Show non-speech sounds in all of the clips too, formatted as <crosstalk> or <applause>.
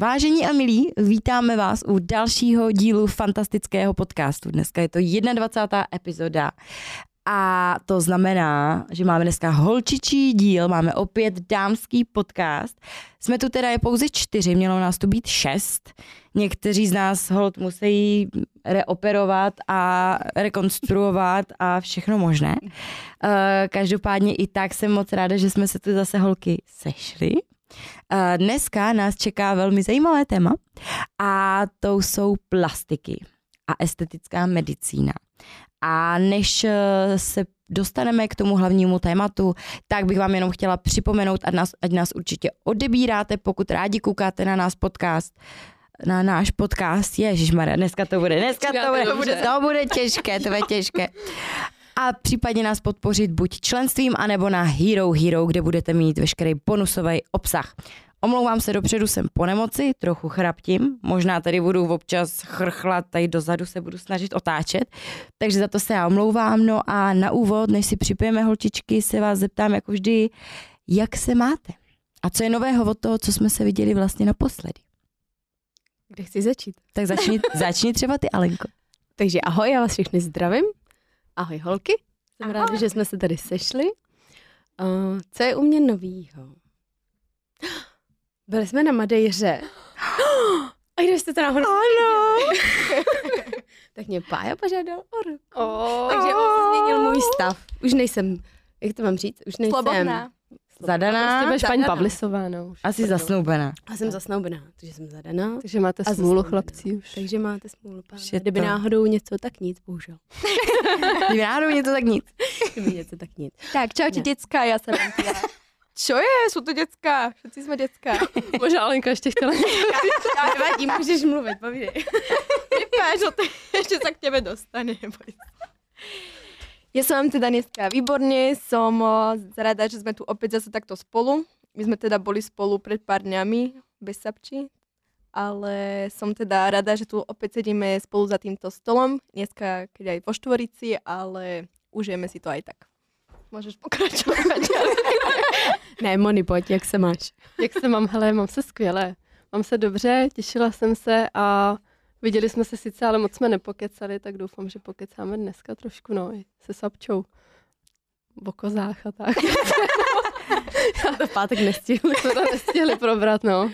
Vážení a milí, vítáme vás u dalšího dílu fantastického podcastu. Dneska je to 21. epizoda a to znamená, že máme dneska holčičí díl, máme opět dámský podcast. Jsme tu teda je pouze čtyři, mělo nás tu být šest. Někteří z nás hold musí reoperovat a rekonstruovat a všechno možné. Eh, každopádně i tak jsem moc ráda, že jsme se tu zase holky sešli. Dneska nás čeká velmi zajímavé téma a to jsou plastiky a estetická medicína. A než eh, se dostaneme k tomu hlavnímu tématu, tak bych vám jenom chtěla připomenout, ať nás, ať nás určitě odebíráte, pokud rádi koukáte na nás podcast, na náš podcast. Ježišmarja, dneska to bude, dneska to bude, to bude, to bude těžké, to bude těžké. A případně nás podpořit buď členstvím, anebo na Hero Hero, kde budete mít veškerý bonusový obsah. Omlouvám se dopředu, jsem po nemoci, trochu chraptím, možná tady budu občas chrchlat, tady dozadu se budu snažit otáčet, takže za to se já omlouvám. No a na úvod, než si připijeme holčičky, se vás zeptám jako vždy, jak se máte? A co je nového od toho, co jsme se viděli vlastně naposledy? Kde chci začít? Tak začni, <laughs> začni třeba ty, Alenko. Takže ahoj, já vás všechny zdravím. Ahoj holky, jsem ahoj. ráda, že jsme se tady sešli. Uh, co je u mě novýho? Byli jsme na Madejře. <gasps> A kde jste to náhodou? Ano. <laughs> tak mě Pája požádal o ruku. Oh. Takže on změnil můj stav. Už nejsem, jak to mám říct? Už nejsem... Slobodná. Zadaná. Prostě paní Pavlisová, no. Už Asi zasnoubená. Já jsem zasnoubená, takže jsem zadaná. Takže máte a smůlu, chlapci už. Takže máte smůlu, pán. Je Kdyby to- náhodou něco, tak nic, bohužel. <laughs> Kdyby náhodou něco, tak nic. Kdyby něco, tak nic. Tak, čau ti děcka, já jsem. Čo <laughs> je? Jsou to děcka. Všetci jsme děcka. <laughs> Možná Alenka ještě chtěla Nevadí, můžeš mluvit, povídej. Vypáš, že to ještě se k tebe dostane. Ja sa mám teda dneska výborne, som rada, že sme tu opäť zase takto spolu. My sme teda boli spolu pred pár dňami, bez sapči, ale som teda rada, že tu opäť sedíme spolu za týmto stolom. Dneska, keď aj vo štvorici, ale užijeme si to aj tak. Môžeš pokračovať. <laughs> Ne, Moni, pojď, jak se máš? Jak se mám? Hele, mám se skvěle. Mám se dobře, těšila jsem se a viděli jsme se sice, ale moc jsme nepokecali, tak doufám, že pokecáme dneska trošku, no, se Sapčou. O kozách a tak. <laughs> Já to v pátek nestihli. jsme to nestihli probrat, no.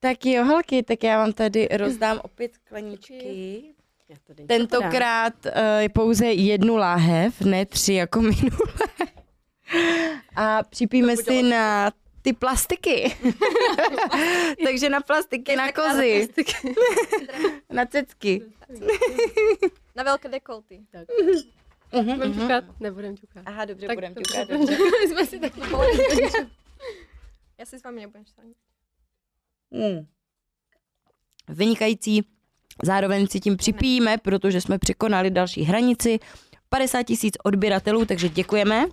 Tak jo, holky, tak já vám tady rozdám opět skleničky. Tentokrát uh, je pouze jednu láhev, ne tři jako minule. A připíme si na ty plastiky. <laughs> Takže na plastiky, na kozy, <laughs> na cecky. Na veľké dekolty. Tak. Mhm, Budem mhm. ťukat? Nebudem ťukat. Aha, dobře, Tak budem ťukat. dobře. <laughs> Jsme si taky Já si s vámi nebudem štát. Mm. Vynikající. Zároveň si tím připijíme, protože jsme překonali další hranici. 50 tisíc odběratelů, takže děkujeme.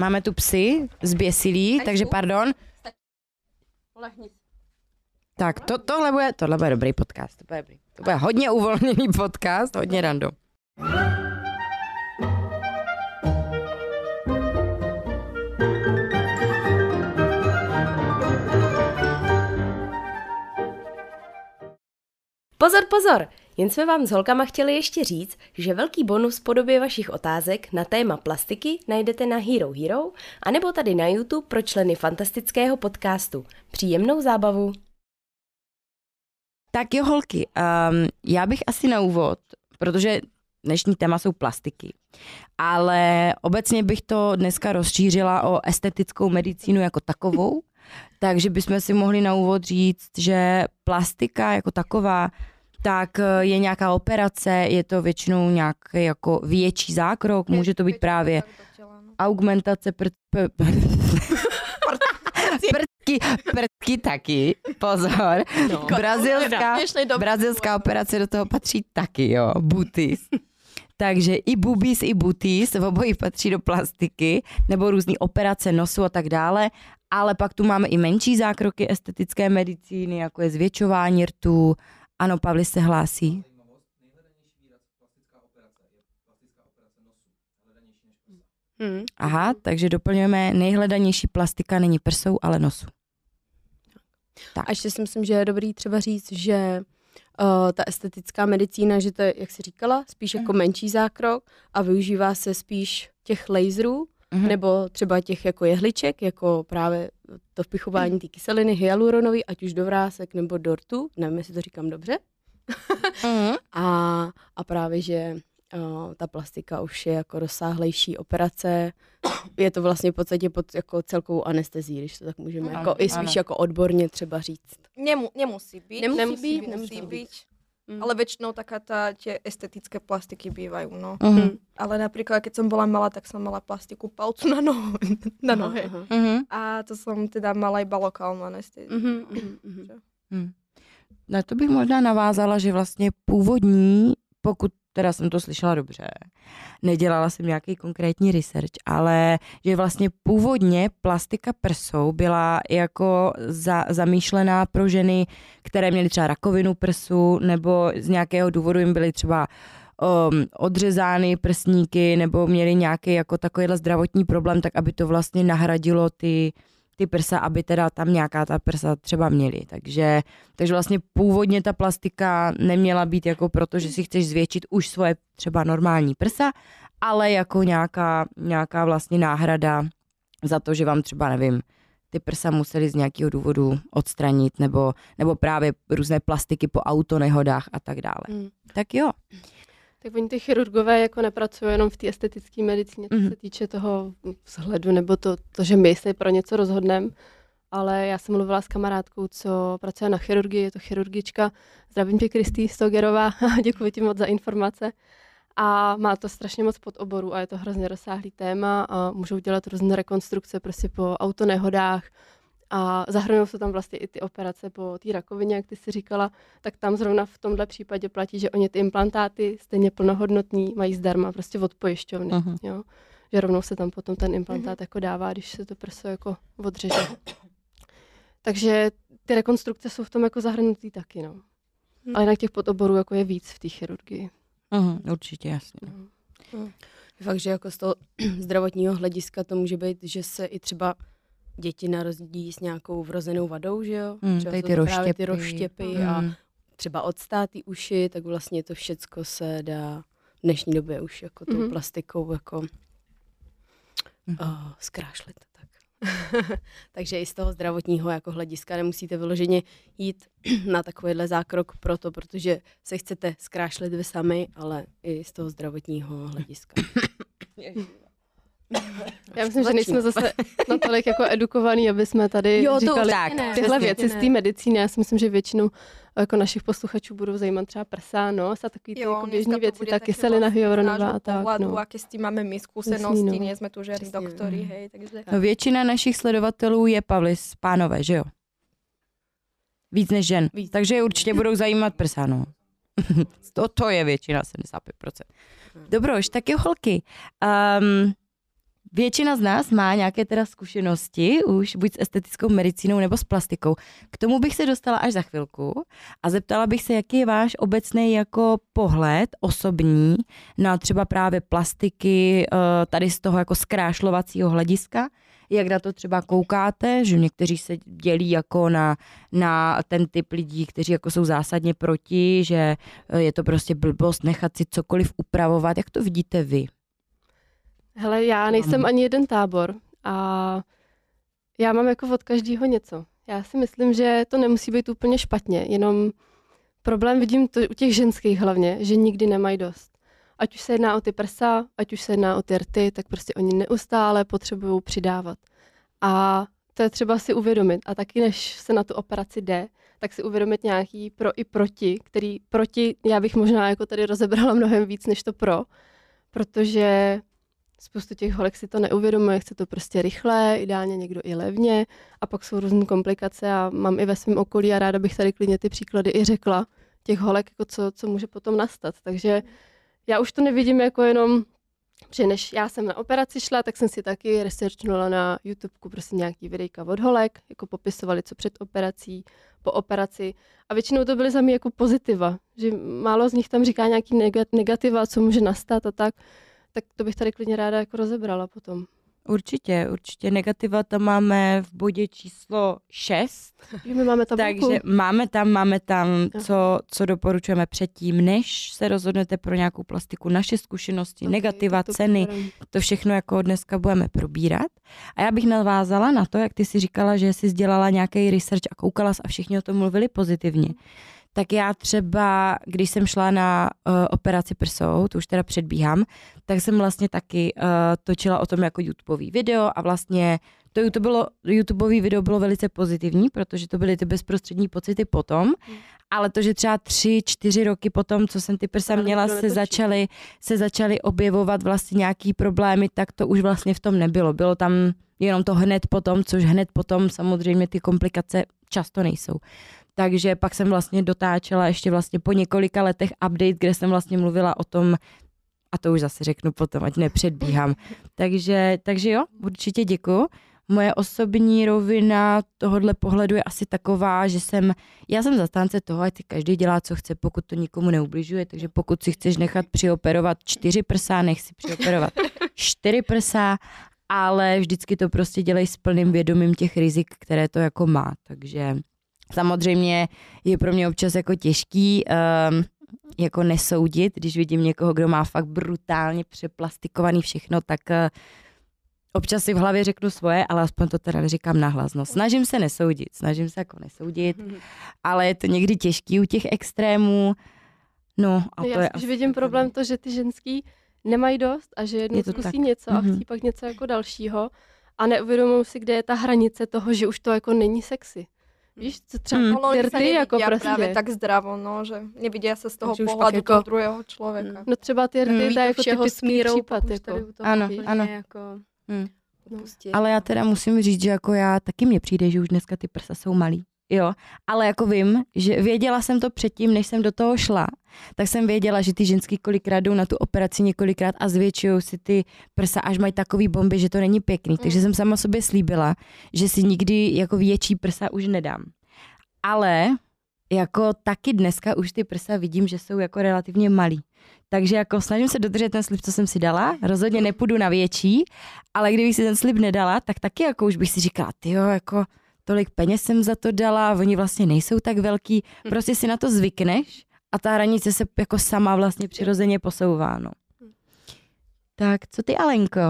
Máme tu psy zběsilí, takže pardon. Tak to, tohle, bude, tohle bude dobrý podcast. To bude, dobrý. to bude hodně uvolněný podcast, hodně random. Pozor, pozor! Jen jsme vám s holkama chtěli ještě říct, že velký bonus v podobě vašich otázek na téma plastiky najdete na Hero Hero anebo tady na YouTube pro členy fantastického podcastu. Příjemnou zábavu! Tak jo, holky, um, já bych asi na úvod, protože dnešní téma jsou plastiky, ale obecně bych to dneska rozšířila o estetickou medicínu jako takovou, takže bychom si mohli na úvod říct, že plastika jako taková, tak eh, je nějaká operace, je to většinou nějaký jako větší zákrok, může to být právě augmentace prd, pr, prdky, <laughs> prdky taky, pozor. No. Brazilská, brazilská operace do toho patří taky, jo, butis. Takže i bubis, i butis, v obojí patří do plastiky, nebo různé operace nosu a tak dále, ale pak tu máme i menší zákroky estetické medicíny, jako je zvětšování rtů. Ano, Pavli se hlásí. Hmm. Aha, takže doplňujeme, nejhledanější plastika není prsou, ale nosu. Tak. A ještě si myslím, že je dobrý třeba říct, že uh, ta estetická medicína, že to je, jak jsi říkala, spíš jako mhm. menší zákrok a využívá se spíš těch laserů, mm-hmm. nebo třeba těch jako jehliček, jako právě to vpichování té kyseliny hyaluronový, ať už do vrásek nebo do rtu, nevím, jestli to říkám dobře. mm-hmm. <laughs> a, a právě, že uh, ta plastika už je jako rozsáhlejší operace. Je to vlastně v podstatě pod jako celkovou anestezí, když to tak můžeme ano, jako, i spíš jako odborně třeba říct. Nemu, nemusí být. Nemusí, nemusí být, nemusí, nemusí být. být. Mm. Ale väčšinou taká tá, tie estetické plastiky bývajú, no. Mm. Ale napríklad, keď som bola malá, tak som mala plastiku palcu na, nohu, <laughs> na nohe. Uh-huh. Mm-hmm. A to som teda mala iba lokálnu anesteziu. Mm-hmm. Mm. Na to bych možná navázala, že vlastně původní, pokud teda jsem to slyšela dobře, nedělala jsem nějaký konkrétní research, ale že vlastně původně plastika prsou byla jako za, zamýšlená pro ženy, které měly třeba rakovinu prsu nebo z nějakého důvodu jim byly třeba um, odřezány prsníky nebo měli nějaký jako takovýhle zdravotní problém, tak aby to vlastně nahradilo ty ty prsa, aby teda tam nějaká ta prsa třeba měly. Takže, takže vlastně původně ta plastika neměla být jako proto, že si chceš zvětšit už svoje třeba normální prsa, ale jako nějaká, nějaká vlastně náhrada za to, že vám třeba, nevím, ty prsa museli z nějakého důvodu odstranit, nebo, nebo právě různé plastiky po autonehodách a tak dále. Mm. Tak jo. Tak oni ty chirurgové jako nepracují jenom v té estetické medicíně, co mm-hmm. se týče toho vzhledu, nebo to, to, že my se pro něco rozhodneme, ale já jsem mluvila s kamarádkou, co pracuje na chirurgii, je to chirurgička. Zdravím tě, Kristý Stogerová, <laughs> děkuji ti moc za informace. A má to strašně moc pod oboru a je to hrozně rozsáhlý téma a můžou dělat různé rekonstrukce prostě po autonehodách, a zahrnují se tam vlastně i ty operace po té rakovině, jak ty si říkala, tak tam zrovna v tomhle případě platí, že oni ty implantáty stejně plnohodnotný mají zdarma prostě od pojišťovny. Uh-huh. Jo? Že rovnou se tam potom ten implantát uh-huh. jako dává, když se to prso jako odřeže. Takže ty rekonstrukce jsou v tom jako zahrnutý taky, no. Hmm. Ale na těch podoborů jako je víc v té chirurgii. Uh-huh, určitě, jasně. Uh-huh. Fakt, že jako z toho <clears throat> zdravotního hlediska to může být, že se i třeba děti narodí s nějakou vrozenou vadou, že jo? Mm, třeba ty roštěpy, ty roštěpy mm. a třeba odstátý uši, tak vlastně to všecko se dá v dnešní době už jako tou mm. plastikou jako mm. uh, zkrášlit. Tak. <laughs> Takže i z toho zdravotního jako hlediska nemusíte vyloženě jít <clears throat> na takovýhle zákrok proto, protože se chcete zkrášlit vy sami, ale i z toho zdravotního hlediska. <coughs> <laughs> Já myslím, že nejsme zase natolik jako edukovaný, aby jsme tady jo, říkali tak, tyhle ne, věci z té medicíny. Já si myslím, že většinu jako našich posluchačů budou zajímat třeba prsa, nos a takový ty jo, jako běžné věci, ta kyselina hyaluronová a tak. No. aké s tím máme my zkušenosti, no. nejsme tu žádný doktory, mm. hej, takže... No, většina našich sledovatelů je Pavlis, pánové, že jo? Víc než žen. Víc. Takže určitě budou zajímat prsa, no. <laughs> to, to je většina, 75%. Dobroš, tak jo, holky. Um, Většina z nás má nějaké teda zkušenosti už buď s estetickou medicínou nebo s plastikou. K tomu bych se dostala až za chvilku a zeptala bych se, jaký je váš obecný jako pohled osobní na třeba právě plastiky eh, tady z toho jako zkrášlovacího hlediska. Jak na to třeba koukáte, že někteří se dělí jako na, na ten typ lidí, kteří jako jsou zásadně proti, že eh, je to prostě blbost nechat si cokoliv upravovat. Jak to vidíte vy? Hele, já nejsem ani jeden tábor a já mám jako od každého něco. Já si myslím, že to nemusí být úplně špatně, jenom problém vidím to u těch ženských hlavně, že nikdy nemají dost. Ať už se jedná o ty prsa, ať už se jedná o ty rty, tak prostě oni neustále potřebují přidávat. A to je třeba si uvědomit. A taky, než se na tu operaci jde, tak si uvědomit nějaký pro i proti, který proti já bych možná jako tady rozebrala mnohem víc než to pro, protože Spoustu těch holek si to neuvědomuje, chce to prostě rychle, ideálně někdo i levně a pak jsou různé komplikace a mám i ve svém okolí a ráda bych tady klidně ty příklady i řekla těch holek, jako co, co může potom nastat. Takže já už to nevidím jako jenom, že než já jsem na operaci šla, tak jsem si taky researchnula na YouTubeku prostě nějaký videjka od holek, jako popisovali, co před operací, po operaci. A většinou to byly za mě jako pozitiva, že málo z nich tam říká nějaký negativa, co může nastat a tak tak to bych tady klidně ráda jako rozebrala potom. určitě, určitě. Negativa tam máme v bodě číslo 6. <laughs> Že my máme tabulku. Takže máme tam, máme tam, co, co doporučujeme předtím, než se rozhodnete pro nějakou plastiku. Naše zkušenosti, Ok, negativa, to ceny, to všechno jako dneska budeme probírat. A já bych navázala na to, jak ty si říkala, že jsi dělala nějaký research a koukala a všichni o tom mluvili pozitivně. Tak já třeba, když jsem šla na uh, operaci prsou, to už teda předbíhám, tak jsem vlastně taky uh, točila o tom jako YouTubeový video a vlastně to YouTube bylo, YouTubeový video bylo velice pozitivní, protože to byly ty bezprostřední pocity potom, ale to, že třeba tři, čtyři roky potom, co jsem ty prsa Ale měla, se začaly, se začaly objevovat vlastně nějaký problémy, tak to už vlastně v tom nebylo. Bylo tam jenom to hned potom, což hned potom samozřejmě ty komplikace často nejsou. Takže pak jsem vlastně dotáčela ještě vlastně po několika letech update, kde jsem vlastně mluvila o tom, a to už zase řeknu potom, ať nepředbíhám. Takže, takže jo, určitě děkuju. Moje osobní rovina tohohle pohledu je asi taková, že jsem, já jsem zastánce toho, ať každý dělá, co chce, pokud to nikomu neubližuje, takže pokud si chceš nechat přioperovat čtyři prsa, nech si přioperovat <laughs> čtyři prsa, ale vždycky to prostě dělej s plným vědomím těch rizik, které to jako má, takže samozřejmě je pro mě občas jako těžký um, jako nesoudit, když vidím někoho, kdo má fakt brutálně přeplastikovaný všechno, tak uh, občas si v hlavě řeknu svoje, ale aspoň to teda neříkám nahlas. No, snažím se nesoudit, snažím se jako nesoudit, <laughs> ale je to někdy těžký u těch extrémů. No a No to já je spíš vidím problém to, že ty ženský nemají dost a že jednou Je zkusí tak. něco a Mhm. chcí pak něco jako dalšího a neuvědomují si, kde je ta hranice toho, že už to jako není sexy. Víš, co třeba Mm. mm. Sa flirty jako prostě. práve tak zdravo, no, že nevidia sa z toho Takže pohľadu jako- toho druhého človeka. No třeba ty rty, Mm. to je jako všeho typický smírou, případ. Jako. Ano, ano. Jako Hmm. Ale já teda musím říct, že jako já taky mně přijde, že už dneska ty prsa jsou malý. Jo, ale jako vím, že věděla jsem to předtím, než jsem do toho šla, tak jsem věděla, že ty ženský kolikrát jdou na tu operaci několikrát a zvětšují si ty prsa, až mají takový bomby, že to není pěkný. Takže jsem sama sobě slíbila, že si nikdy jako větší prsa už nedám. Ale jako taky dneska už ty prsa vidím, že jsou jako relativně malý. Takže jako snažím se dodržet ten slib, co jsem si dala. Rozhodně nepůjdu na větší, ale kdybych si ten slib nedala, tak taky jako už bych si říkala, ty jo, jako tolik peněz jsem za to dala, oni vlastně nejsou tak velký. Prostě si na to zvykneš a ta hranice se jako sama vlastně přirozeně posouvá. No. Tak, co ty, Alenko?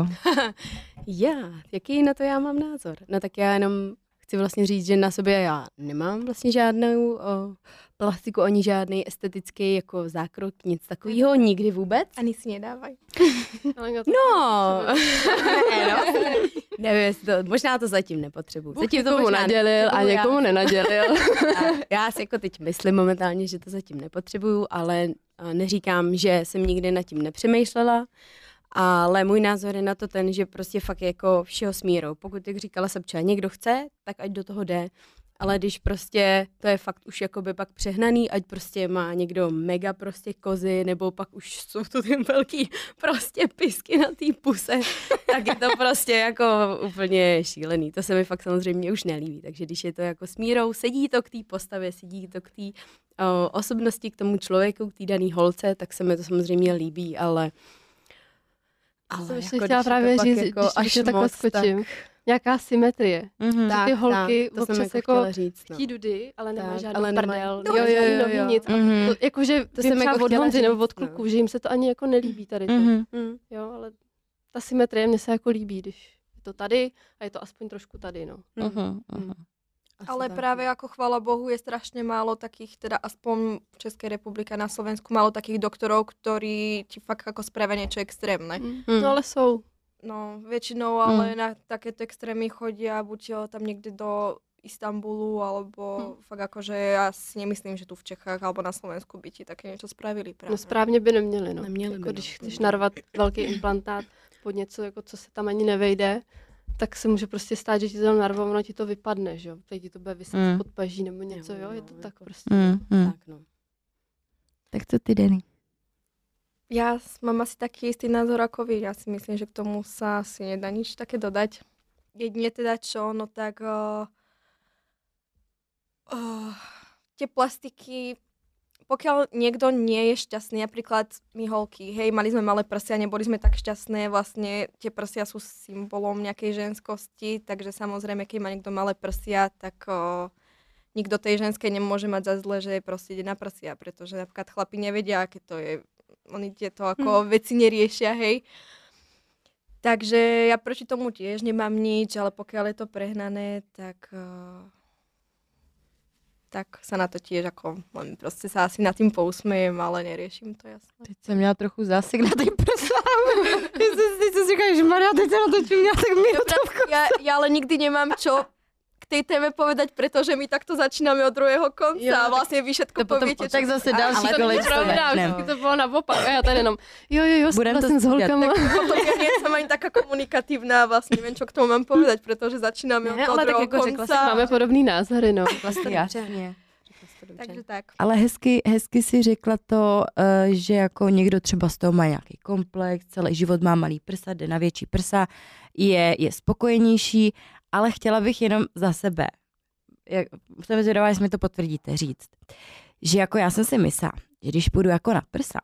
<laughs> Já, jaký na to já mám názor? No tak já jenom chci vlastně říct, že na sobě já nemám vlastně žádnou o, plastiku, ani žádný estetický jako zákrok, nic takového, nikdy vůbec. Ani si nedávaj. <laughs> Ale to- No, ne, <laughs> no. nevím, jestli to, možná to zatím nepotřebuji. Bůh Zatím to možná nadělil a někomu nenadělil. <laughs> Já, já si jako teď myslím momentálně, že to zatím nepotřebuju, ale neříkám, že jsem nikdy nad tím nepřemýšlela, ale můj názor je na to ten, že prostě fakt jako všeho smírou. Pokud, jak říkala Sabča, někdo chce, tak ať do toho jde. Ale když prostě to je fakt už jakoby pak přehnaný, ať prostě má někdo mega prostě kozy, nebo pak už jsou to ty velký prostě pisky na té puse, tak je to prostě jako úplně šílený. To se mi fakt samozřejmě už nelíbí. Takže když je to jako smírou, sedí to k té postavě, sedí to k té osobnosti, k tomu člověku, k té dané holce, tak se mi to samozřejmě líbí, ale Ale jsem jako, chtěla právě říct, jako když, až když to moc, skočím. Nějaká symetrie. Mhm. tak, ty holky tak, to jsem občas jako, jako říct. No. Chtí dudy, ale nemá Tak, žádný ale nemají- prdel, No, jo, jo, jo, jo. nic. A Mhm. to, jakože To to jsem jako od Honzy nebo od no. kluků, že jim se to ani jako nelíbí tady to. Mhm. Mm. Jo, ale ta symetrie mě se jako líbí, když je to tady a je to aspoň trošku tady, no. Mhm, mhm. Asi Ale tak, práve no. ako chvála Bohu je strašne málo takých, teda aspoň v Českej republike a na Slovensku málo takých doktorov, ktorí ti fakt ako spravia niečo extrémne. Mm. No ale jsou. No, väčšinou ale na takéto extrémy chodia buď jo, tam niekde do Istanbulu, alebo fakt akože ja si nemyslím, že tu v Čechách alebo na Slovensku by ti také niečo spravili práve. No správně by neměli, no. Neměli jako by, no. když chceš narvat velký implantát pod něco, jako co se tam ani nevejde, tak se může prostě stát, že ti to tam narvou, ono ti to vypadne, že jo. Teď ti to bude vyset Mm. pod paží nebo něco, Jo, je to jako- tak prostě. Mm, mm. Tak, no. Tak co ty, Denny? S- mám asi taký istý názor ako vy. Ja si myslím, že k tomu sa asi nedá nič také dodať. Jedine teda čo, no tak uh, uh, tie plastiky pokiaľ niekto nie je šťastný, napríklad my holky, hej, mali sme malé prsia, neboli sme tak šťastné, vlastne tie prsia sú symbolom nejakej ženskosti, takže samozrejme, keď má niekto malé prsia, tak o, nikto tej ženskej nemôže mať za zle, že je proste ide na prsia, pretože napríklad chlapi nevedia, aké to je. Oni tieto ako hmm. veci neriešia, hej. Takže ja proti tomu tiež nemám nič, ale pokiaľ je to prehnané, tak... Uh tak sa na to tiež ako, len proste sa asi nad tým pousmejem, ale neriešim to jasne. Teď jsem měla trochu zásek na tej prsa. teď si říkáš, Maria, teď sa na to měla tak minutovku. Ja, ja ale nikdy nemám čo tej téme povedať, pretože my takto začíname od druhého konca jo, a vlastne vy všetko to poviete. Potom, tak zase další kolečko. To, to bylo naopak a já tady jenom, jo, jo, jo, <laughs> Budem to s holkama. Tak potom ja nie som ani taká komunikatívna a vlastne neviem, čo k tomu mám povedať, pretože začíname ne, od ale tak jako konca. Řekla máme podobný názory, no. Vlastně jasně. Takže tak. Ale hezky, hezky si řekla to, uh, že jako někdo třeba z toho má nějaký komplex, celý život má malý prsa, jde na větší prsa, je, je spokojenější ale chtěla bych jenom za sebe, jak, jsem zvědavá, jestli mi to potvrdíte, říct, že jako já jsem si myslela, že když půjdu jako na prsa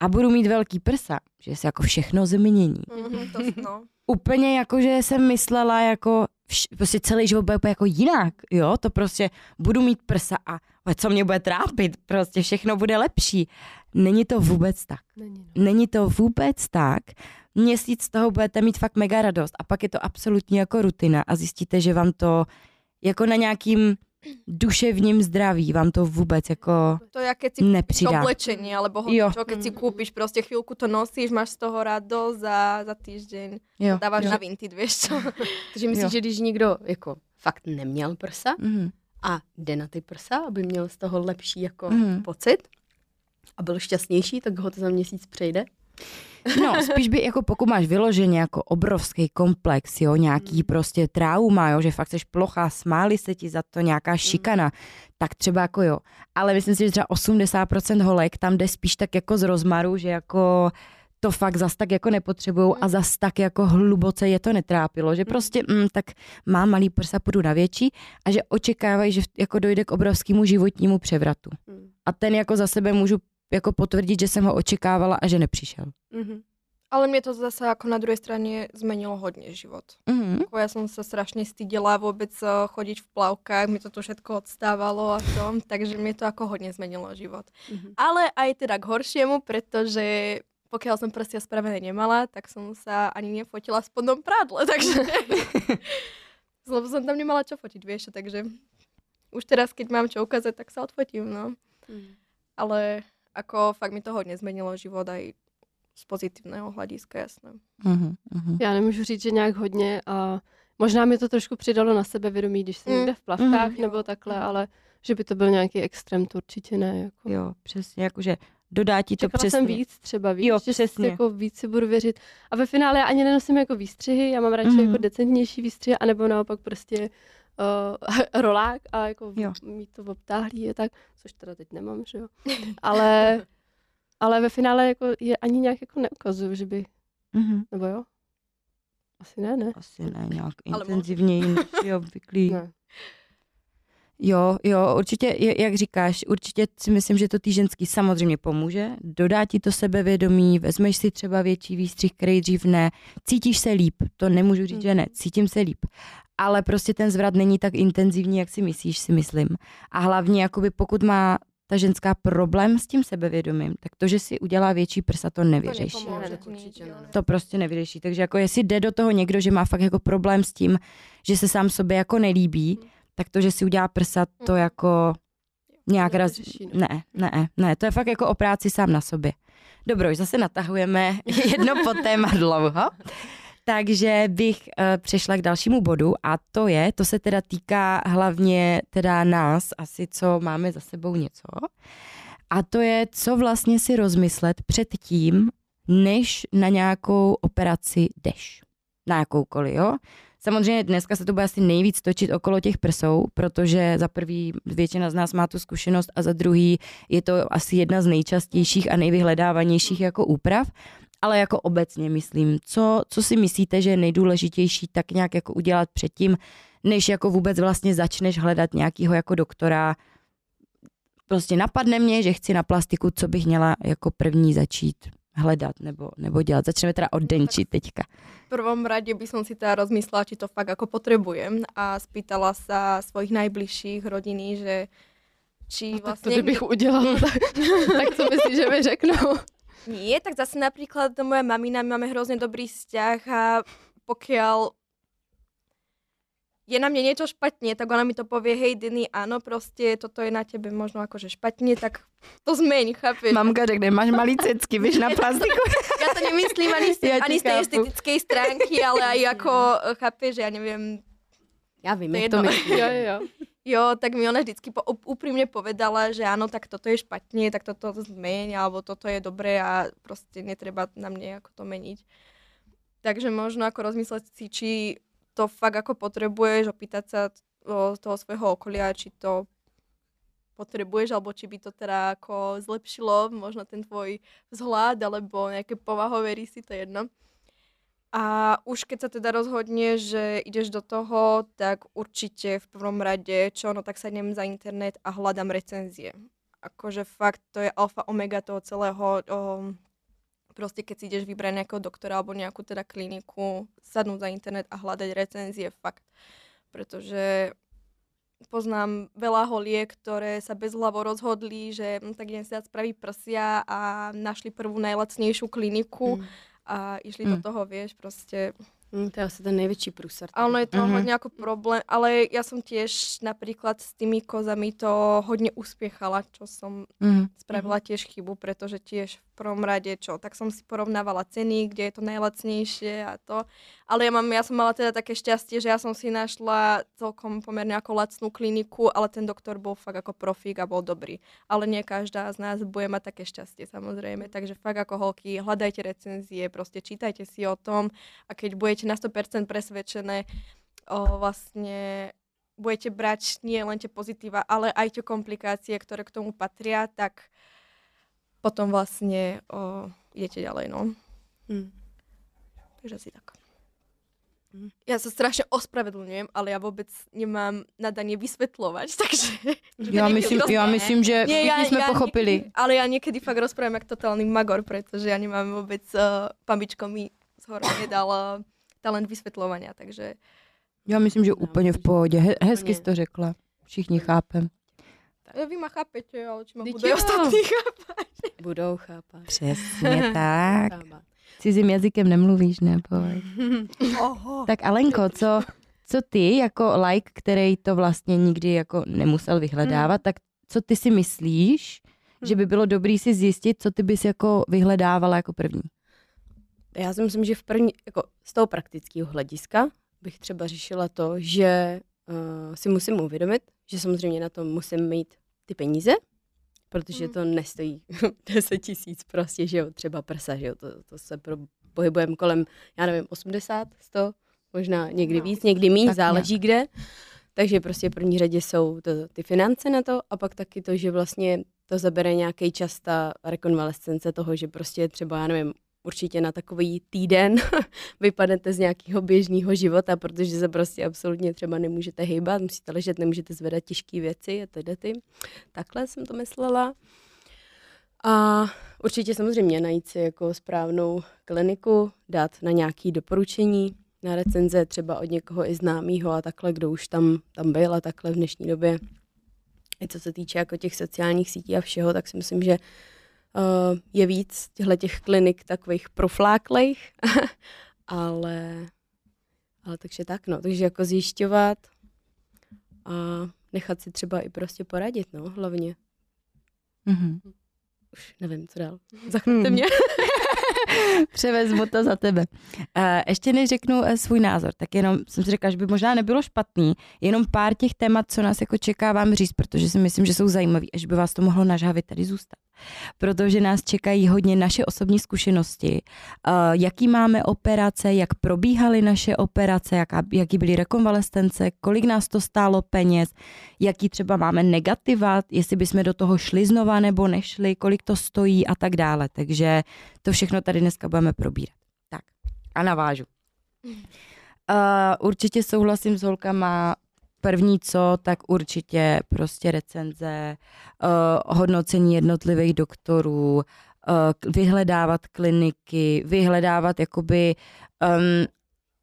a budu mít velký prsa, že se jako všechno změní. Mm-hmm, to, no. Úplně jako, že jsem myslela jako, vš- prostě celý život bude jako jinak, jo, to prostě budu mít prsa a co mě bude trápit, prostě všechno bude lepší. Není to vůbec tak. Není, no. Není to vůbec tak měsíc z toho budete mít fakt mega radost a pak je to absolutně jako rutina a zjistíte, že vám to jako na nějakým duševním zdraví vám to vůbec jako To je, keď si nepřidá. oblečení, alebo čo, keď si kúpiš, prostě chvíľku to nosíš, máš z toho radost za, za týždeň. Jo. Dáváš jo. na vinty, víš co. <laughs> Takže myslíš, jo. že když někdo jako fakt neměl prsa mm. a jde na ty prsa, aby měl z toho lepší jako mm. pocit a byl šťastnější, tak ho to za měsíc přejde? No, spíš by, jako pokud máš vyloženě jako obrovský komplex, jo, nějaký mm. prostě trauma, jo, že fakt seš plocha, smáli se ti za to nějaká mm. šikana, tak třeba jako jo. Ale myslím si, že třeba 80% holek tam jde spíš tak jako z rozmaru, že jako to fakt zas tak jako nepotřebují a mm. zas tak jako hluboce je to netrápilo, že prostě mm, tak mám malý prsa, půjdu na větší a že očekávají, že jako dojde k obrovskému životnímu převratu. A ten jako za sebe můžu jako potvrdit, že jsem ho očekávala a že nepřišel. Mm-hmm. Ale mě to zase jako na druhé straně zmenilo hodně život. Mm-hmm. Jako já jsem se strašně stydila vůbec eh, chodit v plavkách, mi to tu všetko odstávalo a to, takže mě to jako hodně zmenilo život. Mm-hmm. Ale aj teda k horšiemu, protože pokiaľ som prsia spravené nemala, tak som sa ani nefotila v spodnom prádle, <laughs> takže... <laughs> Lebo som tam nemala čo fotiť, vieš, takže už teraz, keď mám čo ukázať, tak sa odfotím, no. Mm. Ale ako fakt mi to hodně změnilo život aj z pozitivného hlediska, jasné. Uh-huh, uh-huh. Já nemůžu říct, že nějak hodně a možná mi to trošku přidalo na sebevědomí, když jsem mm. někde v plavkách uh-huh. nebo takhle, ale že by to byl nějaký extrém, to určitě ne. Jako. Jo, přesně, jakože dodá ti to Čekala přesně. jsem víc třeba, víc, jo, že přesně. jako víc si budu věřit. A ve finále já ani nenosím jako výstřihy, já mám radši uh-huh. jako decentnější výstřihy, anebo naopak prostě uh, <laughs> rolák a jako jo. mít to obtáhlý je tak, což teda teď nemám, že jo. <laughs> Ale, ale ve finále jako je ani nějak jako neukazuju, že by, mm-hmm. nebo jo? Asi ne, ne? Asi ne, nějak intenzivněji než obvyklý. Ne. Jo, jo, určitě, jak říkáš, určitě si myslím, že to ty ženský samozřejmě pomůže, dodá ti to sebevědomí, vezmeš si třeba větší výstřih, který dřív ne, cítíš se líp, to nemůžu říct, že ne, cítím se líp, ale prostě ten zvrat není tak intenzivní, jak si myslíš, si myslím. A hlavně, jakoby pokud má ta ženská problém s tím sebevědomím, tak to, že si udělá větší prsa, to nevyřeší. To, to prostě nevyřeší. Takže jako jestli jde do toho někdo, že má fakt jako problém s tím, že se sám sobě jako nelíbí, hmm. Tak to, že si udělá prsa, to hmm. jako nějak raz... No. Ne, ne, ne, to je fakt jako o práci sám na sobě. Dobro, už zase natahujeme <laughs> jedno po téma dlouho. Takže bych uh, přešla k dalšímu bodu a to je, to se teda týká hlavně teda nás, asi co máme za sebou něco. A to je, co vlastně si rozmyslet před tím, než na nějakou operaci jdeš. Na jakoukoliv, jo? Samozřejmě dneska se to bude asi nejvíc točit okolo těch prsou, protože za prvý většina z nás má tu zkušenost a za druhý je to asi jedna z nejčastějších a nejvyhledávanějších jako úprav. Ale jako obecně myslím, co, co si myslíte, že je nejdůležitější tak nějak jako udělat předtím, než jako vůbec vlastně začneš hledat nějakýho jako doktora, prostě napadne mě, že chci na plastiku, co bych měla jako první začít hledat nebo, nebo dělat. Začneme teda od Denči teďka. V prvom rade by som si teda rozmyslela, či to fakt ako potrebujem a spýtala sa svojich najbližších rodiny, že či No, tak vlastne... to kdybych udělala, <laughs> tak, tak co myslíš, že mi řeknou? Nie, tak zase napríklad moja mamina, my máme hrozne dobrý vzťah a pokiaľ je na mne niečo špatne, tak ona mi to povie, hej Diny, áno, proste toto je na tebe možno akože špatne, tak to zmeň, chápeš? Mamka řekne, máš malý cecky, víš na plastiku. <laughs> Ja to nemyslím ani z, Ja ani z tej estetickej stránky, ale aj ako, chápeš, ja neviem, Já vím, To je to myslíš. Jo, jo. Jo, tak mi ona vždycky po, úprimne povedala, že áno, tak toto je špatne, tak toto zmeň, alebo toto je dobré a proste netreba na mne ako to meniť. Takže možno ako rozmysleť si, či to fakt ako potrebuješ, opýtať sa toho svojho okolia, či to potrebuješ, alebo či by to teda ako zlepšilo možno ten tvoj vzhľad, alebo nejaké povahové rysy, to je jedno. A už keď sa teda rozhodne, že ideš do toho, tak určite v prvom rade, čo no, tak sadnem za internet a hľadám recenzie. Akože fakt, to je alfa omega toho celého. Proste keď si ideš vybrať nejakého doktora alebo nejakú teda kliniku, sadnúť za internet a hľadať recenzie, fakt. Pretože poznám veľa holiek, ktoré sa bez hlavo rozhodli, že hm, tak idem si dať spraviť prsia a našli prvú najlacnejšiu kliniku Mm. a išli do Mm. toho, vieš, proste. Mm, to je asi ten největší průser. A ono je to Mhm. mm-hmm. hodne ako problém, ale ja som tiež napríklad s tými kozami to hodne uspiechala, čo som Mhm. spravila tiež chybu, pretože tiež v prvom rade čo, tak som si porovnávala ceny, kde je to najlacnejšie a to. Ale ja, mám, ja som mala teda také šťastie, že ja som si našla celkom pomerne ako lacnú kliniku, ale ten doktor bol fakt ako profík a bol dobrý. Ale nie každá z nás bude mať také šťastie samozrejme, takže fakt ako holky, hľadajte recenzie, proste čítajte si o tom a keď budete na 100% presvedčené, o, vlastne budete brať nie len tie pozitíva, ale aj tie komplikácie, ktoré k tomu patria, tak potom vlastne o, idete ďalej, no. Mm. Takže asi tak. Mhm. Ja sa strašne ospravedlňujem, ale ja vôbec nemám nadanie vysvetľovať, <laughs> takže... Já myslím, já myslím, že všichni jsme pochopili. Niekedy, ale ja niekedy fakt rozprávam jak totálny magor, pretože ja nemám vôbec... Uh, pamičko mi z hora nedal uh, talent vysvetľovania, takže... Já myslím, že úplně v pohodě. He, hezky jsi to řekla. Všichni chápem. Ja, vy ma chápete, ale či ma Vždyť jo. ostatní chápať? Budou chápat. Přesně <laughs> tak. Chápat. Cizím jazykem nemluvíš, neboj. <laughs> Oho. Tak Alenko, co, co ty jako like, který to vlastně nikdy jako nemusel vyhledávat, tak co ty si myslíš, že by bylo dobrý si zjistit, co ty bys jako vyhledávala jako první? Já si myslím, že v první, jako z toho praktického hlediska bych třeba řešila to, že uh, si musím uvědomit, že samozřejmě na to musím mít ty peníze, protože Mhm. to nestojí <laughs> 10 tisíc prostě, že jo, třeba prsa, že jo, to, to se pro, pohybujeme kolem, já nevím, 80, 100, možná někdy No, víc, někdy méně, záleží kde. Takže prostě v první řadě jsou to, ty finance na to a pak taky to, že vlastně to zabere nějaký čas ta rekonvalescence toho, že prostě třeba, já nevím, určitě na takový týden <laughs> vypadnete z nějakého běžného života, protože se prostě absolutně třeba nemůžete hýbat, musíte ležet, nemůžete zvedat těžké věci a tedy ty. Takhle jsem to myslela. A určitě samozřejmě najít si jako správnou kliniku, dát na nějaké doporučení, na recenze třeba od někoho i známého a takhle, kdo už tam, tam byl a takhle v dnešní době. I co se týče jako těch sociálních sítí a všeho, tak si myslím, že uh, je víc těchto těch klinik takových profláklejch, <laughs> ale, ale takže tak, no. Takže jako zjišťovat a nechat si třeba i prostě poradit, no, hlavně. Mhm. Už nevím, co dál. <laughs> Zachnete Hmm. mě. <laughs> Převezmu to za tebe. Uh, ještě než řeknu uh, svůj názor, tak jenom jsem si řekla, že by možná nebylo špatný, jenom pár těch témat, co nás jako čeká vám říct, protože si myslím, že jsou zajímavý, až by vás to mohlo nažhavit tady zůstat. Protože nás čekají hodně naše osobní zkušenosti, jaký máme operace, jak probíhaly naše operace, jaká, jaký byly rekonvalescence, kolik nás to stálo peněz, jaký třeba máme negativa, jestli bychom do toho šli znova nebo nešli, kolik to stojí a tak dále. Takže to všechno tady dneska budeme probírat. Tak a navážu. <laughs> Uh, určitě souhlasím s holkama první co, tak určitě prostě recenze, uh, hodnocení jednotlivých doktorů, uh, vyhledávat kliniky, vyhledávat jakoby um,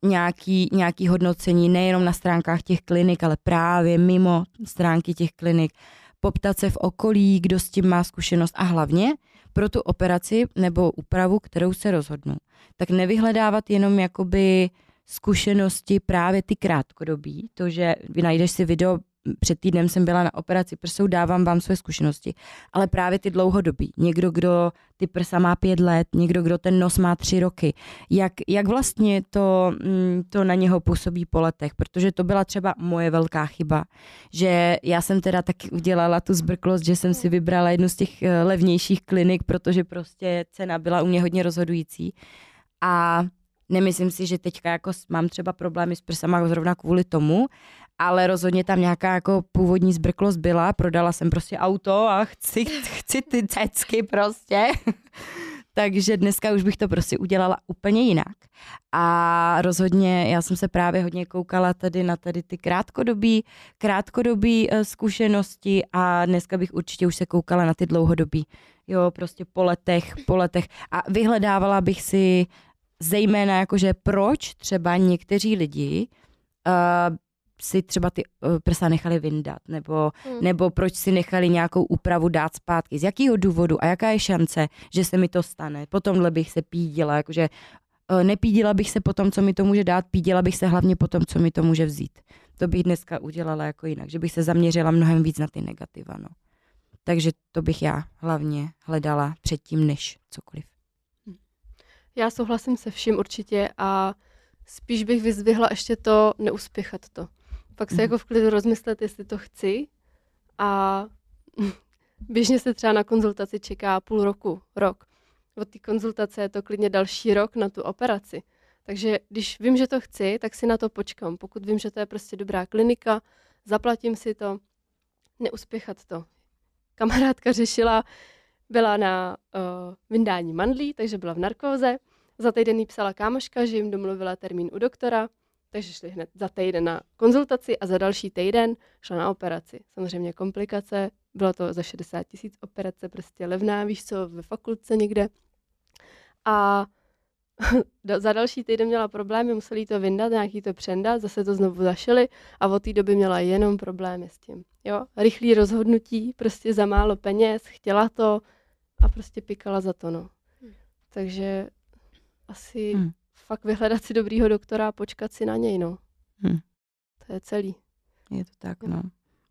nějaký, nějaký hodnocení nejenom na stránkách těch klinik, ale právě mimo stránky těch klinik, poptat se v okolí, kdo s tím má zkušenost a hlavně pro tu operaci nebo úpravu, kterou se rozhodnu, tak nevyhledávat jenom jakoby zkušenosti právě ty krátkodobí, to, že vy najdeš si video před týdnem jsem byla na operaci prsou, dávám vám své zkušenosti. Ale právě ty dlouhodobí. Někdo, kdo ty prsa má pět let, někdo, kdo ten nos má tři roky. Jak, jak vlastně to, mm, to na něho působí po letech? Protože to byla třeba moje velká chyba, že já jsem teda taky udělala tu zbrklost, že jsem si vybrala jednu z těch eh, levnějších klinik, protože prostě cena byla u mě hodně rozhodující. A nemyslím si, že teďka jako mám třeba problémy s prsama zrovna kvůli tomu, ale rozhodně tam nějaká jako původní zbrklost byla, prodala jsem prostě auto a chci, chci ty cecky prostě. <laughs> Takže dneska už bych to prostě udělala úplně jinak. A rozhodně já jsem se právě hodně koukala tady na tady ty krátkodobí, krátkodobí uh, zkušenosti a dneska bych určitě už se koukala na ty dlouhodobí. Jo, prostě po letech, po letech. A vyhledávala bych si zejména jakože proč třeba někteří lidi uh, si třeba ty uh, prsa nechali vyndat, nebo, hmm. nebo proč si nechali nějakou úpravu dát zpátky, z jakého důvodu a jaká je šance, že se mi to stane. Potom bych se pídila, jakože uh, nepídila bych se potom, co mi to může dát, pídila bych se hlavně potom, co mi to může vzít. To bych dneska udělala jako jinak, že bych se zaměřila mnohem víc na ty negativa. No. Takže to bych já hlavně hledala předtím, než cokoliv. Já souhlasím se vším určitě a spíš bych vyzvihla ještě to neuspěchat to. Pak se mm. jako v klidu rozmyslet, jestli to chci a <laughs> běžně se třeba na konzultaci čeká půl roku, rok. Od té konzultace je to klidně další rok na tu operaci. Takže když vím, že to chci, tak si na to počkám. Pokud vím, že to je prostě dobrá klinika, zaplatím si to, neuspěchat to. Kamarádka řešila, byla na uh, vyndání mandlí, takže byla v narkóze. Za týden jí psala kámoška, že jim domluvila termín u doktora, takže šli hned za týden na konzultaci a za další týden šla na operaci. Samozřejmě komplikace, bylo to za 60 tisíc operace, prostě levná, víš co, ve fakultce někde. A <laughs> za další týden měla problémy, museli to vyndat, nějaký to přendat, zase to znovu zašili a od té doby měla jenom problémy s tím. Jo? Rychlý rozhodnutí, prostě za málo peněz, chtěla to a prostě pikala za to, no. Hmm. Takže asi hmm. fakt vyhledat si dobrýho doktora a počkat si na něj, no. Hmm. To je celý. Je to tak, no.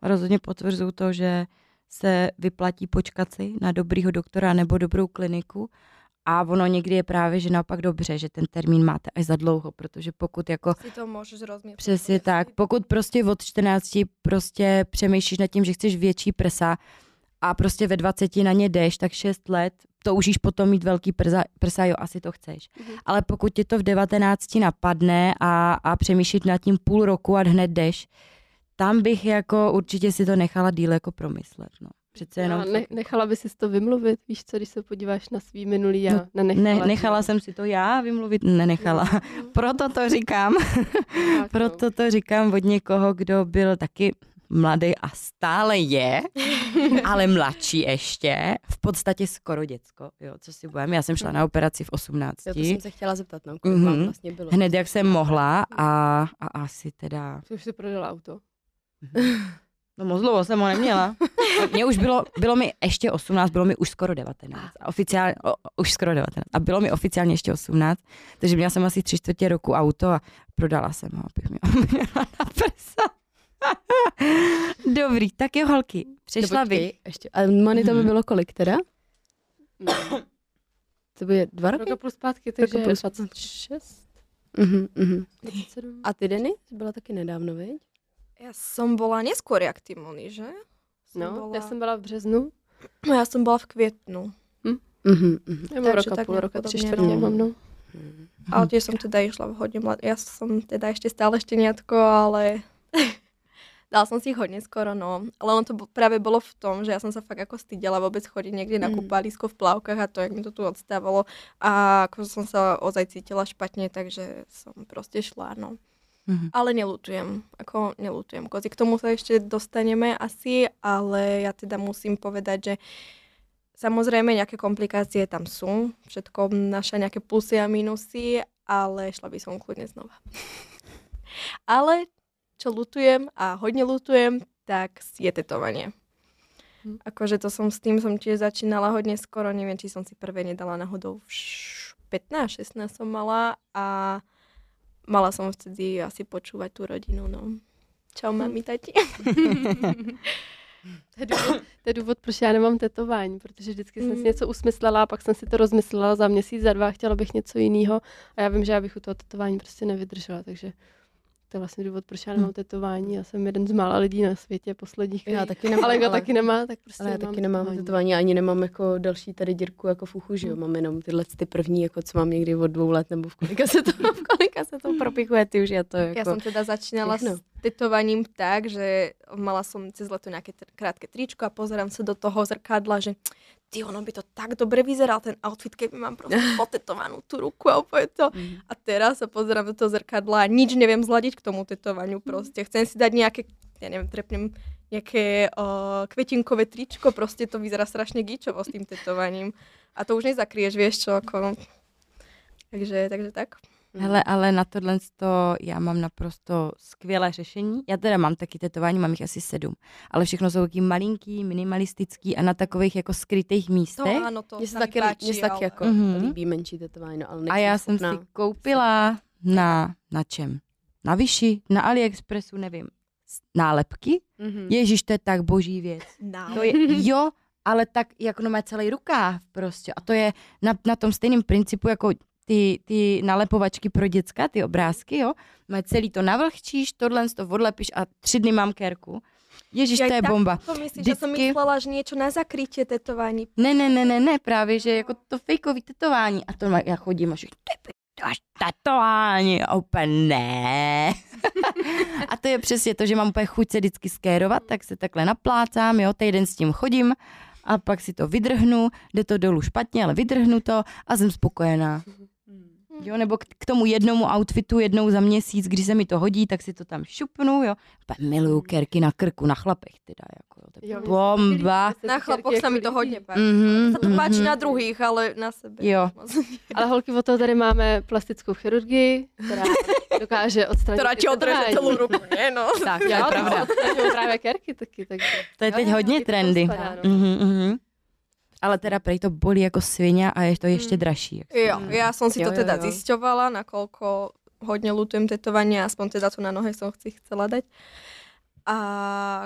A rozhodně potvrzuju to, že se vyplatí počkat si na dobrýho doktora nebo dobrou kliniku a ono někdy je právě, že naopak dobře, že ten termín máte až za dlouho, protože pokud jako... Si to můžeš rozmyslet. Přesně tak. Pokud prostě od 14 prostě přemýšlíš nad tím, že chceš větší prsa a prostě ve 20 na ně jdeš, tak 6 let toužíš potom mít velký prsa, prsa jo, asi to chceš. Mm-hmm. Ale pokud ti to v 19 napadne a, a přemýšlíš nad tím půl roku a hned jdeš, tam bych jako určitě si to nechala díl jako promyslet. No. Přece jenom... Ne, nechala by si to vymluvit, víš co, když se podíváš na svý minulý já, no, nenechala. Ne, nechala jsem si to já vymluvit, nenechala. No. <laughs> Proto to říkám. <laughs> Proto to říkám od někoho, kdo byl taky mladý a stále je, <laughs> ale mladší ještě, v podstatě skoro děcko, jo, co si budeme. Já jsem šla na operaci v 18. Já to jsem se chtěla zeptat, no, kolik mm-hmm. vlastně bylo. Hned jak jsem mohla a, a asi teda... Jsi už si prodala auto. No moc dlouho jsem ho neměla. Mně už bylo, bylo mi ještě 18, bylo mi už skoro 19. A oficiálně, o, už skoro 19. A bylo mi oficiálně ještě 18, takže měla jsem asi tři čtvrtě roku auto a prodala jsem ho, abych měla na prsa. Dobrý, tak jo, holky, přišla by. Ještě, a Mani to by mhm. bylo kolik teda? To by dva roky? Roka plus zpátky, takže plus 26. Uh-huh, uh-huh. A ty, Denny, byla taky nedávno, viď? Já jsem byla neskôr jak ty, Moni, že? Jsem no, byla... já jsem byla v březnu. No, já jsem byla v květnu. Hm? Uh-huh, uh-huh. Já mám roka, půl roka, tři čtvrtě no. mám, no. Ale tiež som teda išla v hodně mlad. Ja som teda ešte stále šteniatko, ale Dala som si ich hodne skoro, no. Ale ono to práve bolo v tom, že ja som sa fakt ako stydela vôbec chodiť niekde na mm. kúpalisko v plavkách a to, jak mi to tu odstávalo. A ako som sa ozaj cítila špatne, takže som proste šla, no. Mhm. ale nelutujem, ako nelutujem kozy. K tomu sa ešte dostaneme asi, ale ja teda musím povedať, že samozrejme nejaké komplikácie tam sú, všetko naša nejaké plusy a minusy, ale šla by som kľudne znova. <laughs> ale čo lutujem a hodne lutujem, tak je tetovanie. Hm. Akože to som s tým som tiež začínala hodne skoro, neviem, či som si prvé nedala náhodou v š- 15-16 som mala a mala som vtedy asi počúvať tú rodinu, no. Čau, mami, tati. <laughs> To je, důvod, to je důvod, proč já nemám tetování, protože vždycky jsem si něco usmyslela a pak jsem si to rozmyslela za měsíc, za dva, chtěla bych něco jiného a já vím, že já bych u toho tetování prostě nevydržela, takže to je vlastně důvod, proč já nemám tetování. Já jsem jeden z mála lidí na světě posledních, Já taky nemám, ale kdo ale- taky nemá, tak prostě Ale já taky nemám tetování, ani nemám jako další tady dírku jako v uchu, že jo, mám jenom tyhle ty první, jako co mám někdy od dvou let, nebo v kolika se to, v kolika se to propichuje, ty už já to jako... Ja som teda začínala všechno. s tetovaním tak, že mala som cez leto nejaké tr- krátke tričko a pozerám sa do toho zrkadla, že ty, ono by to tak dobre vyzeral, ten outfit, keby mám <laughs> proste potetovanú tú ruku a to. Mhm. A teraz sa pozerám do toho zrkadla a nič neviem zladiť k tomu tetovaniu proste. Chcem si dať nejaké, ja neviem, trepnem nejaké uh, kvetinkové tričko, proste to vyzerá strašne gíčovo s tým tetovaním. A to už nezakryješ, vieš čo, ako... Takže, takže tak. Hele, ale na tohle to já mám naprosto skvělé řešení. Já teda mám taky tetování, mám jich asi sedm, ale všechno jsou taky malinký, minimalistický a na takových jako skrytých To místech. to Mně se sa mi taky, páči, mně se taky jako Mhm. líbí menší tetování, no, ale A já jsem schopná. si koupila na, na čem? Na Vyši, na AliExpressu, nevím, nálepky. Mhm. Ježíš, to je tak boží věc. No. To je, jo, ale tak jako no má celý rukáv prostě. A to je na, na tom stejném principu jako ty, ty nalepovačky pro děcka, ty obrázky, jo. Má celý to navlhčíš, tohle to odlepíš a tři dny mám kérku. Ježíš, to je bomba. To myslíš, že som Vždycky- myslela, že niečo na zakrytie tetování. Ne, ne, ne, ne, ne, právě, že jako to fejkový tetování. A to má, já chodím a všichni, ty máš tetování. A úplně ne. <laughs> a to je přesně to, že mám úplně chuť se vždycky skérovat, tak se takhle naplácám, jo, týden s tím chodím a pak si to vydrhnu, jde to dolů špatně, ale vydrhnu to a jsem spokojená. Jo, nebo k, k tomu jednomu outfitu jednou za měsíc, když se mi to hodí, tak si to tam šupnu, jo. Úplně miluju kerky na krku, na chlapech teda, jako, jo, to je Jo, se bomba. se Na kerky sa mi to líbí. hodne páči. Mhm, Sa to páči mhm. na druhých, ale na sebe. Jo. <laughs> Ale holky, od toho tady máme plastickou chirurgii, která dokáže odstranit Ktorá ty ti odreže celú ruku, nie no. Tak, to Jo, je to pravda. odstraňují právě kerky taky, takže. To je teď jo, hodně trendy. spadá, no. Mhm, mhm. Ale teda prej to bolí jako svině a je to ještě Mm. dražší. jak Jo, jsem- ja som si Jo, to jo, teda jo. zisťovala, nakoľko hodne lutujem tetovanie, aspoň teda tu na nohe som si chcela dať. A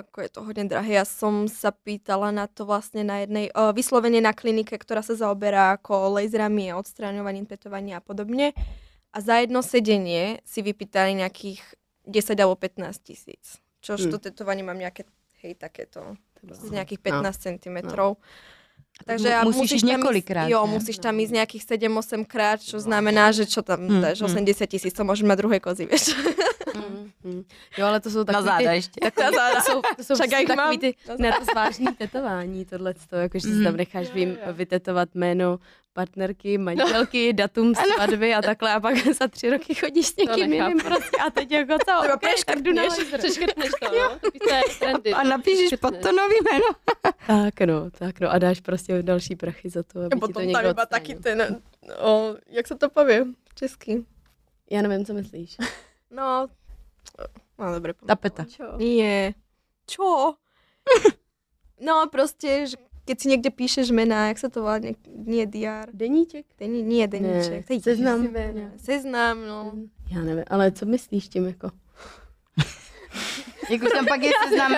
ako je to hodne drahé, ja som sa pýtala na to vlastne na jednej, o, vyslovene na klinike, ktorá sa zaoberá ako laserami odstraňovaním tetovania a podobne. A za jedno sedenie si vypýtali nejakých 10 alebo 15 tisíc. Čož Hmm. to tetovanie mám nejaké, hej, takéto, z nejakých No. 15 cm. Takže ja musíš tam několikrát, Ísť, jo, ne? musíš tam ísť nejakých 7-8 krát, čo znamená, že čo tam Hmm, dáš, hmm. 80 tisíc, to môžeš mať druhé kozy, vieš. Mhm. <laughs> Jo, ale to jsou Na takový záda ty, ještě. takový, to jsou, to jsou Však takový mám. ty ne, to zvážný tetování, tohle jako že si tam necháš vym, vytetovat jméno partnerky, manželky, datum svatby a takhle a pak za tři roky chodíš s někým jiným prostě a teď jako co, Třeba okay, tak jdu na. Přeškrtneš to, no? To. A napíšeš pod to nový jméno. <laughs> Tak no, tak no a dáš prostě další prachy za to, aby A ti to potom někdo odstranil. ten, o, jak sa to povie, česky. Já nevím, co myslíš. <laughs> No, no dobre. poviem. Tapeta. Čo? Nie. Čo? <laughs> No proste, že keď si niekde píšeš mená, jak sa to volá, nie, diár, Deníček? Dení, nie deníček, to je seznam. Seznam, no. Já nevím, ale co myslíš tím jako? Jak už tam pak je seznam.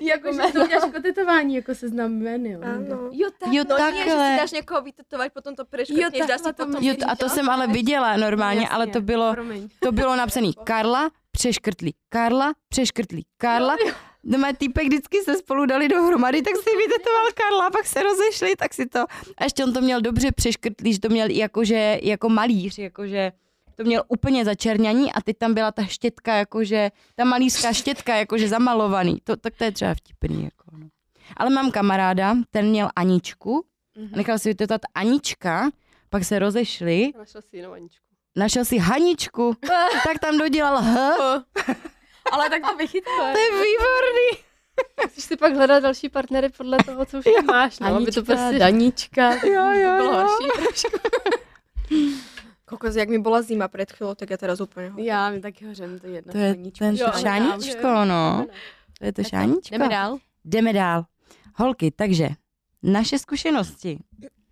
Jako, že to uděláš jako tetování, jako seznam jmen, jo. Áno. Jo, tak. Jo, No nie, že si takhle. dáš někoho vytetovať, potom to Jo, preškrtneš, dáš si takhle to potom... Jo, a to jsem ale viděla normálně, ale to bylo, to bylo napsané Karla, přeškrtlí. Karla, přeškrtlí. Karla. No má týpek vždycky se spolu dali dohromady, tak si vytetoval Karla, a pak se rozešli, tak si to, a ještě on to měl dobře přeškrtlý, že to měl jakože, jako malíř, jakože to měl úplně začerňaní a teď tam byla ta štětka, jakože, ta malířská štětka, jakože zamalovaný. To, tak to je třeba vtipný. Jako, no. Ale mám kamaráda, ten měl Aničku, Mhm. nechal si vytetovat Anička, pak se rozešli Našla si jinou Aničku. našel si Haničku, tak tam dodělal H. Ale tak to vychytá. To je výborný. Musíš si pak hledat další partnery podle toho, co už tam máš, no, aby to Anička, prostě... Danička, Jo, <laughs> jo, to bylo jo. horší trošku. Kokos, jak mi byla zima před chvílou, tak já teraz úplně ho. Já mi taky hořím, to je jedna To je Anička. ten Jo, šáničko, no. To je to šáničko. Jdeme dál. Jdeme dál. Holky, takže naše zkušenosti.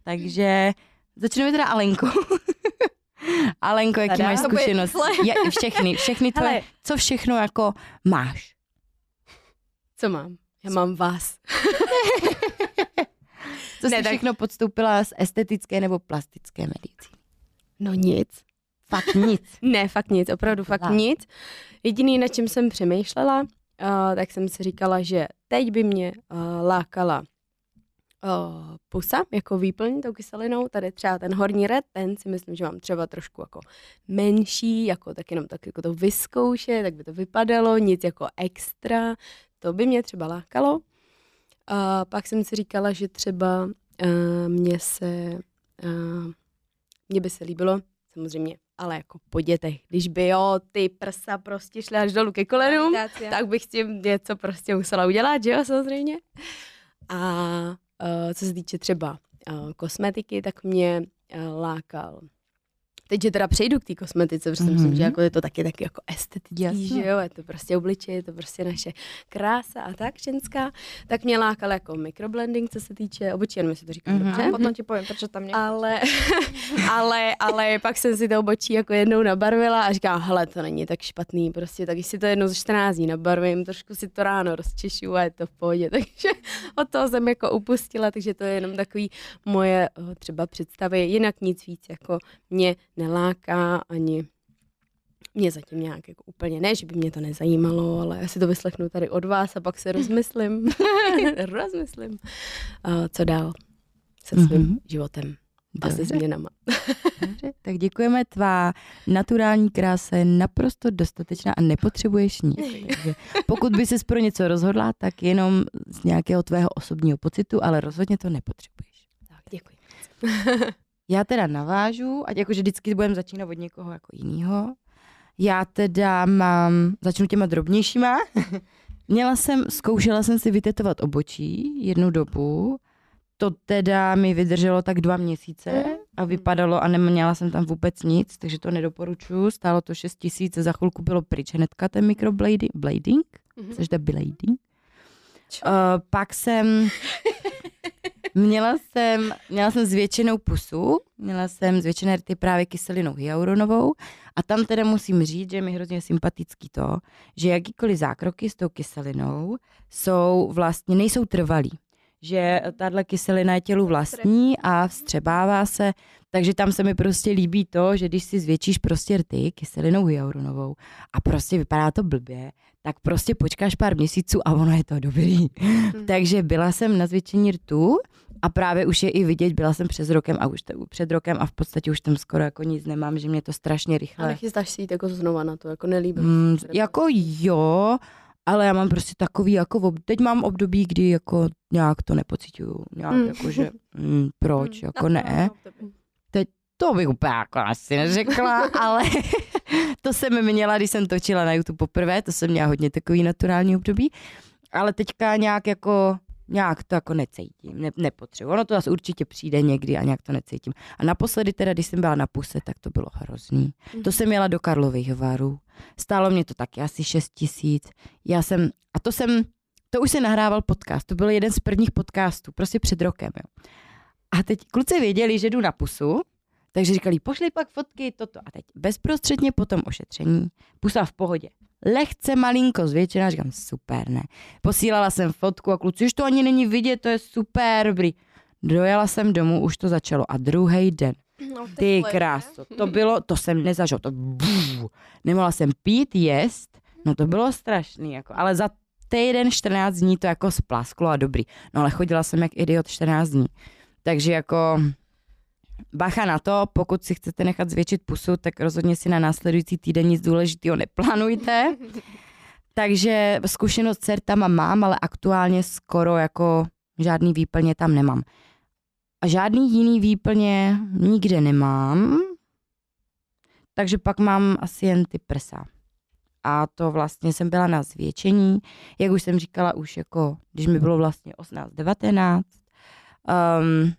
Takže začneme teda Alenkou. Alenko, jaký Tada. máš zkušenosti? Ja, všechny, všechny tvoje, Hele. co všechno jako máš? Co mám? Já mám vás. Co jsi Ne, tak- všechno podstoupila z estetické nebo plastické medicíny? No nic. Fakt nic. <laughs> Ne, fakt nic, opravdu fakt Wow. nic. Jediný, na čem jsem přemýšlela, uh, tak jsem si říkala, že teď by mě uh, lákala uh, pusa jako výplň tou kyselinou. Tady třeba ten horní red, ten si myslím, že mám třeba trošku jako menší, jako tak jenom tak jako to vyzkoušet, tak by to vypadalo, nic jako extra. To by mě třeba lákalo. A pak jsem si říkala, že třeba uh, mě se, uh, mně by se líbilo, samozřejmě, ale jako po dětech, když by jo, ty prsa prostě šly až dolů ke kolenům, tak bych s tím něco prostě musela udělat, že jo, samozřejmě. A co se týče třeba uh, kosmetiky, tak mě uh, lákal Teď, že teda přejdu k té kosmetice, protože mm-hmm. myslím, že Mhm. jako je to taky taky jako estetický, že jo, je to prostě obličej, je to prostě naše krása a tak ženská, tak mě lákal jako microblending, co se týče obočí, jenom jestli to říkám Mhm. mm-hmm. dobře. A potom ti povím, proč tam mě. Ale, <laughs> ale, ale pak jsem si to obočí jako jednou nabarvila a říkám, hele, to není tak špatný, prostě tak si to jednou za 14 dní nabarvím, trošku si to ráno rozčešu a je to v pohodě, <laughs> takže od toho jsem jako upustila, takže to je jenom takový moje eh, třeba představy, jinak nic víc jako mě neláká ani mě zatím nějak jako úplně ne, že by mě to nezajímalo, ale já si to vyslechnu tady od vás a pak se rozmyslím, <laughs> <laughs> rozmyslím, uh, co dál se svým Mhm. životem a se změnama. <laughs> Dobře, tak děkujeme, tvá naturální krása je naprosto dostatečná a nepotřebuješ nic. Takže pokud by ses pro něco rozhodla, tak jenom z nějakého tvého osobního pocitu, ale rozhodně to nepotřebuješ. Tak, děkuji. Já teda navážu, ať jakože vždycky budeme začínat od někoho jako jiného. Já teda mám, začnu těma drobnějšíma. <laughs> Měla jsem, zkoušela jsem si vytetovat obočí jednu dobu. To teda mi vydrželo tak dva měsíce a vypadalo a neměla jsem tam vůbec nic, takže to nedoporučuju. Stálo to 6 tisíc, za chvilku bylo pryč hnedka ten microblading. Blading? Mhm. Což to blading? Uh, pak jsem <laughs> Měla jsem, měla jsem zvětšenou pusu, měla jsem zvětšené rty právě kyselinou hyaluronovou a tam teda musím říct, že je mi hrozně sympatický to, že jakýkoliv zákroky s tou kyselinou jsou vlastně, nejsou trvalý. Že tahle kyselina je tělu vlastní a vstřebává se, takže tam se mi prostě líbí to, že když si zvětšíš prostě rty kyselinou hyaluronovou a prostě vypadá to blbě, tak prostě počkáš pár měsíců a ono je to dobrý. <laughs> Takže byla jsem na zvětšení rtu a právě už je i vidět, byla jsem přes rokem a už to, před rokem a v podstatě už tam skoro jako nic nemám, že mě to strašně A rychle. nechystáš si jít jako znova na to, jako nelíbí. Mm, jako jo, ale já mám prostě takový jako, ob... teď mám období, kdy jako nějak to nepocituju, nějak Mm. jako, že mm, proč, jako ne. No, To bych úplně jako asi neřekla, <laughs> ale <laughs> to jsem měla, když jsem točila na YouTube poprvé, to jsem měla hodně takový naturální období, ale teďka nějak jako, nějak to jako necítím, ne, nepotřebuji. Ono to zase určitě přijde někdy a nějak to necítím. A naposledy teda, když jsem byla na puse, tak to bylo hrozný. To jsem jela do Karlových varů. Stálo mě to taky asi 6 tisíc. Já jsem, a to jsem, to už se nahrával podcast, to byl jeden z prvních podcastů, prostě před rokem. Jo. A teď kluci věděli, že jdu na pusu, takže říkali, pošli pak fotky, toto. A teď bezprostředně po tom ošetření, pusa v pohodě. Lehce malinko zvětšená, říkám, super, ne. Posílala jsem fotku a kluci, už to ani není vidět, to je super, dobrý. Dojela jsem domů, už to začalo a druhý den. No, Ty kráso, to bylo, to jsem nezažil, to bů, Nemohla jsem pít, jíst, no to bylo strašný, jako, ale za týden 14 dní to jako splasklo a dobrý. No ale chodila jsem jak idiot 14 dní. Takže jako bacha na to, pokud si chcete nechat zvětšit pusu, tak rozhodně si na následující týden nic důležitého neplánujte. <laughs> Takže zkušenost s certama mám, ale aktuálně skoro jako žádný výplně tam nemám. A žádný jiný výplně nikde nemám. takže pak mám asi jen ty prsa. A to vlastně jsem byla na zvětšení, jak už jsem říkala, už jako, když mi bylo vlastně 18, 19. Um,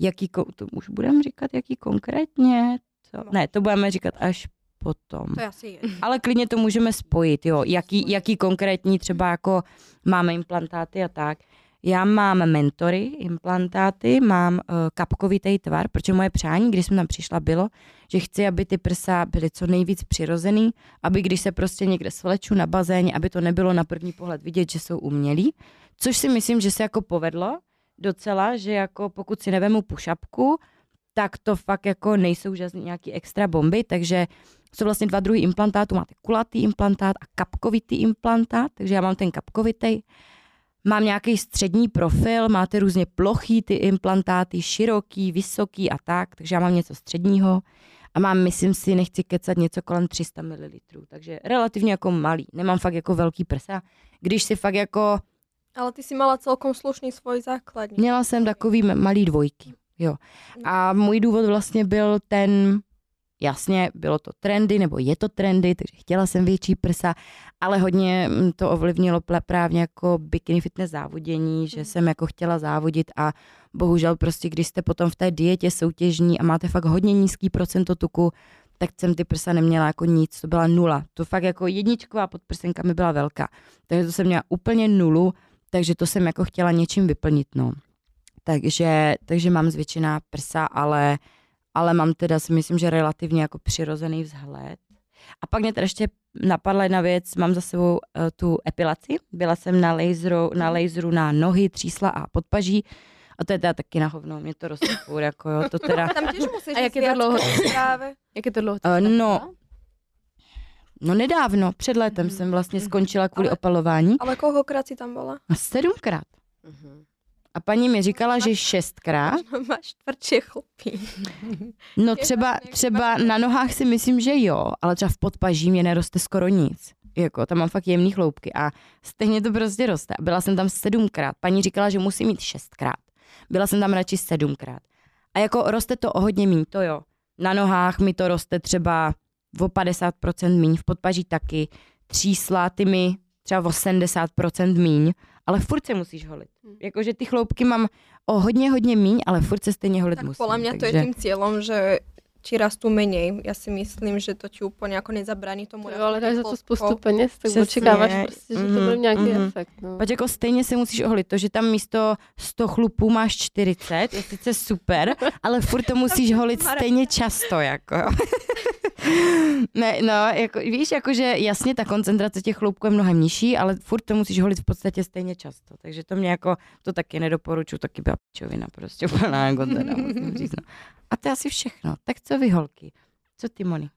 jaký, to už budeme říkat, jaký konkrétně? To, ne, to budeme říkat až potom. To asi je. Ale klidně to můžeme spojit, jo. Jaký, jaký konkrétní třeba jako máme implantáty a tak. Já mám mentory, implantáty, mám uh, kapkovitý tvar, protože moje přání, když jsem tam přišla, bylo, že chci, aby ty prsa byly co nejvíc přirozený, aby když se prostě někde svleču na bazéně, aby to nebylo na první pohled vidět, že jsou umělí. Což si myslím, že se jako povedlo docela, že jako pokud si nevemu pušapku, tak to fakt jako nejsou žádný nějaký extra bomby, takže jsou vlastně dva druhy implantátů. Máte kulatý implantát a kapkovitý implantát, takže já mám ten kapkovitý. Mám nějaký střední profil, máte různě plochý ty implantáty, široký, vysoký a tak, takže já mám něco středního a mám, myslím si, nechci kecat něco kolem 300 ml, takže relativně jako malý, nemám fakt jako velký prsa. Když si fakt jako... Ale ty si mala celkom slušný svůj základní. Měla jsem takový malý dvojky, jo. A můj důvod vlastně byl ten, Jasně, bylo to trendy, nebo je to trendy, takže chtěla jsem větší prsa, ale hodně mm, to ovlivnilo právě jako bikini fitness závodění, že jsem jako chtěla závodit a bohužel prostě, když jste potom v té dietě soutěžní a máte fakt hodně nízký procento tuku, tak jsem ty prsa neměla jako nic, to byla nula. To fakt jako jedničková podprsenka mi byla velká. Takže to jsem měla úplně nulu, takže to jsem jako chtěla něčím vyplnit, no. Takže, takže mám zvětšená prsa, ale ale mám teda si myslím, že relativně jako přirozený vzhled. A pak mě teda ještě napadla jedna věc, mám za sebou uh, tu epilaci, byla jsem na laseru, na laseru na nohy, třísla a podpaží a to je teda taky na hovno, mě to furt, jako jo, to <laughs> teda... Tam těž musíš A jak je to dlouho? Jak je to dlouho? Uh, no, no nedávno, před létem mm. jsem vlastně skončila kvůli ale, opalování. Ale kohokrát si tam byla? Sedmkrát. Mm-hmm. A paní mi říkala, že šestkrát. <laughs> Máš tvrdší chlupy. No třeba, třeba na nohách si myslím, že jo, ale třeba v podpaží mě neroste skoro nic. Jako, tam mám fakt jemný chloupky a stejně to prostě roste. Byla jsem tam sedmkrát. Paní říkala, že musí mít šestkrát. Byla jsem tam radši sedmkrát. A jako roste to o hodně míň, to jo. Na nohách mi to roste třeba o 50% míň, v podpaží taky. Třísla ty mi třeba o 70% míň ale furt se musíš holit. Hmm. Jakože ty chloupky mám o hodně, hodně míň, ale furt se stejně holit tak musím. podle mě takže... to je tím cílem, že či rastú menej. Ja si myslím, že to ti úplně jako nezabrání tomu jo, ale dáš za to spoustu peněz, tak Přesně. očekáváš prostě, že mm, to bude nějaký mm. efekt. No. Pať jako stejně se musíš oholit. To, že tam místo 100 chlupů máš 40, je sice super, <laughs> ale furt to musíš holit stejně často. Jako. <laughs> ne, no, jako, víš, jakože jasně ta koncentrace těch chloupků je mnohem nižší, ale furt to musíš holit v podstatě stejně často. Takže to mě jako, to taky nedoporučuji, taky byla pičovina prostě úplná, jako teda, musím říct. No. A to je asi všechno. Tak co vy holky? Co ty, Moni?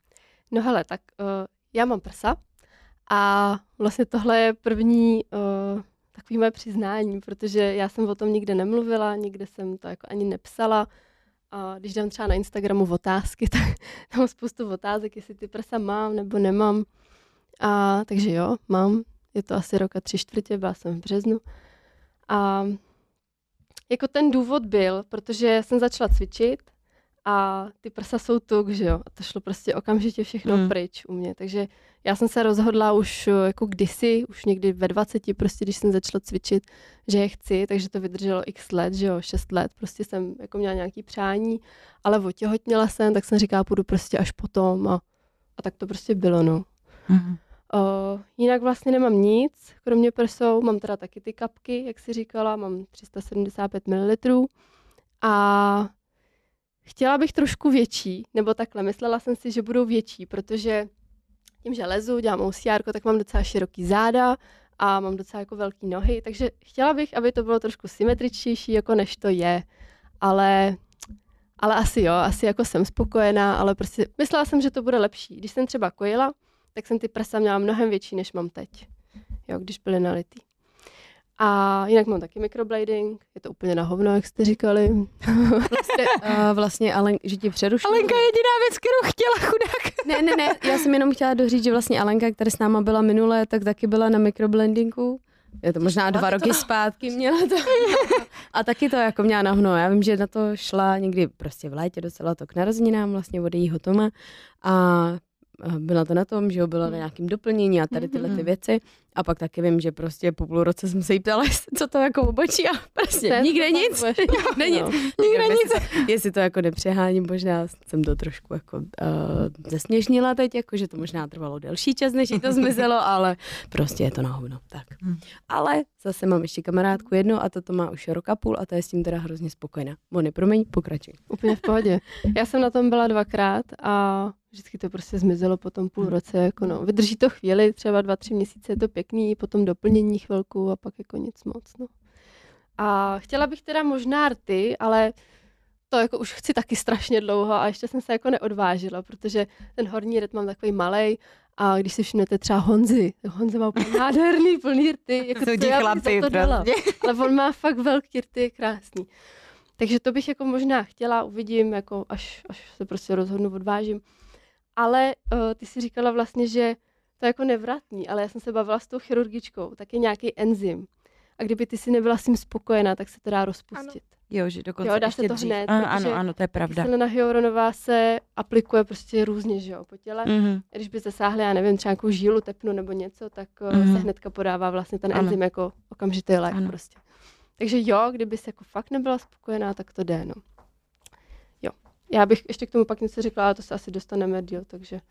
No hele, tak uh, já mám prsa a vlastně tohle je první uh, takový moje přiznání, protože já jsem o tom nikde nemluvila, nikde jsem to jako ani nepsala. A když dám třeba na Instagramu otázky, <laughs> tak mám spoustu otázek, jestli ty prsa mám nebo nemám. A takže jo, mám. Je to asi roka tři čtvrtě, byla jsem v březnu. A jako ten důvod byl, protože jsem začala cvičit a ty prsa jsou tuk, že jo. A to šlo prostě okamžitě všechno mm. pryč u mě. Takže já jsem se rozhodla už eh, jako kdysi, už někdy ve 20, prostě když jsem začala cvičit, že je chci, takže to vydrželo x let, že jo, 6 let, prostě jsem jako měla nějaký přání, ale otěhotněla jsem, tak jsem říkala, půjdu prostě až potom a, a tak to prostě bylo, no. Mm. Uh, jinak vlastně nemám nic, kromě prsou, mám teda taky ty kapky, jak si říkala, mám 375 ml a Chtěla bych trošku větší, nebo takhle, myslela jsem si, že budou větší, protože tím, že lezu, dělám OCR, tak mám docela široký záda a mám docela jako velký nohy, takže chtěla bych, aby to bylo trošku symetričtější, jako než to je, ale, ale asi jo, asi jako jsem spokojená, ale prostě myslela jsem, že to bude lepší. Když jsem třeba kojila, tak jsem ty prsa měla mnohem větší, než mám teď, jo, když byly nalitý. A jinak mám taky microblading, je to úplně na hovno, jak jste říkali. <laughs> vlastně, uh, vlastně Alen, že ti přeruším. Alenka je jediná věc, kterou chtěla chudák. <laughs> ne, ne, ne, já jsem jenom chtěla doříct, že vlastně Alenka, která s náma byla minule, tak taky byla na microblendingu je to možná dva roky zpátky měla to. A taky to jako měla nahno. Já vím, že na to šla někdy prostě v létě docela to k narozeninám vlastně od jejího Toma a byla to na tom, že ho bylo na nějakým doplnění a tady tyhle ty věci. A pak taky vím, že prostě po půl roce jsem se jí ptala, <laughs> co to jako obočí a prostě to nikde nic, <laughs> nikde nic, no. nikde nic. To, <laughs> jestli to jako nepřeháním, možná jsem to trošku jako uh, zesměšnila teď, jako že to možná trvalo delší čas, než jí to zmizelo, ale prostě je to na hovno. Tak. Hmm. Ale zase mám ještě kamarádku jednu a to, to má už rok a půl a to je s tím teda hrozně spokojená. Moni, promiň, pokračuj. Úplně v pohodě. Já jsem na tom byla dvakrát a vždycky to prostě zmizelo po tom půl roce. Jako no. Vydrží to chvíli, třeba dva, tři měsíce je to pěkný, potom doplnění chvilku a pak jako nic moc. No. A chtěla bych teda možná rty, ale to jako už chci taky strašně dlouho a ještě jsem se jako neodvážila, protože ten horní rytm mám takový malej a když si všimnete třeba Honzy, Honza má úplně nádherný, plný rty, <laughs> jako to já chlapy, to dala. Ale on má fakt velký rty, je krásný. Takže to bych jako možná chtěla, uvidím, jako až, až se prostě rozhodnu, odvážím. Ale uh, ty si říkala vlastně, že to je jako nevratný, ale já jsem se bavila s tou chirurgičkou, tak je nějaký enzym. A kdyby ty si nebyla s tím spokojená, tak se to dá rozpustit. Ano. Jo, že dokonce jo, dá se to dřív. hned. A, ano, ano, to je pravda. Kyselina hyaluronová se aplikuje prostě různě, že jo, po těle. Mm-hmm. Když by zasáhli, já nevím, třeba nějakou žílu, tepnu nebo něco, tak mm-hmm. se hnedka podává vlastně ten enzym ano. jako okamžitý lék ano. prostě. Takže jo, kdyby se jako fakt nebyla spokojená, tak to jde, no. Já bych ještě k tomu pak něco řekla, ale to se asi dostaneme díl, takže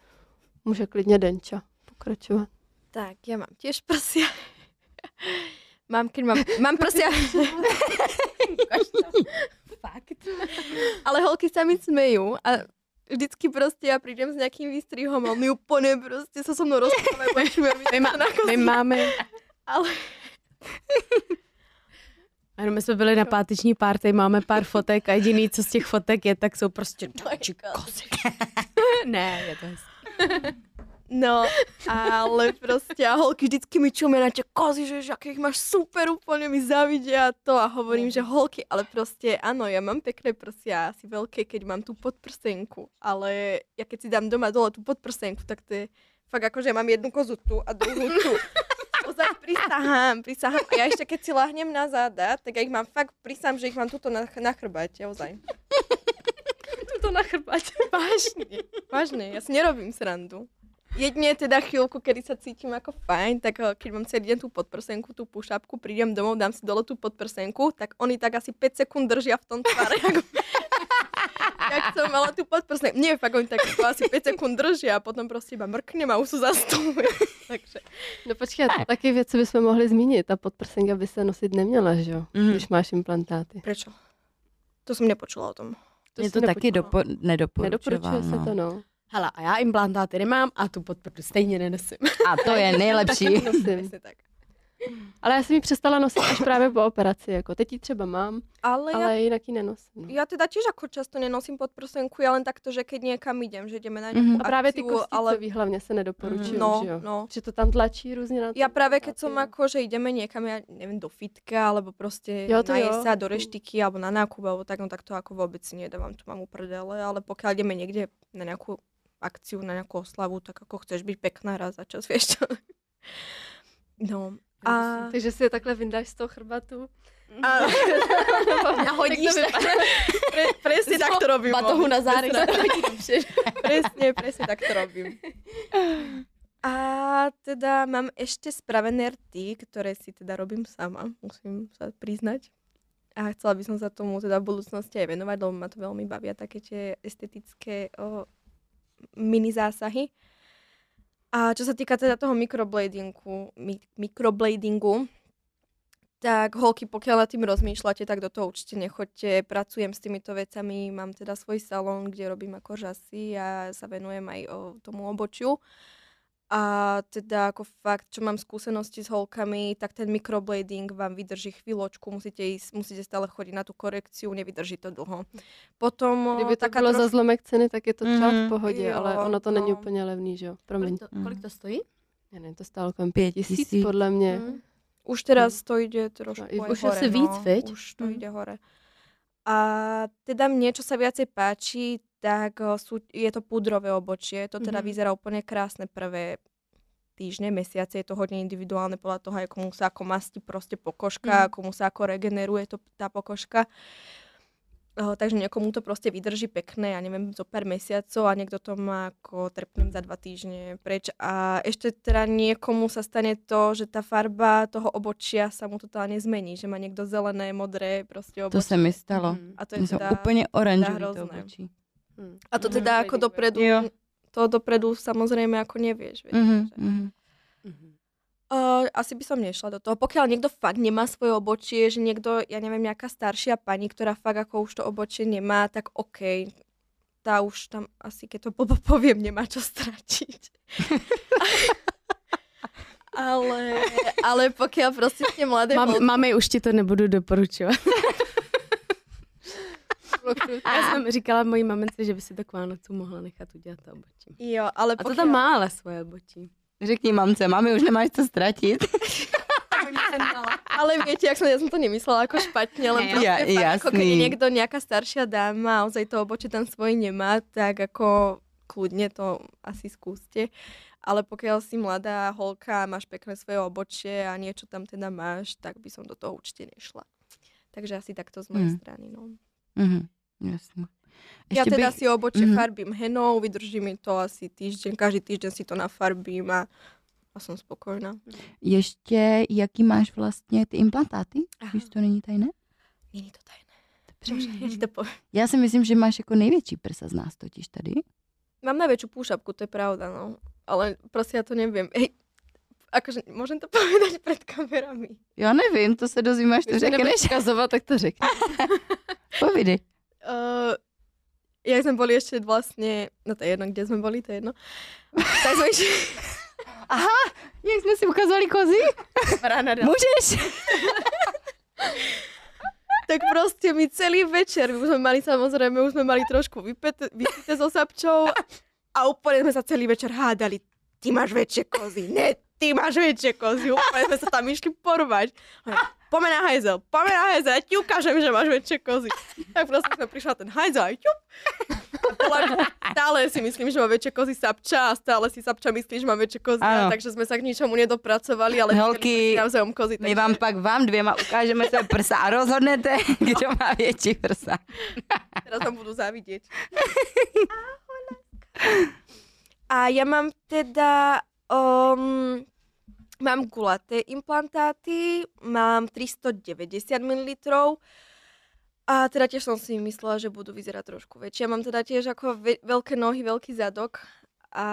může klidně Denča pokračovat. Tak, já mám těž prsia. <laughs> mám, keď mám, mám prsia. <laughs> Fakt. Ale holky sa mi smejú a vždycky prostě já přijdem s nějakým výstřihom a oni úplně prostě se so mnou rozprávají. My, má, my máme... Ale ano, my jsme byli na páteční párty, máme pár fotek a jediný, co z těch fotek je, tak jsou prostě kozy. <laughs> ne, je to hezky. No, ale prostě a holky vždycky mi čumí na tě kozy, že jakých máš super, úplně mi závidí a to a hovorím, že holky, ale prostě ano, já mám pekné prsia, asi velké, keď mám tu podprsenku, ale ja keď si dám doma dole tu podprsenku, tak je fakt jako, že mám jednu kozu tu a druhou tu <laughs> ozaj prisahám, prisahám. A ja ešte keď si lahnem na záda, tak ja ich mám fakt, prisahám, že ich mám tuto na, na chrbáte, ozaj. tuto na chrbáte. Vážne, vážne, ja si nerobím srandu. Jedne teda chvíľku, kedy sa cítim ako fajn, tak eh, keď mám celý deň tú podprsenku, tú pušapku, prídem domov, dám si dole tú podprsenku, tak oni tak asi 5 sekúnd držia v tom tvare. <laughs> Ako jak som mala tu podprsnek. Nie, fakt oni tak asi 5 sekund drží a potom prostě iba mrknem a už jsou za <laughs> Takže. No počkej, tak. taky věci bychom mohli zmínit. Ta podprsenka by se nosit neměla, že jo? Mm. Když máš implantáty. Prečo? To jsem nepočula o tom. To Mě to taky dopo- nedoporučuje se to, no. Hala, a já implantáty nemám a tu podprdu stejně nenosím. A to je <laughs> nejlepší. nosím. tak. Ale já jsem ji přestala nosit až právě po operaci. Jako teď ji třeba mám, ale, ale já, jinak ji nenosím. No. Já teda těž jako často nenosím podprsenku, já len takto, že keď někam jdem, že jdeme na nějakou mm-hmm. A právě ty ale... hlavně se nedoporučují, no, že jo? No. Že to tam tlačí různě na Já právě keď som jako, že jdeme někam, já nevím, do fitka, alebo prostě jo, to na jesa, do reštiky, alebo na nákup, alebo tak, no tak to jako vůbec si nedávám, tu mám uprdele, ale pokud jdeme někde na nějakou akciu, na nějakou oslavu, tak jako chceš být pekná raz za čas, <laughs> víš čo? No, a... Takže si je takhle vyndáš z toho chrbatu. A, <laughs> <laughs> a hodíš to Pre, presne <laughs> tak to robím. Batohu na zárek. presne, presne tak to robím. A teda mám ešte spravené rty, ktoré si teda robím sama, musím sa priznať. A chcela by som sa tomu teda v budúcnosti aj venovať, lebo ma to veľmi bavia také tie estetické o, mini zásahy. A čo sa týka teda toho mikrobladingu, mi, mikrobladingu, tak holky, pokiaľ nad tým rozmýšľate, tak do toho určite nechoďte. Pracujem s týmito vecami, mám teda svoj salón, kde robím ako žasy a sa venujem aj o tomu obočiu. A teda ako fakt, čo mám skúsenosti s holkami, tak ten microblading vám vydrží chvíľočku, musíte ísť, musíte stále chodiť na tú korekciu, nevydrží to dlho. Potom... Kdyby to bylo troš... za zlomek ceny, tak je to třeba mm, v pohodě, jo, ale ono to no. není úplně levný, že jo? Promiň. Kolik to, kolik to stojí? Já nevím, to stálo kolem pět tisíc, podle mě. Mm. Už teraz mm. to jde trošku no, Už hore, asi víc, no. veď? Už to mm. jde hore. A teda mne, čo sa viacej páči, tak sú, je to pudrové obočie. To teda mm-hmm. vyzerá úplne krásne prvé týždne, mesiace, je to hodne individuálne podľa toho, aj komu sa ako mastí proste Mm. pokožka, komu sa ako regeneruje to, tá pokožka. Uh, takže niekomu to proste vydrží pekné, ja neviem, zo pár mesiacov a niekto to má ako trpnem za dva týždne preč. A ešte teda niekomu sa stane to, že tá farba toho obočia sa mu totálne zmení, že má niekto zelené, modré proste To obočie. se mi stalo. Mhm. A to je Já teda... úplně oranžový to hrozné. obočí. A to Mhm. teda ako Vidím, dopredu, Jo. to dopredu samozrejme ako nevieš. Vieš, Mhm, že- mhm. Mhm. Uh, asi by som nešla do toho. Pokiaľ niekto fakt nemá svoje obočie, že niekto, ja neviem, nejaká staršia pani, ktorá fakt ako už to obočie nemá, tak OK. Tá už tam asi, keď to po- po- poviem, nemá čo stratiť. <laughs> ale, ale pokiaľ proste ste mladé Mám, holky- mami, už ti to nebudu doporučovat. <laughs> <laughs> Já jsem říkala mojí mamince, že by si to k Vánocu mohla nechat udělat to obočí. Jo, ale A to tam má ale svoje obočí. Řekni mamce, mami, už nemáš co ztratit. <laughs> Ale viete, jak som, ja som to nemyslela ako špatne, len proste Ja- fakt, ako keď niekto, nejaká staršia dáma a ozaj to obočie tam svoje nemá, tak ako kľudne to asi skúste. Ale pokiaľ si mladá holka a máš pekné svoje obočie a niečo tam teda máš, tak by som do toho určite nešla. Takže asi takto z mojej Hmm. strany. No. Mhm, jasně. Ja Ještě teda bych- si obočie Mhm. farbím henou, vydrží mi to asi týždeň, každý týždeň si to nafarbím a, a som spokojná. Ještě, jaký máš vlastně ty implantáty? Aha. Víš, to není tajné? Není to tajné. Dobře, <laughs> ja ti to. Já si myslím, že máš jako největší prsa z nás totiž tady. Mám najväčšiu púšapku, to je pravda, no. Ale proste ja to neviem. Hej, akože môžem to <laughs> povedať pred kamerami. Já nevím, to se dozvím, až to Když řekneš. ukazovat, tak to řekni. <laughs> Povídej. Uh, jak sme boli ešte vlastne, no to je jedno, kde sme boli, to je jedno. Tak sme išli... <laughs> Aha, jak jsme si ukazovali kozy? Rána, Můžeš? <laughs> tak proste my celý večer, my už sme mali samozrejme, už sme mali trošku vypete, vypité so Sapčou a úplne sme sa celý večer hádali. Ty máš väčšie kozy, ne, ty máš väčšie kozy. Úplne sme sa tam išli porvať. Poďme na hajzel, poďme na hajzel, ti ukážem, že máš väčšie kozy. Tak proste sme prišla ten hajzel a ťup. Stále si myslím, že má väčšie kozy Sapča a stále si Sapča myslí, že má väčšie kozy. Áno. A takže sme sa k ničomu nedopracovali, ale Holky, navzájom kozy. My vám pak vám dvěma ukážeme své prsa a rozhodnete, <laughs> kdo má větší prsa. Teraz vám budú závidieť. <laughs> A ja mám teda... Um, mám gulaté implantáty, mám 390 ml a teda tiež som si myslela, že budú vyzerať trošku väčšie. Mám teda tiež ako ve- veľké nohy, veľký zadok a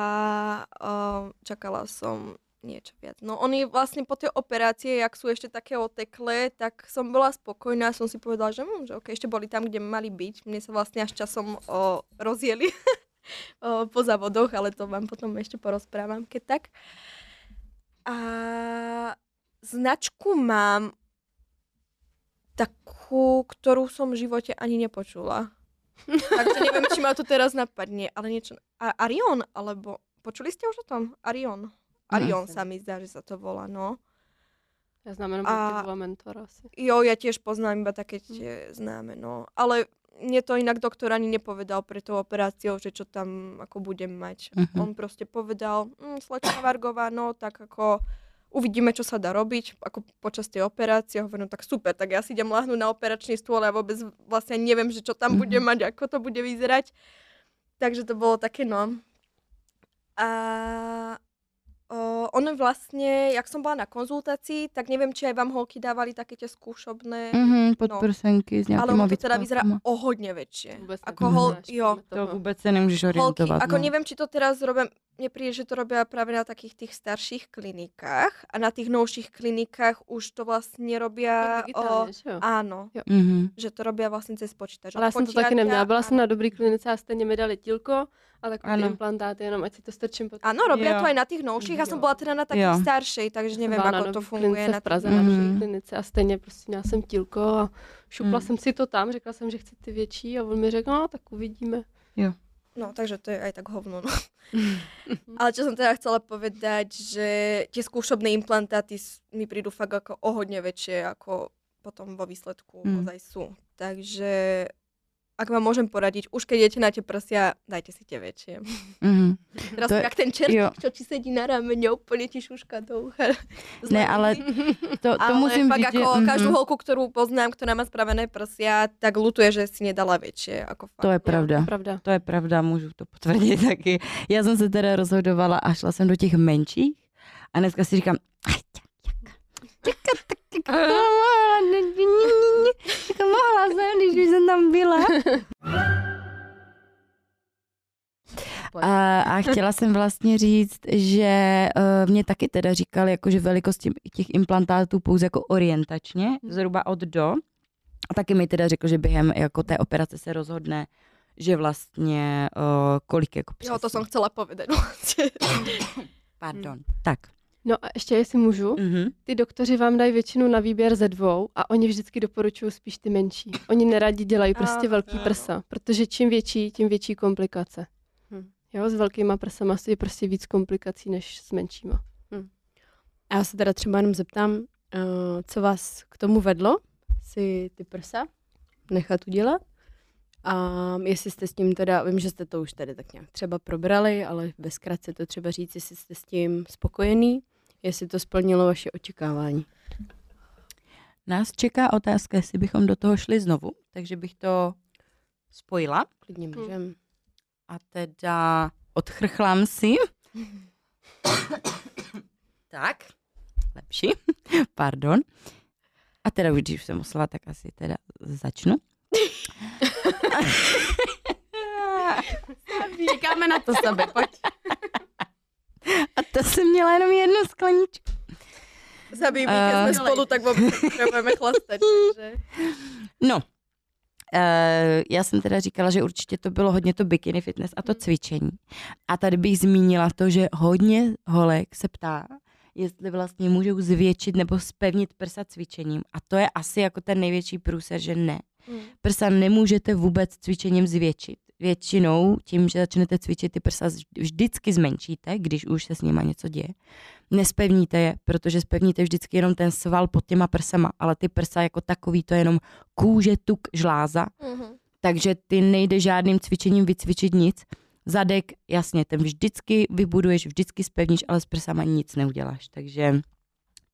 um, čakala som niečo viac. No oni vlastne po tej operácie, jak sú ešte také oteklé, tak som bola spokojná, som si povedala, že, hm, že okay, ešte boli tam, kde mali byť. Mne sa vlastne až časom o, rozjeli <laughs> o, po závodoch, ale to vám potom ešte porozprávam, keď tak. A značku mám takú, ktorú som v živote ani nepočula. <laughs> Takže neviem, či ma to teraz napadne, ale niečo... A Arion, alebo... Počuli ste už o tom? Arion. Arion sa mi zdá, že sa to volá, no. Já znám jenom A- a... dva mentora asi. Jo, ja tiež poznám iba také tie známe, no. Ale mne to inak doktor ani nepovedal pre tou operáciou, že čo tam ako budem mať. Mhm. On proste povedal, hm, slečna Vargová, no tak ako uvidíme, čo sa dá robiť ako počas tej operácie. Hovorím, no tak super, tak ja si idem na operačný stôl a vôbec vlastne neviem, že čo tam Mhm. budem mať, ako to bude vyzerať. Takže to bolo také, no. A o, ono vlastne, jak som bola na konzultácii, tak neviem, či aj vám holky dávali také tie skúšobné, Mhm, pod No. s ale nějakýma ono to teda vyzerá o hodne väčšie. Vůbec Ako hol, jo, To vůbec se nemůžeš holky, orientovat. ako no. neviem, či to teraz robia, mne príde, že to robia práve na takých tých starších klinikách a na tých novších klinikách už to vlastne robia o, že jo? áno, Mhm. že to robia vlastne cez počítač. Ale já jsem to taky neměla. Byla jsem na dobrý klinice a stejně mi dali tílko a takové ty Ano. implantáty, jenom ať si to strčím pod Áno, robia Jo. to aj na tých novších. Ja som Jo. bola teda na takých Jo. staršej, takže Jsem neviem, byla na ako to funguje. Na v Praze na Mhm. dobrý klinice a stejně prostě měla jsem tílko a šupla Mm. jsem si to tam, řekla jsem, že chci ty větší a on mi řekl, no tak uvidíme. No, takže to je aj tak hovno. No. Ale čo som teda chcela povedať, že tie skúšobné implantáty mi prídu fakt ako o hodne väčšie, ako potom vo výsledku Mm. mm. ozaj sú. Takže ak vám môžem poradiť, už keď idete na tie prsia, dajte si tie väčšie. Mhm. Teraz <laughs> To je- jak ten jo. čertík, čo ti sedí na ramene, úplne ti šuška do ucha. <laughs> Ne, ale to, to ale musím fakt že... ako mhm. každú holku, ktorú poznám, ktorá má spravené prsia, tak lutuje, že si nedala väčšie. Ako fakt. To je pravda. Pravda. To je pravda, můžu to potvrdit taky. Já jsem se teda rozhodovala a šla jsem do těch menších a dneska si říkám, "Aj, těka, tak, jak mohla, ne, ne, ne, ne, jako mohla jsem, když už jsem tam byla. <laughs> A, a chtěla jsem vlastně říct, že uh, mě taky teda říkali, jako, že velikost tím- těch implantátů pouze jako orientačně, zhruba od do. A taky mi teda řekl, že během jako té operace se rozhodne, že vlastně uh, kolik jako přesně. Jo, to som chcela povedať vlastne. Pardon. Tak. No a ještě jestli můžu, Mhm. ty doktoři vám dají většinu na výběr ze dvou a oni vždycky doporučují spíš ty menší. Oni neradi dělají prostě Ano. velký prsa, protože čím větší, tím větší komplikace. Hm. Jo, s velkýma prsama je prostě víc komplikací než s menšíma. A já se teda třeba jenom zeptám, uh, co vás k tomu vedlo si ty prsa nechat udělat? A jestli jste s tím teda, vím, že jste to už tady tak nějak třeba probrali, ale ve zkratce to třeba říct, jestli jste s tím spokojený, jestli to splnilo vaše očekávání. Nás čeká otázka, jestli bychom do toho šli znovu, takže bych to spojila Klidně můžem. a teda odchrchlám si. <coughs> tak, lepší, <laughs> pardon. A teda už, když jsem oslala, tak asi teda začnu. Čekáme na to sebe, pojď. A to jsem měla jenom jednu skleničku. Zabij mi, Eh. keď sme spolu, tak vôbec nebudeme chlastať. Takže... No, uh, já jsem teda říkala, že určitě to bylo hodně to bikini fitness a to cvičení. A tady bych zmínila to, že hodně holek se ptá, jestli vlastně můžou zvětšit nebo spevnit prsa cvičením. A to je asi jako ten největší průser, že ne. Mm. Prsa nemůžete vůbec cvičením zvětšit. Většinou tím, že začnete cvičit, ty prsa vždycky zmenšíte, když už se s nima něco děje. Nespevníte je, protože spevníte vždycky jenom ten sval pod těma prsama, ale ty prsa jako takový, to je jenom kůže, tuk, žláza, Mhm. takže ty nejde žádným cvičením vycvičit nic. Zadek, jasně, ten vždycky vybuduješ, vždycky spevníš, ale s prsama nic neuděláš. Takže,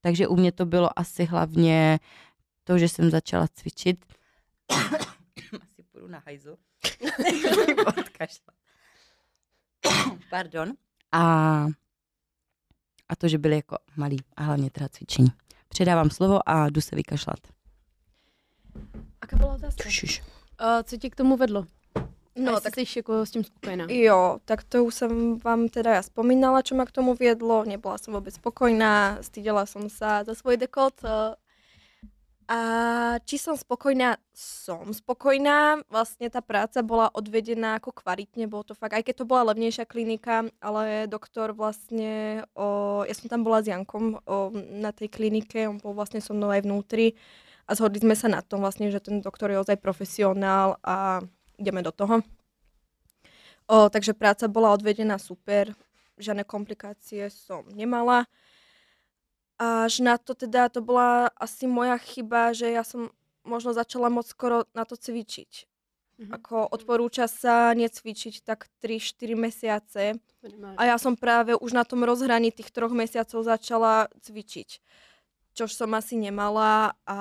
takže u mě to bylo asi hlavně to, že jsem začala cvičit. Asi půjdu na. <laughs> Odkašlat. Pardon. A, a to, že byli jako malí a hlavně teda cvičení. Předávám slovo a jdu se vykašlat. Aká bola otázka? Uh, co tě k tomu vedlo? No, No, tak jsi jako s tím spokojená. Jo, tak to už som vám teda ja spomínala, čo ma k tomu viedlo. Nebola som vôbec spokojná, stydela som sa za svoj dekot. A či som spokojná? Som spokojná. Vlastne tá práca bola odvedená ako kvalitne, bolo to fakt, aj keď to bola levnejšia klinika, ale doktor vlastne, o, ja som tam bola s Jankom o, na tej klinike, on bol vlastne so mnou aj vnútri a zhodli sme sa na tom vlastne, že ten doktor je ozaj profesionál a ideme do toho. O, takže práca bola odvedená super, žiadne komplikácie som nemala. Až na to teda, to bola asi moja chyba, že ja som možno začala moc skoro na to cvičiť. Mhm. Ako odporúča sa necvičiť tak 3-4 mesiace. A ja som práve už na tom rozhraní tých troch mesiacov začala cvičiť. Čož som asi nemala a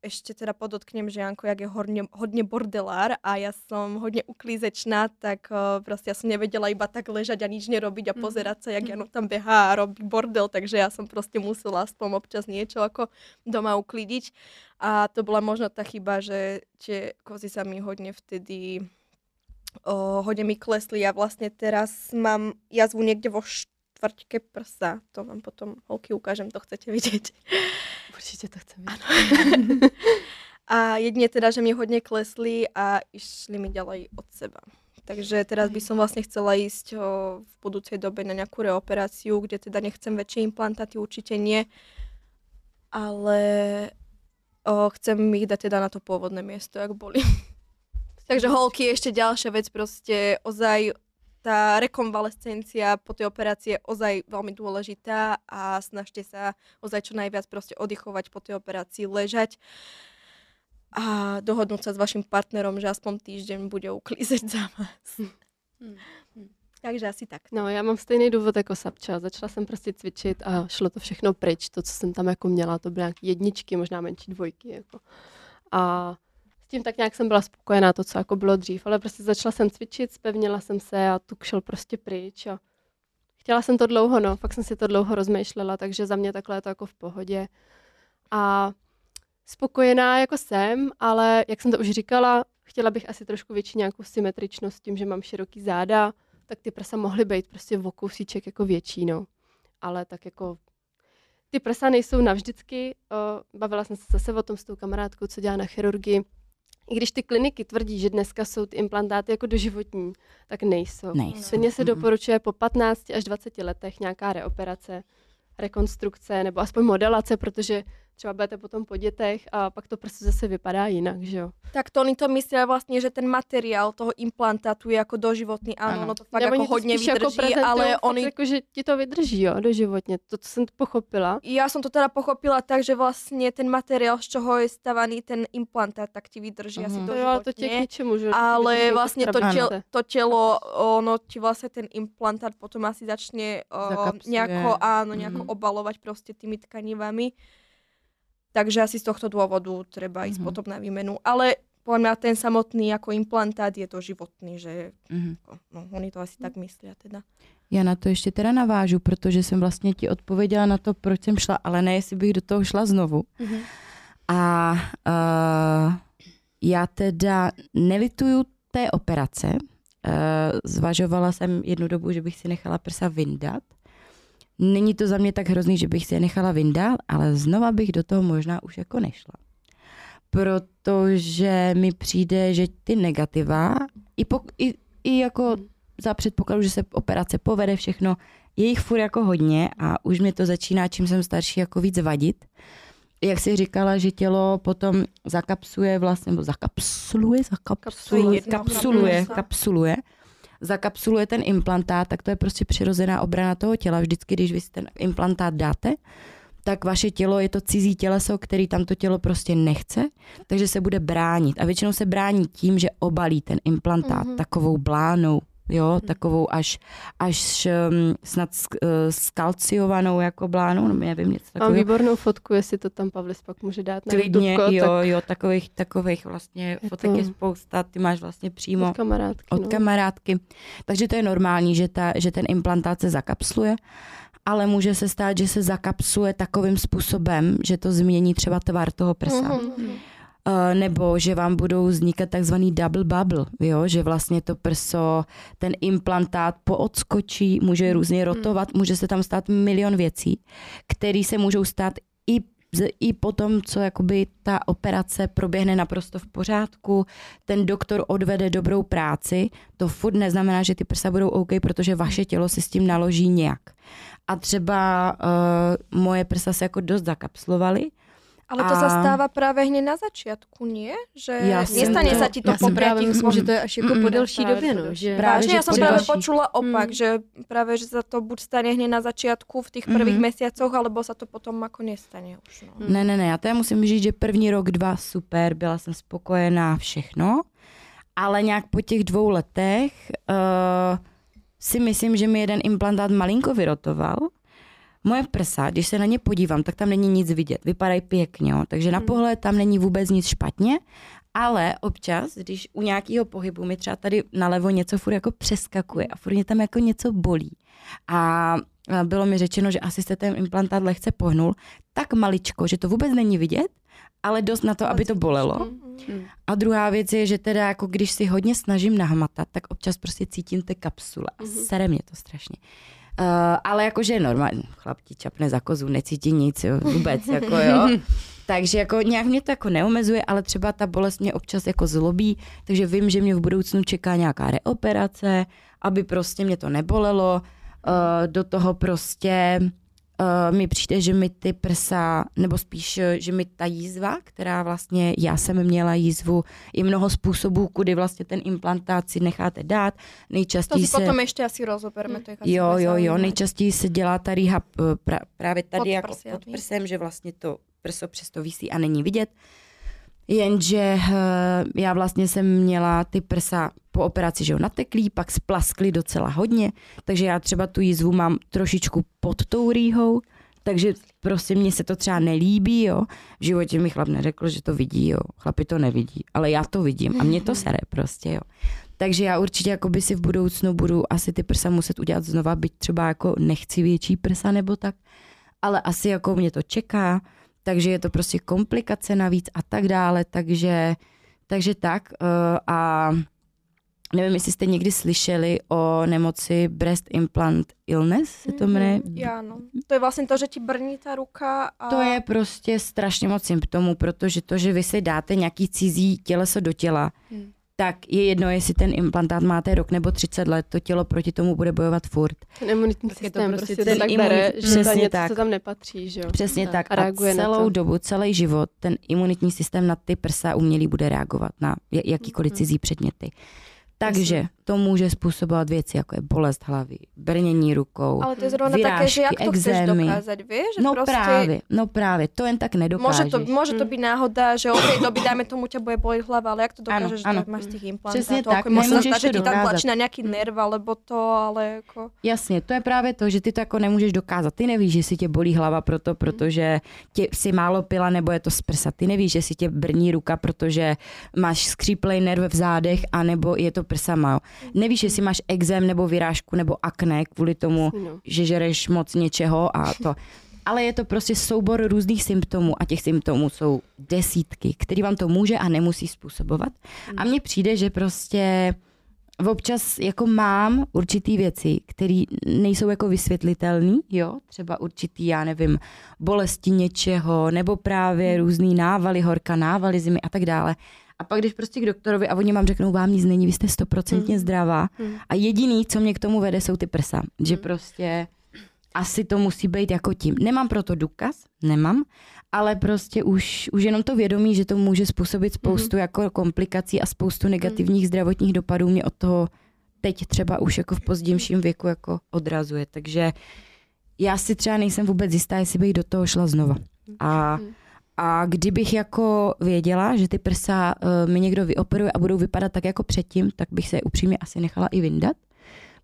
ešte teda podotknem, že Janko, jak je hodne, hodne bordelár a ja som hodne uklízečná, tak uh, proste ja som nevedela iba tak ležať a nič nerobiť a pozerať sa, jak Jano tam behá a robí bordel, takže ja som proste musela aspoň občas niečo ako doma uklídiť. A to bola možno tá chyba, že tie kozy sa mi hodne vtedy o, hodne mi klesli a vlastne teraz mám jazvu niekde vo štvrťke prsa. To vám potom holky ukážem, to chcete vidieť. <laughs> Určitě to chceme. A jedine teda, že mi hodne klesli a išli mi ďalej od seba. Takže teraz by som vlastne chcela ísť o, v budúcej dobe na nejakú reoperáciu, kde teda nechcem väčšie implantáty, určite nie. Ale o, chcem ich dať teda na to pôvodné miesto, jak boli. <laughs> Takže holky, ešte ďalšia vec, proste ozaj tá rekonvalescencia po tej operácii je ozaj veľmi dôležitá a snažte sa ozaj čo najviac proste oddychovať po tej operácii, ležať. a dohodnúť sa s vašim partnerom, že aspoň týždeň bude uklízeť za vás. Takže asi tak. No, já mám stejný důvod jako Sapča. Začala jsem prostě cvičit a šlo to všechno pryč. To, co jsem tam jako měla, to byly nějaké jedničky, možná menší dvojky. Jako. A tím tak nějak jsem byla spokojená, to, co jako bylo dřív. Ale prostě začala jsem cvičit, spevnila jsem se a tuk šel prostě pryč. A chtěla jsem to dlouho, no, fakt jsem si to dlouho rozmýšlela, takže za mě takhle je to jako v pohodě. A spokojená jako jsem, ale jak jsem to už říkala, chtěla bych asi trošku větší nějakou symetričnost tím, že mám široký záda, tak ty prsa mohly být prostě v kousíček jako větší, no. Ale tak jako ty prsa nejsou navždycky. Bavila jsem se zase o tom s tou kamarádkou, co dělá na chirurgii. I když ty kliniky tvrdí, že dneska jsou ty implantáty jako doživotní, tak nejsou. Nejsou. Stejně se doporučuje po 15 až 20 letech nějaká reoperace, rekonstrukce nebo aspoň modelace, protože třeba budete potom po dětech a pak to prostě zase vypadá jinak, že jo. Tak to oni to myslia vlastne, že ten materiál toho implantátu je ako doživotný. Áno, Áno. no to fakt Nebo ako oni to hodne spíš jako vydrží, prezentujou ale oni... Jako, že ti to vydrží, jo, doživotně. To, co jsem pochopila. Ja som to teda pochopila tak, že vlastne ten materiál, z čoho je stavaný ten implantát, tak ti vydrží asi Mhm. To jo, ale to tě k ničemu, že Ale vydrží vlastne to, jako krabice. to telo, ono ti vlastne ten implantát potom asi začne o, Zakapsluje. nejako, áno, nejako Mhm. obalovať proste tými tkanivami. Takže asi z tohto dôvodu treba ísť Mhm. potom na výmenu. Ale podľa mňa ten samotný ako implantát je to životný, že Mhm. no, oni to asi tak myslia teda. Já na to ještě teda navážu, protože jsem vlastně ti odpověděla na to, proč jsem šla, ale ne, jestli bych do toho šla znovu. Mhm. A uh, já teda nelituju té operace. Uh, zvažovala jsem jednu dobu, že bych si nechala prsa vyndat. Není to za mě tak hrozný, že bych si je nechala vyndat, ale znova bych do toho možná už jako nešla. Protože mi přijde, že ty negativa, i, pok- i, i jako za předpokladu, že se operace povede všechno, je jich furt jako hodně a už mě to začíná, čím jsem starší, jako víc vadit. Jak jsi říkala, že tělo potom zakapsuje vlastně, nebo zakapsuluje, zakapsuluje, jedno kapsuluje, kapsula. kapsuluje, zakapsuluje ten implantát, tak to je prostě přirozená obrana toho těla. Vždycky, když vy si ten implantát dáte, tak vaše tělo je to cizí těleso, který tam to tělo prostě nechce, takže se bude bránit. A většinou se brání tím, že obalí ten implantát Mhm. takovou blánou, jo, takovou až, až um, snad sk- eh, skalciovanou jako blánou, no nevím, něco Mám takového. výbornou fotku, jestli to tam Pavlis pak může dát na Klidně, YouTubeko, jo, tak jo, takových, takových vlastně Je fotek to- je spousta, ty máš vlastně přímo od kamarádky. od no. kamarádky. Takže to je normální, že, ta, že ten implantát se zakapsluje, ale může se stát, že se zakapsluje takovým způsobem, že to změní třeba tvar toho prsa. Mhm. Uh, nebo že vám budou vznikat takzvaný double bubble, jo? že vlastně to prso, ten implantát poodskočí, může různě rotovat, může se tam stát milion věcí, které se můžou stát i i potom, co jakoby ta operace proběhne naprosto v pořádku, ten doktor odvede dobrou práci, to furt neznamená, že ty prsa budou OK, protože vaše tělo si s tím naloží nějak. A třeba uh, moje prsa se jako dost zakapslovaly, Ale to A- sa stáva práve hneď na začiatku, nie? Že nestane to- sa ti to po právě myslím, že to je až jako po delší Právě době, no. delší. Že... Právě, Vážne, že ja som po práve ďalší- počula opak, Mm. že práve, že sa to buď stane hneď na začiatku v tých prvých Mhm. mesiacoch, alebo sa to potom ako nestane už. No. Ne, ne, ne, já teda musím říct, že první rok, dva, super, byla jsem spokojená, všechno, ale nějak po těch dvou letech uh, si myslím, že mi jeden implantát malinko vyrotoval. Moje prsa, když se na ně podívám, tak tam není nic vidět, vypadají pěkně, jo? takže na pohled tam není vůbec nic špatně, ale občas, když u nějakého pohybu mi třeba tady nalevo něco furt jako přeskakuje a furt mě tam jako něco bolí a bylo mi řečeno, že asi se ten implantát lehce pohnul, tak maličko, že to vůbec není vidět, ale dost na to, aby to bolelo. A druhá věc je, že teda jako když si hodně snažím nahmatat, tak občas prostě cítím ty kapsule a sere mě to strašně. Uh, ale jakože je normální, chlap ti čapne za kozu, necítí nic, jo, vůbec, jako jo. <laughs> Takže jako nějak mě to jako neomezuje, ale třeba ta bolest mě občas jako zlobí, takže vím, že mě v budoucnu čeká nějaká reoperace, aby prostě mě to nebolelo. Uh, do toho prostě uh, mi přijde, že mi ty prsa, nebo spíš, eh, že mi ta jízva, která vlastně, já jsem měla jízvu, je mnoho způsobů, kudy vlastně ten implantát si necháte dát. To Nejčastěji si se... potom ešte asi rozoberme. To je Jo, jo, jo, nejčastěji se dělá ta rehab eh, pra, právě tady Pod jako pod prsem, že vlastně to prso přesto visí a není vidět. Jenže eh, já vlastně jsem měla ty prsa po operaci, že jo, nateklý, pak splaskly docela hodně, takže já třeba tu jízvu mám trošičku pod tou rýhou, takže prostě mně se to třeba nelíbí, jo. V životě mi chlap neřekl, že to vidí, jo. Chlapi to nevidí, ale já to vidím a mě to sere prostě, jo. Takže já určitě jako by si v budoucnu budu asi ty prsa muset udělat znova, byť třeba jako nechci větší prsa nebo tak, ale asi jako mě to čeká, takže je to prostě komplikace navíc a tak dále, takže, takže tak uh, a nevím, jestli jste někdy slyšeli o nemoci breast implant illness, se to jmenuje. Mm, já no. To je vlastně to, že ti brní ta ruka a... To je prostě strašně moc symptomů, protože to, že vy si dáte nějaký cizí těleso do těla, Hmm. Tak je jedno, jestli ten implantát máte rok nebo 30 let, to tělo proti tomu bude bojovat furt. Ten imunitní Tak je to systém prostě prostě, ten to tak imunitní- bere, že to přesně něco, tak. co tam nepatří, že jo. Přesně Tak. tak. A A reaguje na celou to. dobu, celý život ten imunitní systém na ty prsa umělý bude reagovat na jakýkoliv Mhm. cizí předměty. Takže to může způsobovat věci, jako je bolest hlavy, brnění rukou. Ale to je zrovna také, že jak to chceš exémy. dokázat, víš? Že No prostě právě, no právě, to jen tak nedokážeš. Může to, může to Mm. být náhoda, že od té doby, dajme tomu, tě bude bolet hlava, ale jak to Ano, dokážeš, ano. že máš těch implantátů? Přesně tak, Jako může se že ti tam tlačí na nějaký nerv, alebo to, ale jako... Jasně, to je právě to, že ty to jako nemůžeš dokázat. Ty nevíš, že si tě bolí hlava proto, protože tě si málo pila nebo je to z prsa. Ty nevíš, že si tě brní ruka, protože máš skříplej nerv v zádech, anebo je to prsama. jo. Nevíš, jestli máš exém nebo vyrážku nebo akné kvůli tomu, No. že žereš moc něčeho a to. Ale je to prostě soubor různých symptomů a těch symptomů jsou desítky, který vám to může a nemusí způsobovat. A mně přijde, že prostě občas jako mám určitý věci, které nejsou jako vysvětlitelné, jo, třeba určitý, já nevím, bolesti něčeho, nebo právě různý návaly horka, návaly zimy a tak dále. A pak když prostě k doktorovi a oni vám řeknou, vám nic není, vy jste stoprocentně zdravá. A jediný, co mě k tomu vede, jsou ty prsa. Že prostě asi to musí být jako tím. Nemám proto důkaz, nemám, ale prostě už, už jenom to vědomí, že to může způsobit spoustu jako komplikací a spoustu negativních zdravotních dopadů mě od toho teď třeba už jako v pozdějším věku jako odrazuje. Takže já si třeba nejsem vůbec jistá, jestli bych do toho šla znova. A, a kdybych jako věděla, že ty prsa uh, mi někdo vyoperuje a budou vypadat tak jako předtím, tak bych se je upřímně asi nechala i vyndat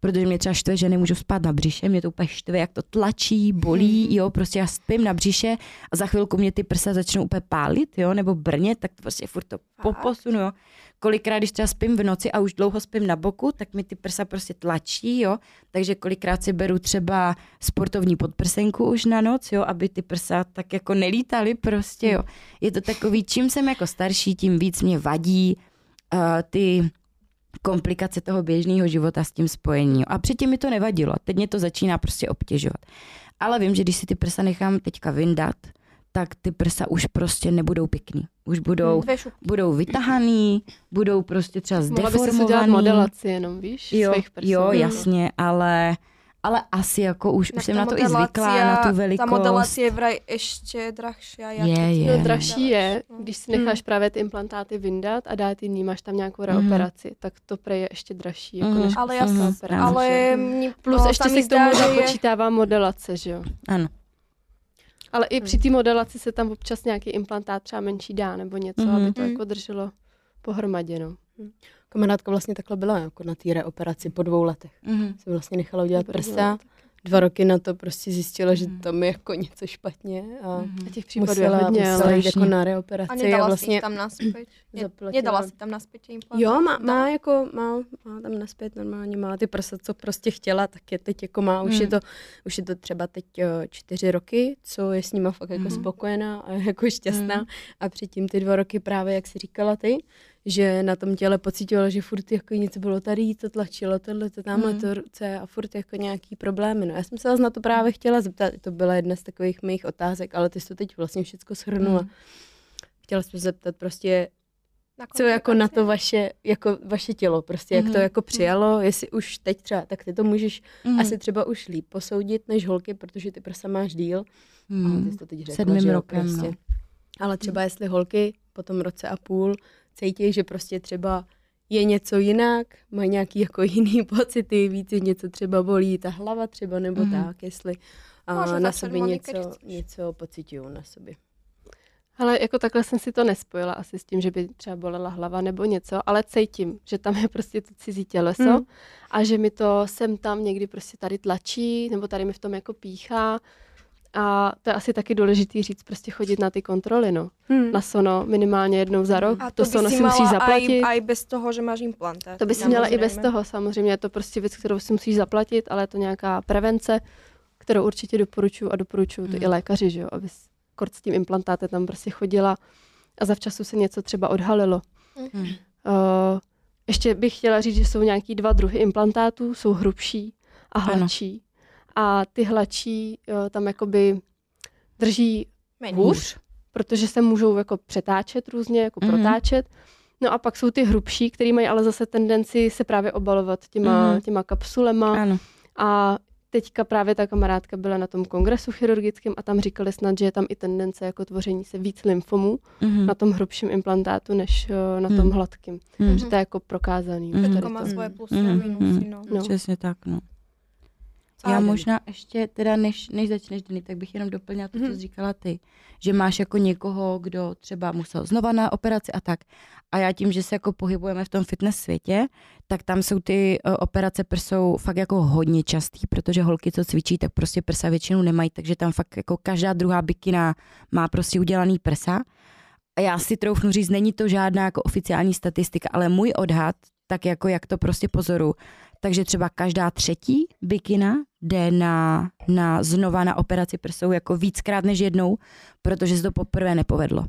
protože mě třeba štve, že nemůžu spát na břiše, mě to úplně štve, jak to tlačí, bolí, jo, prostě já spím na břiše a za chvilku mě ty prsa začnou úplně pálit, jo, nebo brnět, tak to prostě furt to poposunu, jo. Kolikrát, když třeba spím v noci a už dlouho spím na boku, tak mi ty prsa prostě tlačí, jo, takže kolikrát si beru třeba sportovní podprsenku už na noc, jo, aby ty prsa tak jako nelítaly prostě, jo. Je to takový, čím jsem jako starší, tím víc mě vadí uh, ty komplikace toho běžného života s tím spojení. A předtím mi to nevadilo. Teď mě to začíná prostě obtěžovat. Ale vím, že když si ty prsa nechám teďka vyndat, tak ty prsa už prostě nebudou pěkný. Už budou, šupky. budou vytahaný, budou prostě třeba Mohla by udělat zdeformovaný. modelaci jenom, víš, Jo, svých prsů. jo, jasně, ale, ale asi jako už, Tak už jsem na to i zvyklá, na tu velikost. Ta modelace je vraj ještě drahší. Jak Je, je. No, dražší je, No. když si necháš právě ty implantáty vyndat a dát jiný, máš tam nějakou Mhm. reoperaci, tak to prej je ještě dražší, jako Mhm. než Ale já- operace. Ale mně Plus no, ještě se k tomu že je- započítává modelace, že jo. Ano. Ale i při té modelaci se tam občas nějaký implantát třeba menší dá nebo něco, Mhm. aby to Mhm. jako drželo pohromadě, no. Kamarádka vlastně takhle byla jako na té reoperaci po dvou letech. Mhm. Se vlastně nechala udělat prsa. Dva roky na to prostě zjistila, že Mhm. tam je jako něco špatně a Mhm. A těch případů musela, je hodně, musela ale jít jako na A reoperaci nedala a si vlastně ji tam naspět. Nedala si tam naspět tě implantát? Jo, má, má jako, má, má tam naspět normálně, má ty prsa, co prostě chtěla, tak je teď jako má, už, Hmm. je to, už je to třeba teď čtyři roky, co je s nima fakt jako Mhm. spokojená a <laughs> jako šťastná Hmm. a předtím ty dva roky právě, jak si říkala ty, že na tom těle pocitovala, že furt jako něco bylo tady, to tlačilo, tohle, to tamhle, Mhm. to ruce a furt jako nějaký problémy. No, já jsem se vás na to právě chtěla zeptat, to byla jedna z takových mých otázek, ale ty jsi to teď vlastně všechno shrnula. Mhm. Chtěla jsem se zeptat prostě, Na co jako na to vaše, jako vaše tělo, prostě jak to Mhm. jako přijalo, jestli už teď třeba, tak ty to můžeš Mhm. asi třeba už líp posoudit než holky, protože ty prsa máš díl, Mhm. ale ty jsi to teď řekla, Sedmým že rokem, prostě. no. Ale třeba jestli holky po tom roce a půl cítí, že prostě třeba je něco jinak, mají nějaký jako jiný <laughs> pocity, víc je něco třeba bolí, ta hlava třeba nebo Mhm. tak, jestli a Může na sobě něco, něco pocitují na sobě. Ale jako takhle jsem si to nespojila asi s tím, že by třeba bolela hlava nebo něco, ale cítím, že tam je prostě to cizí těleso Mm. a že mi to sem tam někdy prostě tady tlačí, nebo tady mi v tom jako píchá. A to je asi taky důležitý říct, prostě chodit na ty kontroly, no. Hmm. Na sono minimálně jednou za rok, A to, to, sono si si musíš mala zaplatit. aj, aj bez toho, že máš implantát. To by si měla i bez toho, samozřejmě je to prostě věc, kterou si musíš zaplatit, ale je to nějaká prevence, kterou určitě doporučuji a doporučuji to Mm. i lékaři, že jo, aby s- kort s tím implantátem tam prostě chodila a zavčasu se něco třeba odhalilo. Mm. Uh, ještě bych chtěla říct, že jsou nějaký dva druhy implantátů, jsou hrubší a Ano. A ty hladší uh, tam jakoby drží Méně. hůř, protože se můžou jako přetáčet různě, jako Mhm. mm-hmm. protáčet. No a pak jsou ty hrubší, které mají ale zase tendenci se právě obalovat těma, Mhm. mm-hmm. těma kapsulema. Ano. A teďka právě ta kamarádka byla na tom kongresu chirurgickém a tam říkali snad, že je tam i tendence jako tvoření se víc lymfomů Mhm. na tom hrubším implantátu, než eh, na Hmm. tom hladkým. Mhm. Že to je jako prokázaný. Mhm. tady Všetko má to. svoje plusy a Mhm. minusy, no. No. Přesně tak, no. A Já Dani? možná ještě, teda než, než začneš, Dani, tak bych jenom doplnila to, co Mhm. jsi říkala ty. Že máš jako někoho, kdo třeba musel znova na operaci a tak. A já tím, že se jako pohybujeme v tom fitness světě, tak tam jsou ty uh, operace prsou fakt jako hodně častý, protože holky, co cvičí, tak prostě prsa většinou nemají, takže tam fakt jako každá druhá bikina má prostě udělaný prsa. A já si troufnu říct, není to žádná jako oficiální statistika, ale můj odhad, tak jako jak to prostě pozoru, takže třeba každá třetí bikina jde na, na znova na operaci prsou jako víckrát než jednou, protože se to poprvé nepovedlo.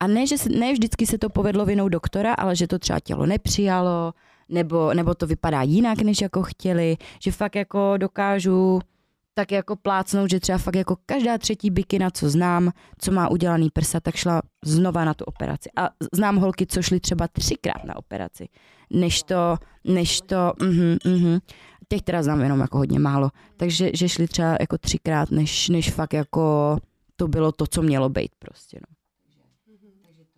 A ne, že ne vždycky se to povedlo vinou doktora, ale že to třeba tělo nepřijalo, nebo, nebo to vypadá jinak, než jako chtěli, že fakt jako dokážu tak jako plácnout, že třeba fakt jako každá třetí bikina, co znám, co má udělaný prsa, tak šla znova na tu operaci. A znám holky, co šly třeba třikrát na operaci, než to, než to, mhm, mhm. Těch teda znám jenom jako hodně málo. Takže že šli třeba jako třikrát, než, než fakt jako to bylo to, co mělo být prostě. No.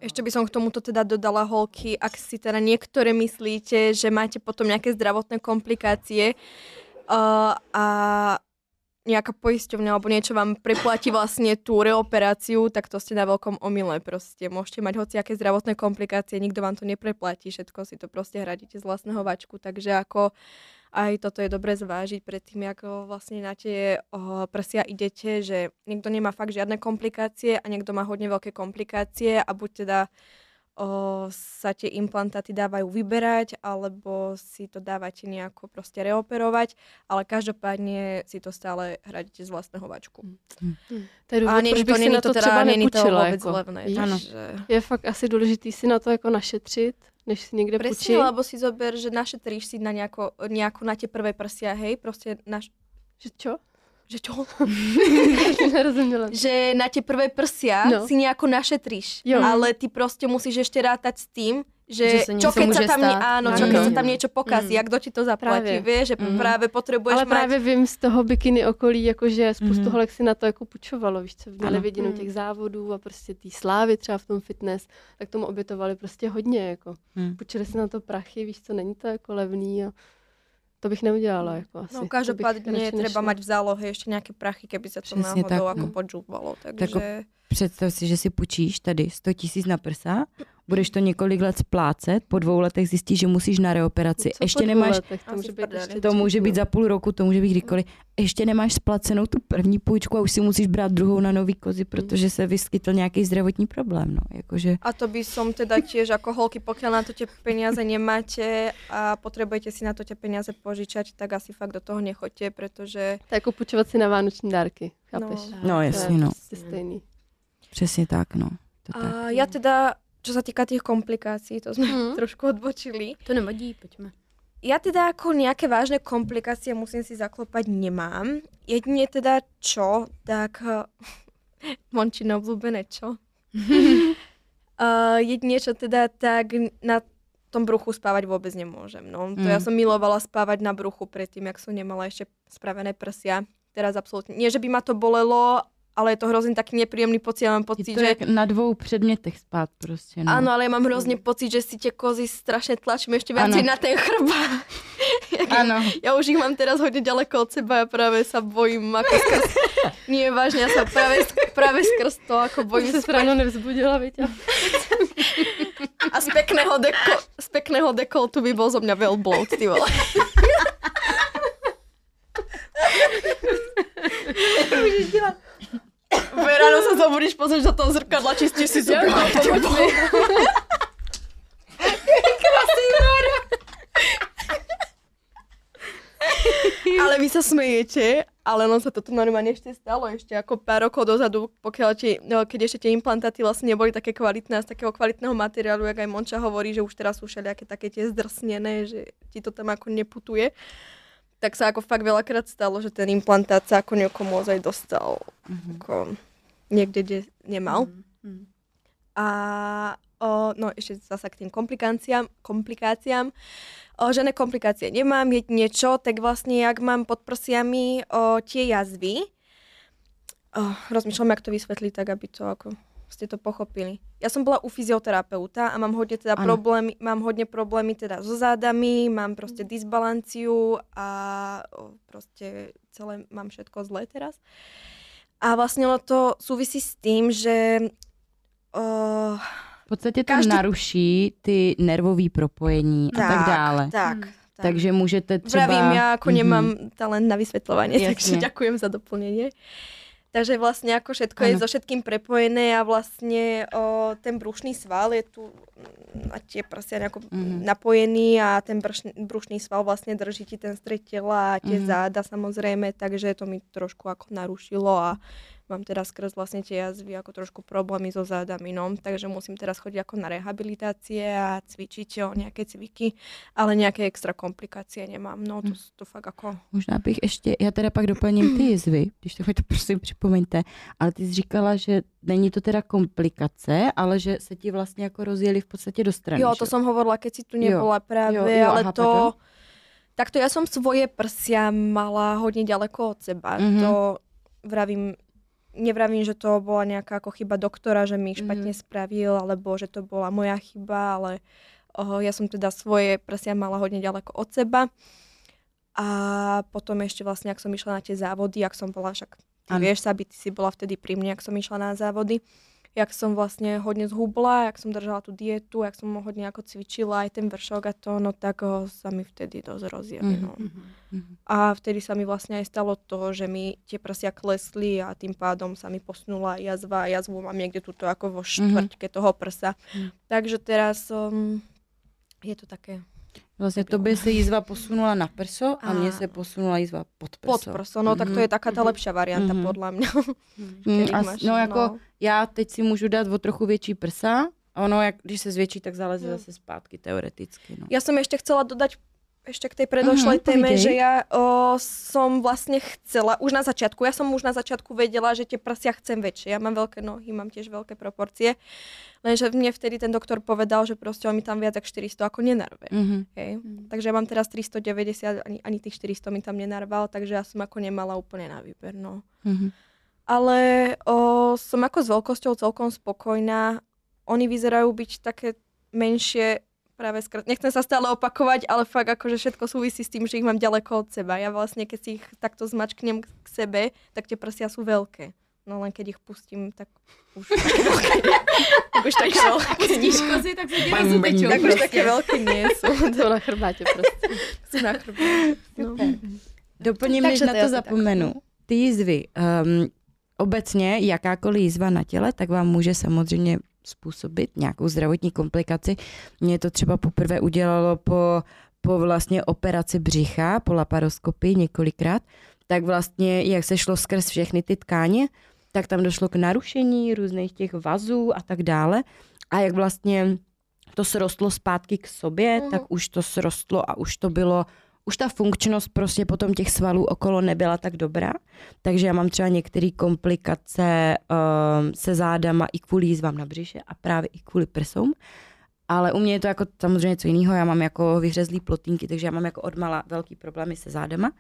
Ešte by som k tomuto teda dodala holky, ak si teda niektoré myslíte, že máte potom nejaké zdravotné komplikácie uh, a nejaká poisťovňa alebo niečo vám preplatí vlastne tú reoperáciu, tak to ste na veľkom omyle proste. Môžete mať hociaké zdravotné komplikácie, nikto vám to nepreplatí, všetko si to proste hradíte z vlastného vačku, takže ako aj toto je dobre zvážiť predtým, ako vlastne na tie prsia idete, že niekto nemá fakt žiadne komplikácie a niekto má hodne veľké komplikácie a buď teda o, sa tie implantáty dávajú vyberať, alebo si to dávate nejako proste reoperovať, ale každopádne si to stále hradíte z vlastného vačku. To je důvod, A není to, není to teda, třeba není to vôbec Jako. levné. Ano. Takže... Je fakt asi důležitý si na to jako našetřit, než si někde Presne, půjčit. lebo si zober, že našetríš si na nejako, nejako na tie prvé prsia, hej, proste naš... Že čo? Že čo? <laughs> Nerozuměla. že na tie prvé prsia No. si nejako našetríš, Jo. ale ty proste musíš ešte rátať s tým, že, Že čo keď sa tam, stať. áno, čo keď sa tam niečo pokazí, Mm. a kto ti to zaplatí, Právě. vieš, že Mhm. práve potrebuješ Ale mať... právě vím z toho bikiny okolí, jakože spoustu Mhm. holek si na to jako půjčovalo, víš co, měli vidinu Mhm. těch závodů a prostě té slávy třeba v tom fitness, tak tomu obětovali prostě hodně, jako. Hm. Půjčili si na to prachy, víš co, není to jako levný a to bych neudělala, jako asi. No radši treba nešla. mať v zálohe ešte nejaké prachy, keby sa to Přesně náhodou tak, ako no. podžúvalo. Jako Takže... Představ si, že si půjčíš tady 100 tisíc na prsa, budeš to několik let splácet, po dvou letech zjistíš, že musíš na reoperaci. Co po Ještě dvou nemáš, letech, to může být ještě to může být no. za půl roku, to může být kdykoliv. Ještě nemáš splacenou tu první půjčku a už si musíš brát druhou na nový kozy, protože se vyskytl nějaký zdravotní problém. No. Jakože, A to by som teda tiež ako holky, pokiaľ na to tie peniaze nemáte a potrebujete si na to tie peniaze požičať, tak asi fakt do toho nechoďte, pretože To je jako půjčovat si na vánoční dárky, chápeš? No. no To jasně, je no. prostě stejný. Přesně tak, no. To tak. a ja teda, čo sa týka tých komplikácií, to sme Mhm. trošku odbočili. To nevadí, pojďme. Ja teda ako nejaké vážne komplikácie musím si zaklopať nemám. Jedine teda čo, tak <laughs> uh, Mončino obľúbené čo. <laughs> uh, jedine čo teda, tak na tom bruchu spávať vôbec nemôžem. No. To ja Mm. som milovala spávať na bruchu predtým, jak som nemala ešte spravené prsia. Teraz absolútne. Nie, že by ma to bolelo, ale je to hrozně taký nepříjemný pocit. Já mám Je pocit, to že... jak na dvou předmětech spát prostě. No. Áno, ale ja mám hrozne pocit, že si tie kozy strašne tlačím viacej Áno. na ten chrbát. <laughs> Jak- Ano. Ja už ich mám teraz hodne ďaleko od seba a práve sa bojím ako skrz... <laughs> Nie, vážne, ja sa práve, práve skrz to ako Bojím se ráno nevzbudila, viď? <laughs> a z pekného, deko, z pekného dekoltu by bol zo mňa velbloud, ty vole. Ráno sa zobudíš, pozrieš do toho zrkadla, čistíš si zuby. <laughs> Ale vy sa smejete, ale no sa toto normálne ešte stalo, ešte ako pár rokov dozadu, pokiaľ ti, no, keď ešte tie implantáty vlastne neboli také kvalitné z takého kvalitného materiálu, jak aj Monča hovorí, že už teraz sú všelijaké také tie zdrsnené, že ti to tam ako neputuje, tak sa ako fakt veľakrát stalo, že ten implantát sa ako niekomu ozaj dostal Mhm. ako niekde, kde nemal. Mhm. A o, no ešte zasa k tým komplikáciám. komplikáciám. O, žiadne komplikácie nemám, jedine čo, tak vlastne jak mám pod prsiami o, tie jazvy, o, rozmýšľam, jak to vysvetliť tak, aby to ako ste to pochopili. Ja som bola u fyzioterapeuta a mám hodne teda Áno. problémy, mám hodne problémy teda so zádami, mám proste disbalanciu a proste celé mám všetko zlé teraz. A vlastne ono to súvisí s tým, že uh, V podstatě to Každý- naruší ty nervové propojení a tak dále. Tak, Hmm. tak. Takže můžete třeba... Vravím, ja ako Mhm. nemám talent na vysvetľovanie, <laughs> Jasne. takže ďakujem za doplnenie. Takže vlastne ako všetko je Áno. so všetkým prepojené a vlastne o, ten brušný sval je tu mm, a tie prsia nejako Mhm. napojený a ten brušný sval vlastne drží ti ten stred tela a tie Mhm. záda samozrejme, takže to mi trošku ako narušilo a mám teda skrz vlastne tie jazvy ako trošku problémy so zádami, no. Takže musím teraz chodiť ako na rehabilitácie a cvičiť o nejaké cviky, ale nejaké extra komplikácie nemám, no to, to fakt ako... Možná bych ještě, já teda pak doplním ty <clears throat> jizvy, když to to prosím připomeňte, ale ty jsi říkala, že není to teda komplikace, ale že se ti vlastně jako rozjeli v podstatě do strany. Jo, že to som hovorila, keď si tu nebola práve, Jo, jo, ale aha, to... pardon. Takto ja som svoje prsia mala hodne ďaleko od seba. Mhm. To vravím, nevravím, že to bola nejaká ako chyba doktora, že mi ich špatne Mhm. spravil, alebo že to bola moja chyba, ale oho, ja som teda svoje prsia mala hodne ďaleko od seba. A potom ešte vlastne, ak som išla na tie závody, ak som bola však, ty Áno. vieš, Sabi, ty si bola vtedy pri mne, ak som išla na závody, jak som vlastne hodne zhubla, jak som držala tú dietu, jak som hodne ako cvičila, aj ten vršok a to, no tak oh, sa mi vtedy dosť rozjeli, no. Mhm. A vtedy sa mi vlastne aj stalo to, že mi tie prsia klesli a tým pádom sa mi posunula jazva a jazvu mám niekde tuto ako vo štvrťke toho prsa. Mhm. Takže teraz um, je to také Vlastně tobě se jízva posunula na prso a mně Áno. se posunula jízva pod prso. pod prso, no tak to je taká tá Mhm. lepšia varianta Mhm. podľa mňa. Mm, a, máš, no jako no. já teď si můžu dát o trochu větší prsa a ono, jak, když se zvětší, tak zaleze No. zase zpátky teoreticky. No. Ja som ešte chcela dodať ešte k tej predošlej Mhm, téme, že ja o, som vlastne chcela, už na začiatku, ja som už na začiatku vedela, že tie prsia chcem väčšie. Ja mám veľké nohy, mám tiež veľké proporcie, lenže mne vtedy ten doktor povedal, že proste on mi tam viac ako 400 ako nenarve. Mhm. Hej. Takže ja mám teraz 390, ani, ani tých 400 mi tam nenarval, takže ja som ako nemala úplne na výber. No. Mhm. Ale o, som ako s veľkosťou celkom spokojná. Oni vyzerajú byť také menšie práve skrat. Nechcem sa stále opakovať, ale fakt akože všetko súvisí s tým, že ich mám ďaleko od seba. Ja vlastne, keď si ich takto zmačknem k sebe, tak tie prsia sú veľké. No len keď ich pustím, tak už <laughs> tak už také veľké. Pustíš kozy, tak Bang, rozutečou. bang, Tak už také veľké nie sú. Jsou na chrbátě prostě. Sú na chrbě. No. Doplním, než Takže na to asi tak. zapomenu. Ty jízvy, um, obecně jakákoliv jízva na těle, tak vám může samozřejmě způsobit nějakou zdravotní komplikaci. Mě to třeba poprvé udělalo po, po vlastně operaci břicha, po laparoskopii několikrát, tak vlastně, jak se šlo skrz všechny ty tkáně, tak tam došlo k narušení různých těch vazů a tak dále. A jak vlastně to srostlo zpátky k sobě, Mhm. tak už to srostlo a už to bylo už ta funkčnost prostě potom těch svalů okolo nebyla tak dobrá, takže já mám třeba některé komplikace um, se zádama i kvůli jízvám na břiše a právě i kvůli prsům. Ale u mě je to jako samozřejmě co jiného, já mám jako vyřezlý plotínky, takže já mám jako odmala velký problémy se zádama.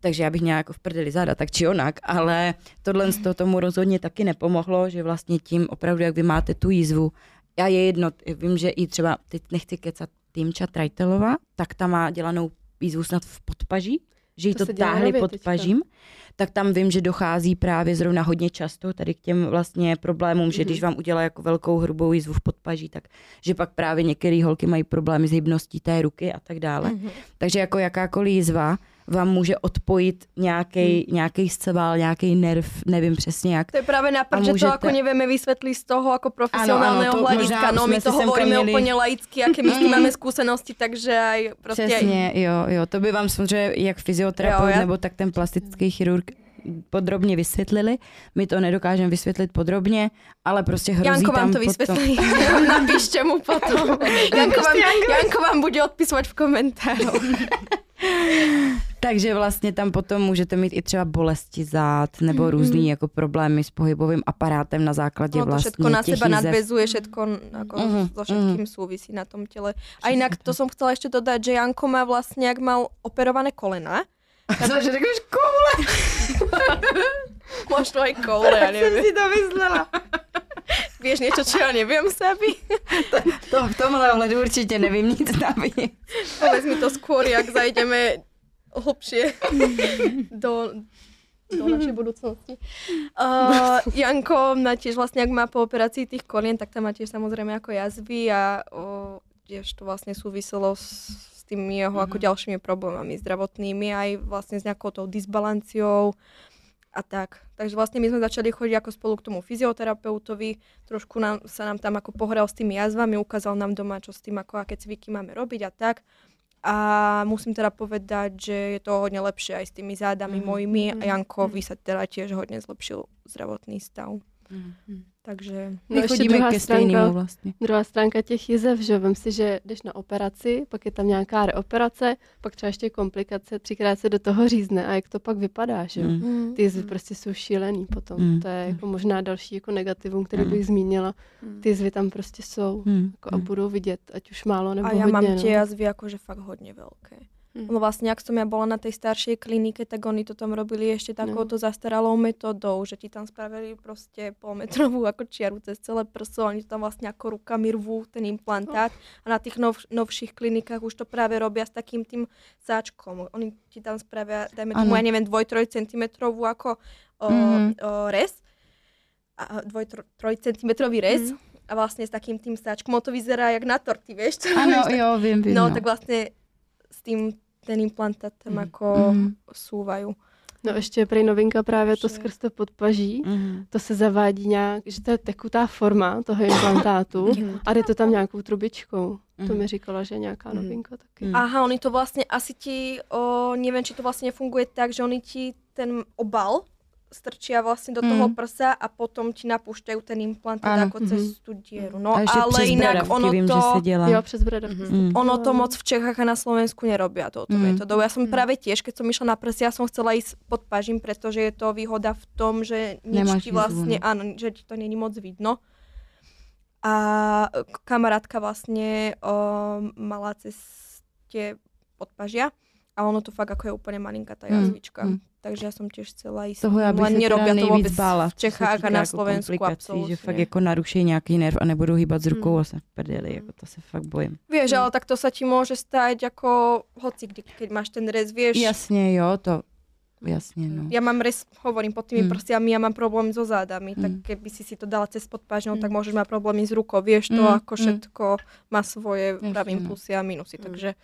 takže já bych měla jako v prdeli záda, tak či onak, ale tohle z toho tomu rozhodně taky nepomohlo, že vlastně tím opravdu, jak vy máte tu jízvu, já je jedno, vím, že i třeba, teď nechci kecat Týmča Trajtelová, tak ta má dělanou jízvu snad v podpaží, že jí To to, táhli pod teďka. pažím, tak tam vím, že dochází právě zrovna hodně často tady k těm vlastně problémům, že když vám udělá jako velkou hrubou jízvu v podpaží, tak že pak právě některé holky mají problémy s hybností té ruky a tak dále. Takže jako jakákoliv jízva vám může odpojit nějaký nějaký sceval, nějaký nerv, nevím přesně jak. To je práve na A že to můžete- ako nevieme vysvetliť z toho ako profesionálneho Áno, áno, to hľadiska. možná No my to hovoríme měli- úplne laicky, aké my s tým máme <laughs> skúsenosti, takže aj proste Přesně, jo, jo. To by vám samozřejmě jak fyzioterapeut Jo, já- nebo tak ten plastický chirurg podrobně vysvětlili. My to nedokážeme vysvětlit podrobně, ale prostě hrozí Janko tam vám to potom... vysvetlí. <laughs> Napíšte mu potom. <laughs> Janko vám, Janko vám bude odpisovať v komentároch. Takže vlastně tam potom můžete mít i třeba bolesti zád nebo různý jako problémy s pohybovým aparátem na základě No to vlastně všetko na seba jízev. nadvezuje, všetko ako Mhm, so všetkým súvisí na tom tele. A inak to tak. som chcela ešte dodať, že Janko má vlastne, ak mal operované kolena, <laughs> Cože řekneš koule? <laughs> možno aj koule, ja neviem. si to myslela. <laughs> Vieš niečo, čo ja neviem, Sabi? To v tomhle ohledu určitě nevím nic navíc. Mi to skôr, jak zajdeme hlbšie <laughs> do, do našej budúcnosti. Uh, Janko má tiež vlastne, ak má po operácii tých kolien, tak tam má tiež samozrejme ako jazvy a uh, tiež to vlastne súviselo s, s tými jeho ako ďalšími problémami zdravotnými, aj vlastne s nejakou tou disbalanciou a tak. Takže vlastne my sme začali chodiť ako spolu k tomu fyzioterapeutovi, trošku nám, sa nám tam ako pohral s tými jazvami, ukázal nám doma, čo s tým, ako aké cviky máme robiť a tak. A musím teda povedať, že je to hodne lepšie aj s tými zádami Mhm. mojimi a Jankovi sa teda tiež hodne zlepšil zdravotný stav. Takže My No ještě chodíme druhá ke stránka. stejnému vlastně. Druhá stránka těch jizev, že vem si, že jdeš na operaci, pak je tam nějaká reoperace, pak třeba ještě komplikace, třikrát se do toho řízne a jak to pak vypadá, že jo? Mm. Ty jizvy prostě jsou šílený potom. Mm. To je jako možná další jako negativum, který Mm. bych zmínila. Ty jizvy tam prostě jsou Mm. jako a budou vidět, ať už málo nebo a ja hodně. mám no. tie jazvy akože fakt hodne veľké. Mm. No vlastne, ak som ja bola na tej staršej klinike, tak oni to tam robili ešte takouto zastaralou metodou, že ti tam spravili proste polmetrovú ako čiaru cez celé prso, oni to tam vlastne ako rukami rvú ten implantát a na tých nov, novších klinikách už to práve robia s takým tým sáčkom. Oni ti tam spravia, dajme tomu, Ano. ja neviem, 2-3 centimetrovú ako o, Mhm. o, rez, a 2-3 centimetrový rez Mhm. a vlastne s takým tým sáčkom, on to vyzerá jak na torty, čo Ano, <laughs> jo, vím, vím. No, tak vlastne s tým ten implantát tam ako Mhm. súvajú. No ještě je prej novinka právě to Že- skrz to podpaží. Mhm. To se zavádí nějak, že to je tekutá forma toho implantátu <coughs> a jde to tam nějakou trubičkou. To Mhm. mi říkala, že je nějaká novinka taky. Mhm. Aha, oni to vlastne asi ti, o, neviem, či to vlastne funguje tak, že oni ti ten obal strčia vlastne do toho Mhm. prsa a potom ti napúšťajú ten implantát Áno. ako cez tú dieru. No a ale přes inak ono vím, to... že se dělá. Jo, přes bradavky. Mhm. Mm. Ono to moc v Čechách a na Slovensku nerobia touto Mm. metodou. Ja som práve tiež, keď som išla na prsia, som chcela ísť pod pažím, pretože je to výhoda v tom, že nič Nemáš ti vlastne, no. áno, že ti to není moc vidno. A kamarátka vlastne o, mala ceste podpažia a ono to fakt ako je úplne malinká tá Mm, jazvička. mm. Takže ja som tiež chcela ísť. Toho já bych len se nerobia teda to nejvíc bála. v co se Čechách a na jako Slovensku absolútne. Že fakt jako naruší nějaký nerv a nebudou hýbat s rukou Mm. a se v prdeli, jako to se fakt bojím. Vieš, ale tak to sa ti môže stať ako hoci kdy, keď máš ten rez, vieš. Jasně, jo, to jasně, no. Ja mám res, hovorím, pod tými Mm. prstiami, ja mám problém so zádami, tak Mm. keby si si to dala cez podpážnou, tak Mm. môžeš mať problémy s rukou. Vieš to, Mm, ako mm. všetko má svoje Jasne, pravým no. plusy a minusy, takže,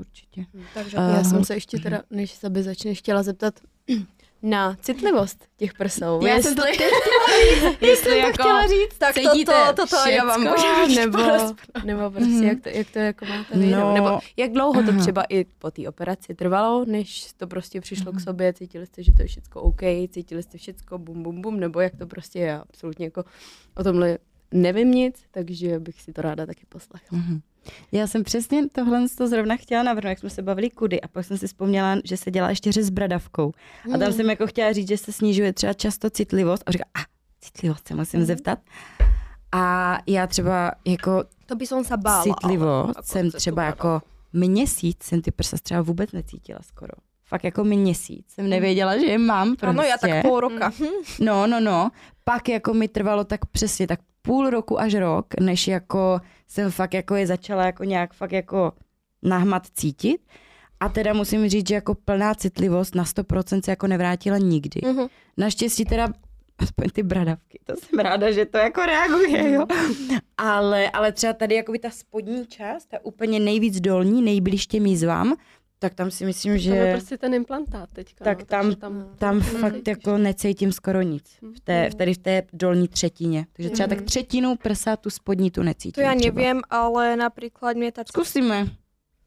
Určitě. takže A- Já Aha. jsem se ještě teda, než Sabi začne, chtěla zeptat <clears throat> na citlivost těch prsou. Já jsem to <laughs> jestli, teď jestli jako říct. tak cítíte toto, toto já vám všecko, budem nebo, nebo prostě Mhm. jak, to, jak to jako máte No, nebo, nebo jak dlouho to <clears throat> třeba i po té operaci trvalo, než to prostě přišlo Mhm. k sobě, cítili jste, že to je všecko OK, cítili jste všecko bum bum bum, nebo jak to prostě je, absolutně jako o tomhle nevím nic, takže bych si to ráda taky poslechla. Mhm. Já jsem přesně tohle to zrovna chtěla navrhnout, jak jsme se bavili kudy a pak jsem si vzpomněla, že se dělá ještě řez s bradavkou. A tam jsem jako chtěla říct, že se snižuje třeba často citlivost a říká, a citlivost se musím zeptat. A já třeba jako To by som sa bála. citlivost ale, jsem cez tú třeba jako měsíc jsem ty prsa třeba vůbec necítila skoro. fakt jako měsíc. Jsem nevěděla, že je mám prostě. Ano, já tak půl roka. Hm. No, no, no. Pak jako mi trvalo tak přesně tak půl roku až rok, než jako jsem fakt jako je začala jako nějak fakt jako nahmat cítit. A teda musím říct, že jako plná citlivost na 100% se jako nevrátila nikdy. Mhm. Naštěstí teda <laughs> aspoň ty bradavky, to jsem ráda, že to jako reaguje, jo. Ale, ale třeba tady jako by ta spodní část, ta úplně nejvíc dolní, nejblíž těm jízvám, tak tam si myslím, To je že prostě ten implantát teďka. Tak no, tam- tam, tam necítíš. fakt jako necítím skoro nic. V té, v tady v té dolní třetině. Takže třeba tak třetinu prsa, tu spodní tu necítím. To já třeba. nevím, ale například mě ta... Zkusíme.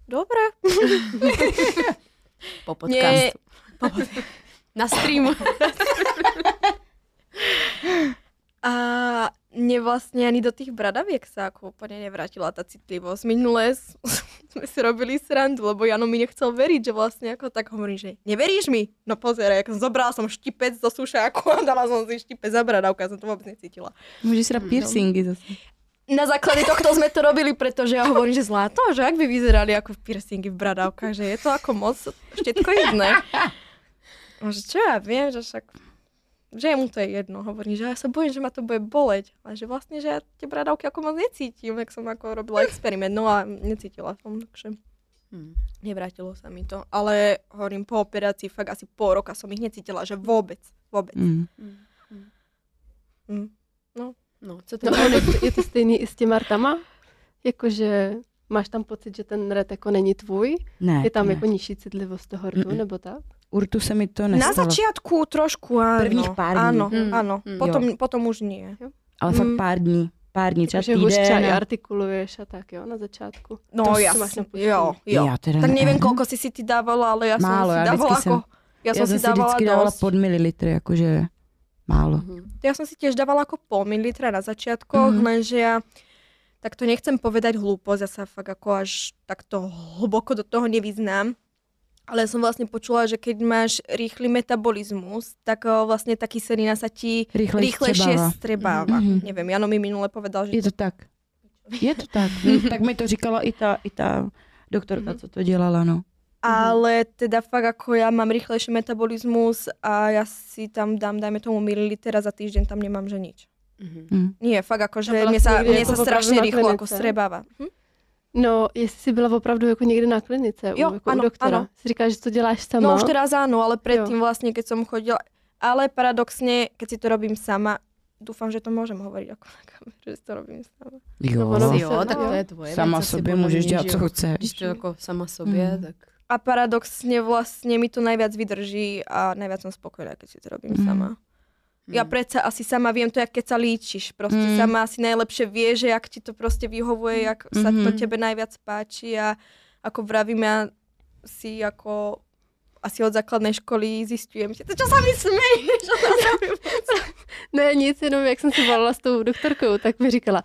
Dobré. <laughs> Po Mě, Na streamu. <laughs> a mě vlastně ani do těch bradaviek se jako úplně nevrátila ta citlivost. Minule <laughs> jsme si robili srandu, lebo Jano mi nechcel veriť, že vlastně jako tak hovorím, že neveríš mi? No pozeraj, jak zobrala som štipec do sušáku a dala som si štipec za bradavku, já jsem to vůbec necítila. Můžeš si dát piercingy zase. Na základe tohto sme to robili, pretože ja hovorím, že zlato, že ak by vyzerali ako piercingy v bradavkách, že je to ako moc všetko jedné. A <laughs> že čo ja viem, že však že mu to je jedno. Hovorím, že ja sa bojím, že ma to bude boleť. A že vlastne, že ja tie bradavky ako moc necítim, jak som ako robila experiment. No a necítila som, takže Hmm. nevrátilo sa mi to. Ale hovorím, po operácii fakt asi pol roka som ich necítila, že vôbec, vôbec. Mm. Mm. No, co ty No, je to, je to stejný i s těma rtama? Jakože máš tam pocit, že ten ret jako není tvůj? Ne, Je tam ne. jako nižší citlivost toho rtu, Mm-mm. nebo tak? Urtu se mi to Na nestalo. začiatku trošku áno. Prvních pár dní. Áno, Mm. áno. Mm. Potom, potom už nie. Ale fakt Mm. pár dní. Pár dní, třeba Že hůř třeba týden. artikuluješ a tak, jo, na začátku. No To ja, si máš jo, jo. Já teda Tak ne. neviem, koľko si si ty dávala, ale ja som Málo, si já dávala vždycky ako... jsem- Ja Já som jsem si si dávala vždycky dávala pod mililitr, jakože málo. Mhm. Ja som si tiež dávala ako pol mililitra na začiatkoch, Mhm. lenže ja tak to nechcem povedať hlúposť, ja sa fakt ako až takto hlboko do toho nevyznám. Ale som vlastne počula, že keď máš rýchly metabolizmus, tak o, vlastne tá kyselina sa ti Rychle rýchlejšie střebává. strebáva. Mhm. Neviem, Jano mi minule povedal, že Je to tak. Je to tak. <laughs> Tak mi to říkala i ta, i ta doktorka, co to dělala, no. Ale teda fakt ako ja mám rýchlejší metabolizmus a ja si tam dám, dajme tomu mililiter a za týždeň tam nemám, že nič. Mhm. Hm. Nie, fakt ako, že byla mne sa, mne jako sa strašne rýchlo ako strebáva. Hm? No, jestli jsi byla opravdu jako někde na klinice, Jo, u, jako ano, u doktora. ano. Jsi říkáš, že to děláš sama? No už teraz áno, ale predtým vlastne, keď som chodila, ale paradoxne, keď si to robím sama, dúfam, že to môžem hovoriť ako na kameru, že si to robím sama. Jo, se- jo, tak no. to je tvoje sama věc sobě můžeš dělat, co chceš. Když to jako sama sobě, Mm. tak... A paradoxne vlastne mi to najviac vydrží a najviac som spokojná, keď si to robím Mm. sama. Ja Mm. predsa asi sama viem to, jak keď sa líčiš. Proste Mm. sama asi najlepšie vie, že jak ti to proste vyhovuje, jak sa to Mhm. tebe najviac páči a ako vravím, ja si ako asi od základnej školy zistujem, že to čo sa mi smeješ? <laughs> Ne, nic, jenom jak jsem si volala s tou doktorkou, tak mi říkala,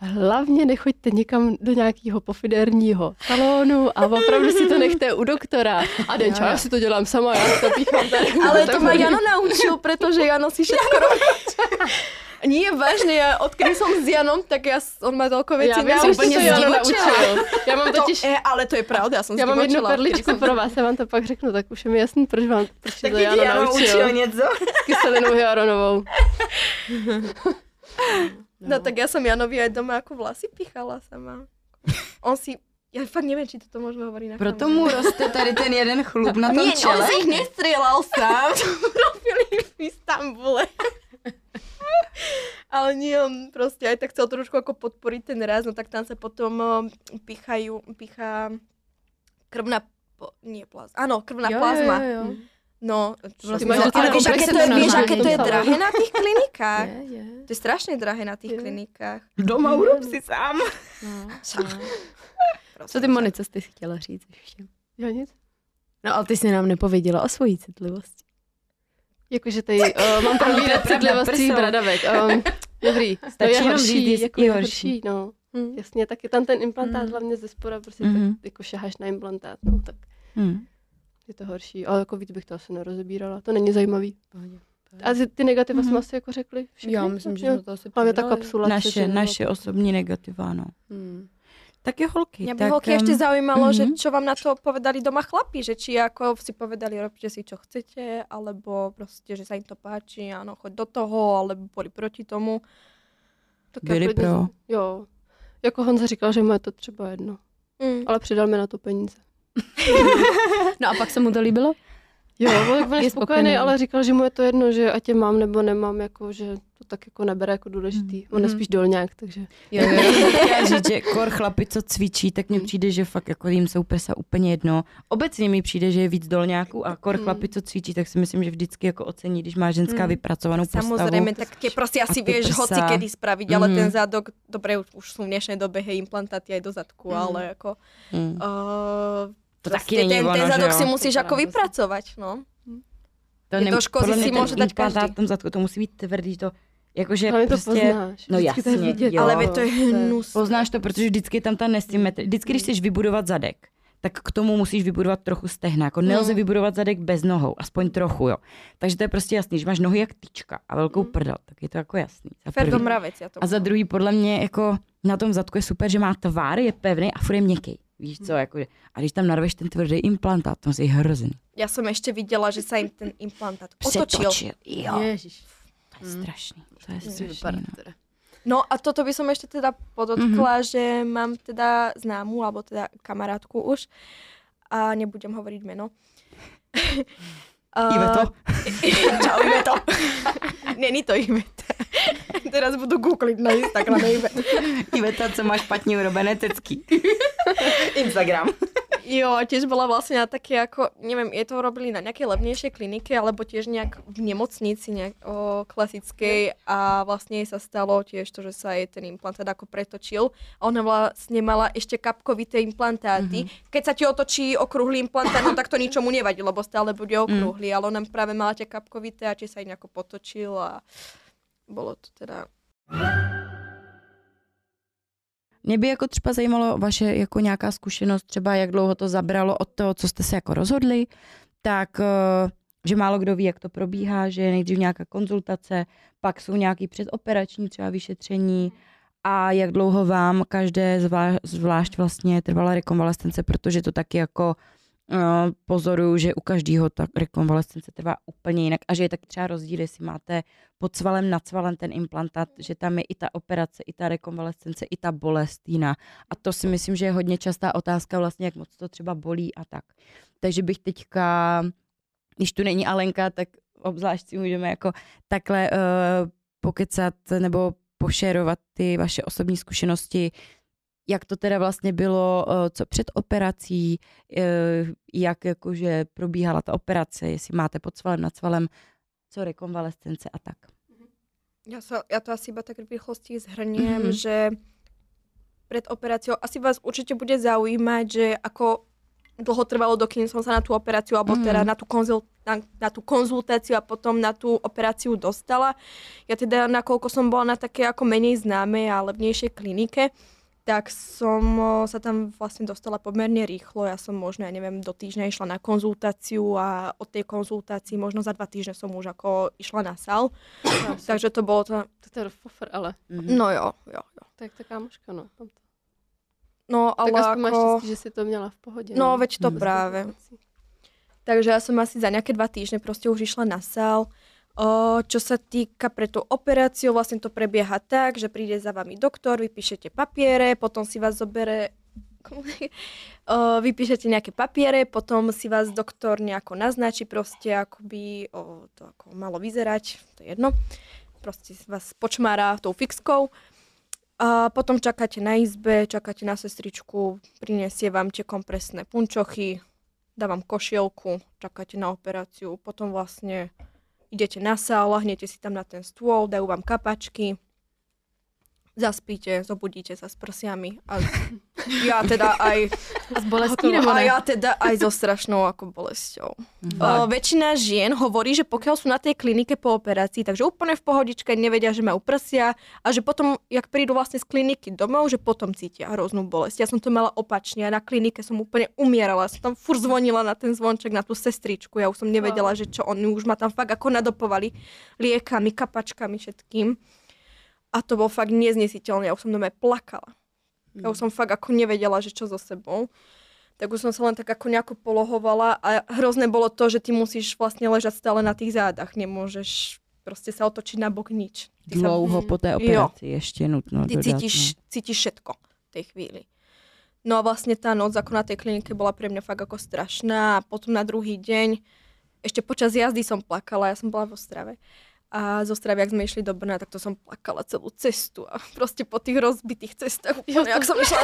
hlavně nechoďte nikam do nějakého pofiderního salonu a opravdu si to nechte u doktora. A den já si to dělám sama, já to píchám tady. <laughs> Ale to ma Jano naučil, pretože Jano si všetko <laughs> robí. Nie, vážne, ja odkedy som s Janom, tak ja, on ma toľko vecí Já že naučil. to Jano naučil. Já mám To, totiž, e, ale to je pravda, ja som já mám jednu perličku pro vás, já vám to pak řeknu, tak už je mi jasný, proč vám proč to Jano naučil. něco? S kyselinou hyaluronovou. <laughs> No tak ja som Janovi aj doma ako vlasy pichala sama. On si, ja fakt neviem, či toto môžeme hovoriť na Proto mu roste tady ten jeden chlup na tom Nie, on čele. si ich nestrieľal sám, <laughs> to robili v Istambule. <laughs> Ale nie, on proste aj tak chcel trošku ako podporiť ten raz, no tak tam sa potom pichajú, pichá krvná, po, nie plazma, áno, krvná plazma. Jo, jo, jo. No, Ty vlastne, máš no, taky ale na vieš, aké komplexe to je, vieš, normálne aké to je drahé na tých <laughs> klinikách? Je, je. To je strašne drahé na tých Je. klinikách. Doma urob si sám. <laughs> Co ty, Monice, jsi chtěla říct ještě? Jo, nic. No, ale ty jsi nám nepověděla o svojí citlivosti. Jakože tady uh, mám tam víc pravda, citlivost svých prso. bradavek. Um, dobrý, to <laughs> Stačí je jenom horší, říct, jako je je horší. horší. no. Hm. Jasně, tak je tam ten implantát Mm. hlavně ze spora, prostě Mhm. tak jako šaháš na implantát, no, tak Hm. Je to horší. Ale jako víc bych to asi nerozebírala, to není zajímavý. Pohodě. A ty- negativa Mhm. jsme asi jako řekli všechny? Já myslím, že jsme to asi Hlavně ta kapsula. Naše, což naše nebo- osobní negativa, no. Hmm. Tak je holky. Mňa by tak, holky em, ešte zaujímalo, že mhm. čo vám na to povedali doma chlapi, že či ako si povedali, robte si čo chcete, alebo prostě, že sa im to páči, áno, choď do toho, alebo boli proti tomu. Tak Byli pro. Jo. Jako Honza říkal, že mu je to třeba jedno. Mm. Ale přidal mi na to peníze. <laughs> No a pak se mu to líbilo? Jo, byl, byl Je spokojený, spokojený. ale říkal, že mu je to jedno, že ať je mám nebo nemám, jako, že to tak jako nebere jako důležitý. On je Mhm. spíš dolňák, takže Jo, jo, jo. <laughs> Chtěla říct, že kor chlapi, co cvičí, tak mně přijde, že fakt jako jim jsou prsa úplně jedno. Obecně mi přijde, že je víc dolňáků a kor Mm. chlapi, co cvičí, tak si myslím, že vždycky jako ocení, když má ženská Mm. vypracovanou postavu. Samozrejme, tak tie proste asi vieš prsa. hoci kedy spraviť, ale Mhm. ten zadok, dobre, už, už sú v dnešnej dobe hej, implantáty aj do zadku, Mhm. ale ako... Mm. Uh, To proste taky není ten, ono, ten že zadok jo? si musíš To ako pravda. vypracovať, no. To Je to škozy si může dať každý. v tom zadku, to musí být tvrdý, to jakože ale prostě... to poznáš. no to je jasně, vidět. jo. Ale veď to je hnus. Poznáš to, protože vždycky je tam ta nesymetrie. Vždycky, když chceš vybudovat zadek, tak k tomu musíš vybudovat trochu stehna. Jako nelze Mm. vybudovat zadek bez nohou, aspoň trochu, jo. Takže to je prostě jasný, že máš nohy jak tyčka a velkou Mm. prdel, tak je to jako jasný. Za Ferdo prvý. mravec, ja to A za druhý, podle mě, jako na tom zadku je super, že má tvár, je pevný a furt je měkký. Víš co, jako, a když tam narveš ten tvrdý implantát, to je hrozný. Ja som ešte videla, že sa im ten implantát otočil. Přetočil. Jo, Ježiš. to je strašný. To je Musí strašný. No. teda. No a toto by som ešte teda podotkla, že mám teda známu, alebo teda kamarátku už, a nebudem hovoriť meno. <laughs> A- Iveto? <laughs> Čau, Iveto. <laughs> Není to Iveta. <laughs> Teraz budu googlit na Instagrame Iveta. Iveta, co má špatně urobené cecky. Instagram. Jo, a tiež bola vlastne na také ako, neviem, je to robili na nejakej levnejšej klinike, alebo tiež nejak v nemocnici nejak, o, klasickej a vlastne jej sa stalo tiež to, že sa jej ten implantát ako pretočil a ona vlastne mala ešte kapkovité implantáty. Mm-hmm. Keď sa ti otočí okrúhly implantát, no tak to ničomu nevadí, lebo stále bude okrúhly, ale ona práve mala tie kapkovité a či sa jej nejako potočil a bolo to teda... Mě by jako třeba zajímalo vaše jako nějaká zkušenost, třeba jak dlouho to zabralo od toho, co jste se jako rozhodli, tak eh, že málo kdo ví, jak to probíhá, že je nejdřív nějaká konzultace, pak jsou nějaký předoperační třeba vyšetření a jak dlouho vám každé zvlášť, zvlášť vlastně trvala rekonvalescence, protože to taky jako uh, pozoruju, že u každého ta rekonvalescence trvá úplně jinak a že je taky třeba rozdíl, jestli máte pod svalem, nad svalem ten implantát, že tam je i ta operace, i ta rekonvalescence, i ta bolest jiná. A to si myslím, že je hodně častá otázka vlastně, jak moc to třeba bolí a tak. Takže bych teďka, když tu není Alenka, tak obzvlášť si můžeme jako takhle uh, pokecat nebo pošerovat ty vaše osobní zkušenosti, jak to teda vlastně bylo, eh, co před operací, eh, jak jakože probíhala ta operace, jestli máte pod svalem, nad svalem, co rekonvalescence a tak. Ja, sa, ja to asi iba tak v rýchlosti zhrniem, Mhm. mm-hmm. že pred operáciou asi vás určite bude zaujímať, že ako dlho trvalo, dokým som sa na tú operáciu, alebo Mhm. teda na tú, konzul, na, na tú konzultáciu a potom na tú operáciu dostala. Ja teda, nakoľko som bola na také ako menej známej a levnejšej klinike, tak som sa tam vlastne dostala pomerne rýchlo. Ja som možno, ja neviem, do týždňa išla na konzultáciu a od tej konzultácii možno za dva týždne som už ako išla na sal. <coughs> Takže to bolo to... To je fofr, ale. Mhm. No jo, jo, jo. Tak ta kámoška, no. No, ale tak aspoň máš ako... štěstí, že si to měla v pohodě. No, veď to Mhm. práve. Takže ja som asi za nejaké dva týždne proste už išla na sál. O, čo sa týka pre tú operáciu, vlastne to prebieha tak, že príde za vami doktor, vypíšete papiere, potom si vás zobere <laughs> o, vypíšete nejaké papiere, potom si vás doktor nejako naznačí proste, ako by o, to ako malo vyzerať, to je jedno. Proste vás počmára tou fixkou. A potom čakáte na izbe, čakáte na sestričku, prinesie vám tie kompresné punčochy, dá vám košielku, čakáte na operáciu, potom vlastne idete na sál, lahnete si tam na ten stôl, dajú vám kapačky, zaspíte, zobudíte sa s prsiami a ja teda aj, A s bolestí nebo a ne? ja teda aj so strašnou ako bolesťou. Mhm. O, väčšina žien hovorí, že pokiaľ sú na tej klinike po operácii, takže úplne v pohodičke nevedia, že majú prsia a že potom, jak prídu vlastne z kliniky domov, že potom cítia hroznú bolesť. Ja som to mala opačne a na klinike som úplne umierala. Som tam fur zvonila na ten zvonček, na tú sestričku. Ja už som nevedela, že čo oni už ma tam fakt ako nadopovali liekami, kapačkami, všetkým. A to bolo fakt neznesiteľné. Ja už som doma plakala. Ja už som fakt ako nevedela, že čo so sebou. Tak už som sa len tak ako nejako polohovala a hrozné bolo to, že ty musíš vlastne ležať stále na tých zádach. Nemôžeš proste sa otočiť na bok nič. Ty sa- Dlouho po té Jo. operaci ještě nutno ty dodat. cítiš, cítiš všetko v tej chvíli. No a vlastne tá noc ako na tej klinike bola pre mňa fakt ako strašná a potom na druhý deň, ešte počas jazdy som plakala, ja som bola v Ostrave. A z Ostravy, jak sme išli do Brna, tak to som plakala celú cestu a proste po tých rozbitých cestách úplne, jak som išla,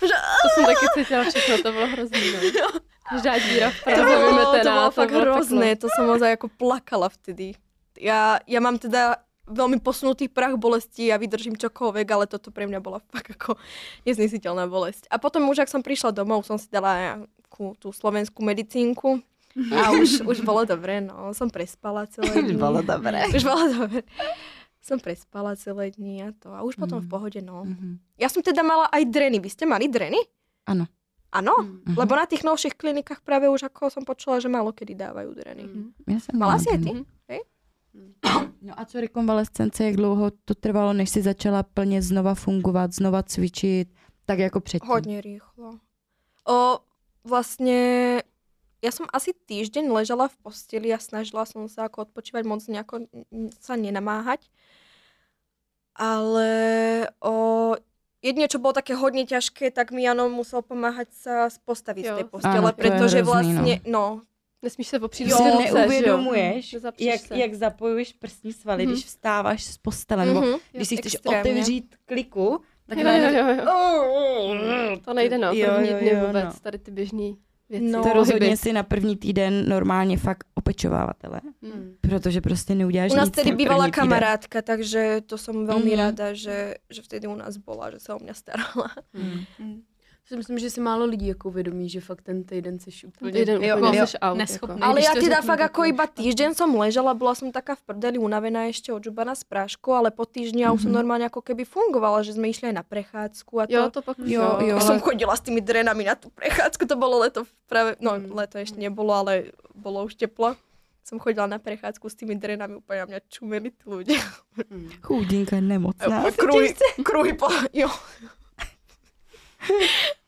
že To jsem taky cítila všechno, to bylo hrozný. No. <laughs> Každá díra v to bolo, to bolo fakt bylo hrozné, to som ozaj ako plakala vtedy. Ja, ja mám teda veľmi posunutý prach bolesti a vydržím čokoľvek, ale toto pre mňa bola fakt ako neznesiteľná bolesť. A potom už, ak som prišla domov, som si dala nejakú tú slovenskú medicínku a už, už bolo dobre, no. Som prespala celé dní. Bolo dobré. Už bolo dobre. Som prespala celé dní a to. A už potom v pohode, no. Mhm. Ja som teda mala aj dreny. Vy ste mali dreny? Ano. Áno, Mhm. lebo na tých novších klinikách práve už ako som počula, že málo kedy dávajú dreny. Já jsem Mala měla si aj ty? Hej? No a co rekonvalescence, jak dlouho to trvalo, než si začala plně znova fungovat, znova cvičit, tak jako předtím? Hodne rýchlo. O, vlastne, ja som asi týždeň ležala v posteli a snažila som sa ako odpočívať moc nejako sa nenamáhať. Ale o, jedine, čo bolo také hodne ťažké, tak mi Jano musel pomáhať sa postaviť z Jo. tej postele, Áno, pretože hrozný, vlastne, no, Nesmíš se opřít Jo, si jo? neuvědomuješ, jak, se. jak zapojuješ prsní svaly, Mhm. když vstáváš z postele, nebo mhm, když si chceš extrémně. otevřít kliku, tak Jo, najednou... jo, jo. To nejde no, Jo, první jo, dny jo, vůbec, no. tady ty běžný věci. No. To rozhodně si na první týden normálně fakt opečovávatele, Hmm. protože prostě neuděláš U nás nic tedy bývala první týden. takže to som veľmi Mhm. rada, že, že vtedy u nás bola, že sa o mňa starala. Mm. Si myslím, že si málo lidí jako uvědomí, že fakt ten týden jsi úplně Týden jako úplně jsi out, neschopný. jako. Ale to teda fakt ako takhle. iba týždeň som ležela, bola som taká v prdeli unavená ešte odžubaná z prášku, ale po týždni ja už som Mhm. normálne ako keby fungovala, že sme išli na prechádzku a to. Jo, to pak Jo, jo. jo. Ja som chodila s tými drenami na tú prechádzku, to bolo leto práve, no Mm. leto ešte nebolo, ale bolo už teplo. Som chodila na prechádzku s tými drenami, úplne na mňa čumeli tí ľudia. Chudinka nemocná. Kruhy, kruhy po, jo. <laughs>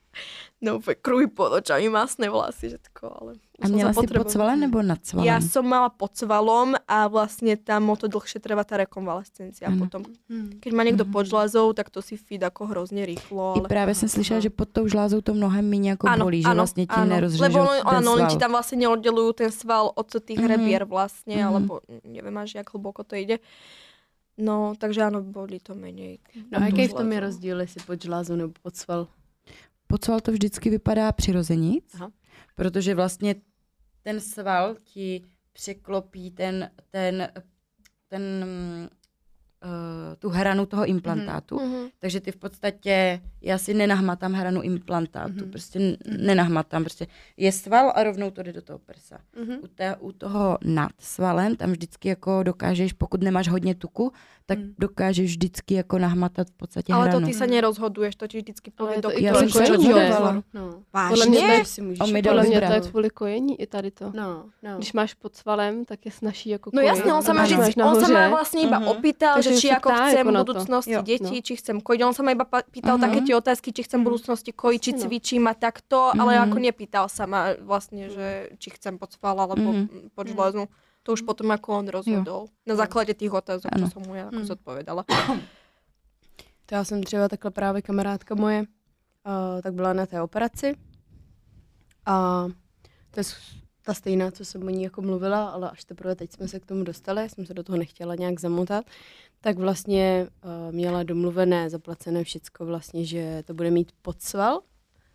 No kruhy pod očami, masné vlasy, všetko, ale... A měla sa si pod svalem nebo nad svalem? Ja som mala pod svalom a vlastne tam o to dlhšie trvá tá rekonvalescencia. Ano. Potom, Hmm. keď má niekto Mhm. pod žlázou, tak to si feed ako hrozne rýchlo. I Ale... právě jsem slyšela, že pod tou žlázou to mnohem méně jako Áno, bolí, že áno, vlastně ti áno. nerozřežou Lebo on- áno, oni ti tam vlastne neoddelujú ten sval od tých Mhm. rebier vlastne, Mhm. alebo neviem až, jak hlboko to ide. No, takže áno, boli to menej. No a jaký v tom je žlázou. rozdíl, jestli pod žlázu nebo pod sval? Pod sval to vždycky vypadá přirozenic, Aha. protože vlastně ten sval ti překlopí ten, ten, ten tu hranu toho implantátu. Mhm. Takže ty v podstatě, já si nenahmatám hranu implantátu, Mhm. prostě nenahmatám, prostě je sval a rovnou to jde do toho prsa. Mhm. U, té, u toho nad svalem, tam vždycky jako dokážeš, pokud nemáš hodně tuku, tak Mhm. dokážeš vždycky jako nahmatat v podstatě Ale to hranu. ty sa nerozhoduješ, to ti vždycky to doktor. i Já to jsem jako se ne? rozhodovala. No. Podle mě to je- Vážně? si můžeš vybrat. dal Podle mě to je kvůli kojení i tady to. No, no. Když máš pod svalem, tak je snaží jako No jasne, on on ma nahoře. vlastne iba Mhm. opýtal, že či ako ptá chcem v na to. budúcnosti Jo. deti, či chcem kojiť. On sa ma iba pýtal Mhm. také tie otázky, či chcem v budúcnosti kojiť, či no. cvičím a takto, ale Mhm. ako nepýtal sa ma vlastne, že či chcem pod sval alebo Mhm. pod žlázu. To už potom ako on rozhodol. Na základe tých otázok, čo som mu ja ako Mhm. zodpovedala. To já jsem třeba takhle právě kamarádka moje, uh, tak byla na té operaci a to je ta stejná, co jsem o ní jako mluvila, ale až teprve teď jsme se k tomu dostali, jsem se do toho nechtěla nějak zamotat, tak vlastně uh, měla domluvené, zaplacené všecko vlastně, že to bude mít podsval,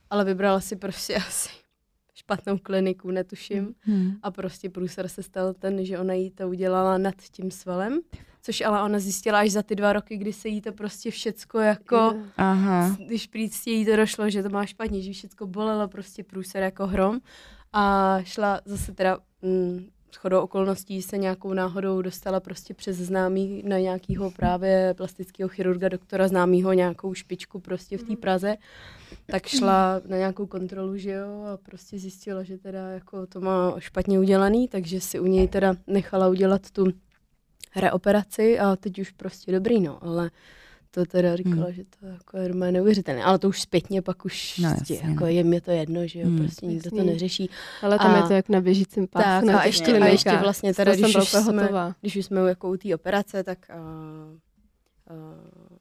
ale vybrala si prostě <laughs> asi špatnou kliniku, netuším. Hmm. A prostě průser se stal ten, že ona jí to udělala nad tím svalem, což ale ona zjistila až za ty dva roky, kdy se jí to prostě všecko jako, Aha. když prostě jí to došlo, že to má špatně, že všecko bolelo, prostě průser jako hrom. A šla zase teda mm, shodou okolností se nějakou náhodou dostala prostě přes známý na nějakýho právě plastického chirurga, doktora známýho nějakou špičku prostě v té Praze, tak šla na nějakou kontrolu, že jo, a prostě zjistila, že teda jako to má špatně udělaný, takže si u něj teda nechala udělat tu reoperaci a teď už prostě dobrý, no, ale to teda říkala, Hmm. že to jako je normálně neuvěřitelné. Ale to už zpětně pak už No, no, jasně, jako no. je mě to jedno, že jo, Hmm. prostě nikdo to Jasně. neřeší. Ale tam A- je to jak na běžícím pásu. Tak, na a ještě, a ještě vlastně teda, To jsem když byla už, jsme, hotová. když už jsme jako u té operace, tak uh, uh,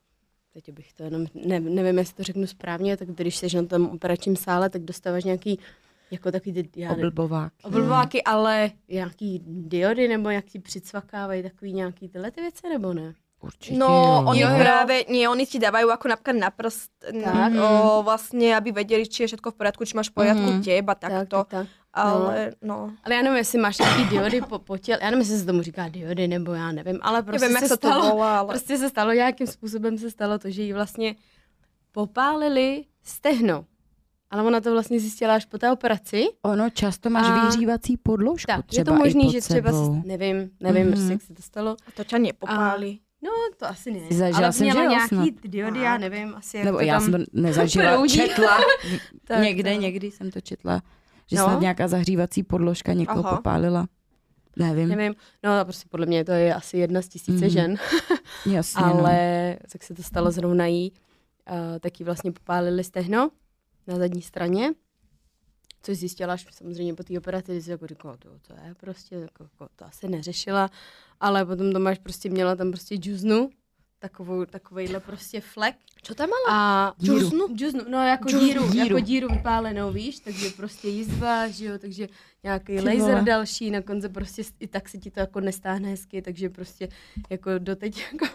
teď bych to jenom, ne, nevím, jestli to řeknu správně, tak když jsi na tom operačním sále, tak dostáváš nějaký jako takový ty, já nevím, Oblbovák. oblbováky, ale nějaký diody nebo jak ti přicvakávají takový nějaký tyhle ty věci, nebo ne? Určitě No, jo. oni Jo, jo. práve, nie, oni ti dávajú ako napríklad na prst, Tak. o, vlastne, aby vedeli, či je všetko v poriadku, či máš v poriadku Mhm. teba, Tak, takto. tak, tak. Ale, no. Ale já nevím, jestli máš nějaký diody po, po těle, já nevím, jestli se tomu říká diody, nebo já nevím, ale prostě jak se to stalo, volá, ale... prostě se stalo, nějakým způsobem se stalo to, že jí vlastně popálili stehno. Ale ona to vlastně zjistila až po té operaci. Ono často máš A- vyhřívací podložku Tak, třeba je to možný, i pod že třeba, nevím, nevím, Mhm. prostě, jak se to stalo. A to ťa nepopáli. No, to asi ne. Zažila ale jsem, měla že nějaký snad. ty diody, já nevím, asi jak Nebo to já jsem to nezažila, <laughs> proudí. četla. <laughs> Tak, někde, tak. někdy jsem to četla, že No. snad nějaká zahřívací podložka někoho Aha. popálila. Nevím, Nevím, no a prostě podle mě to je asi jedna z tisíce Mhm. žen. <laughs> jasně. ale tak se to stalo zrovna jí, uh, tak jí vlastně popálili stehno na zadní straně, což zjistila až samozřejmě po té operaci, jako říkala, to, to je prostě, jako, jako, to asi neřešila, ale potom to máš prostě, měla tam prostě džuznu, takovou, takovejhle prostě flek. Čo tam mala? A džuznu, džuznu, no jako Džuz- díru, díru. jako díru vypálenou, víš, takže prostě jizva, že jo, takže nějaký Ty laser vole. další, na konci prostě i tak se ti to jako nestáhne hezky, takže prostě jako doteď jako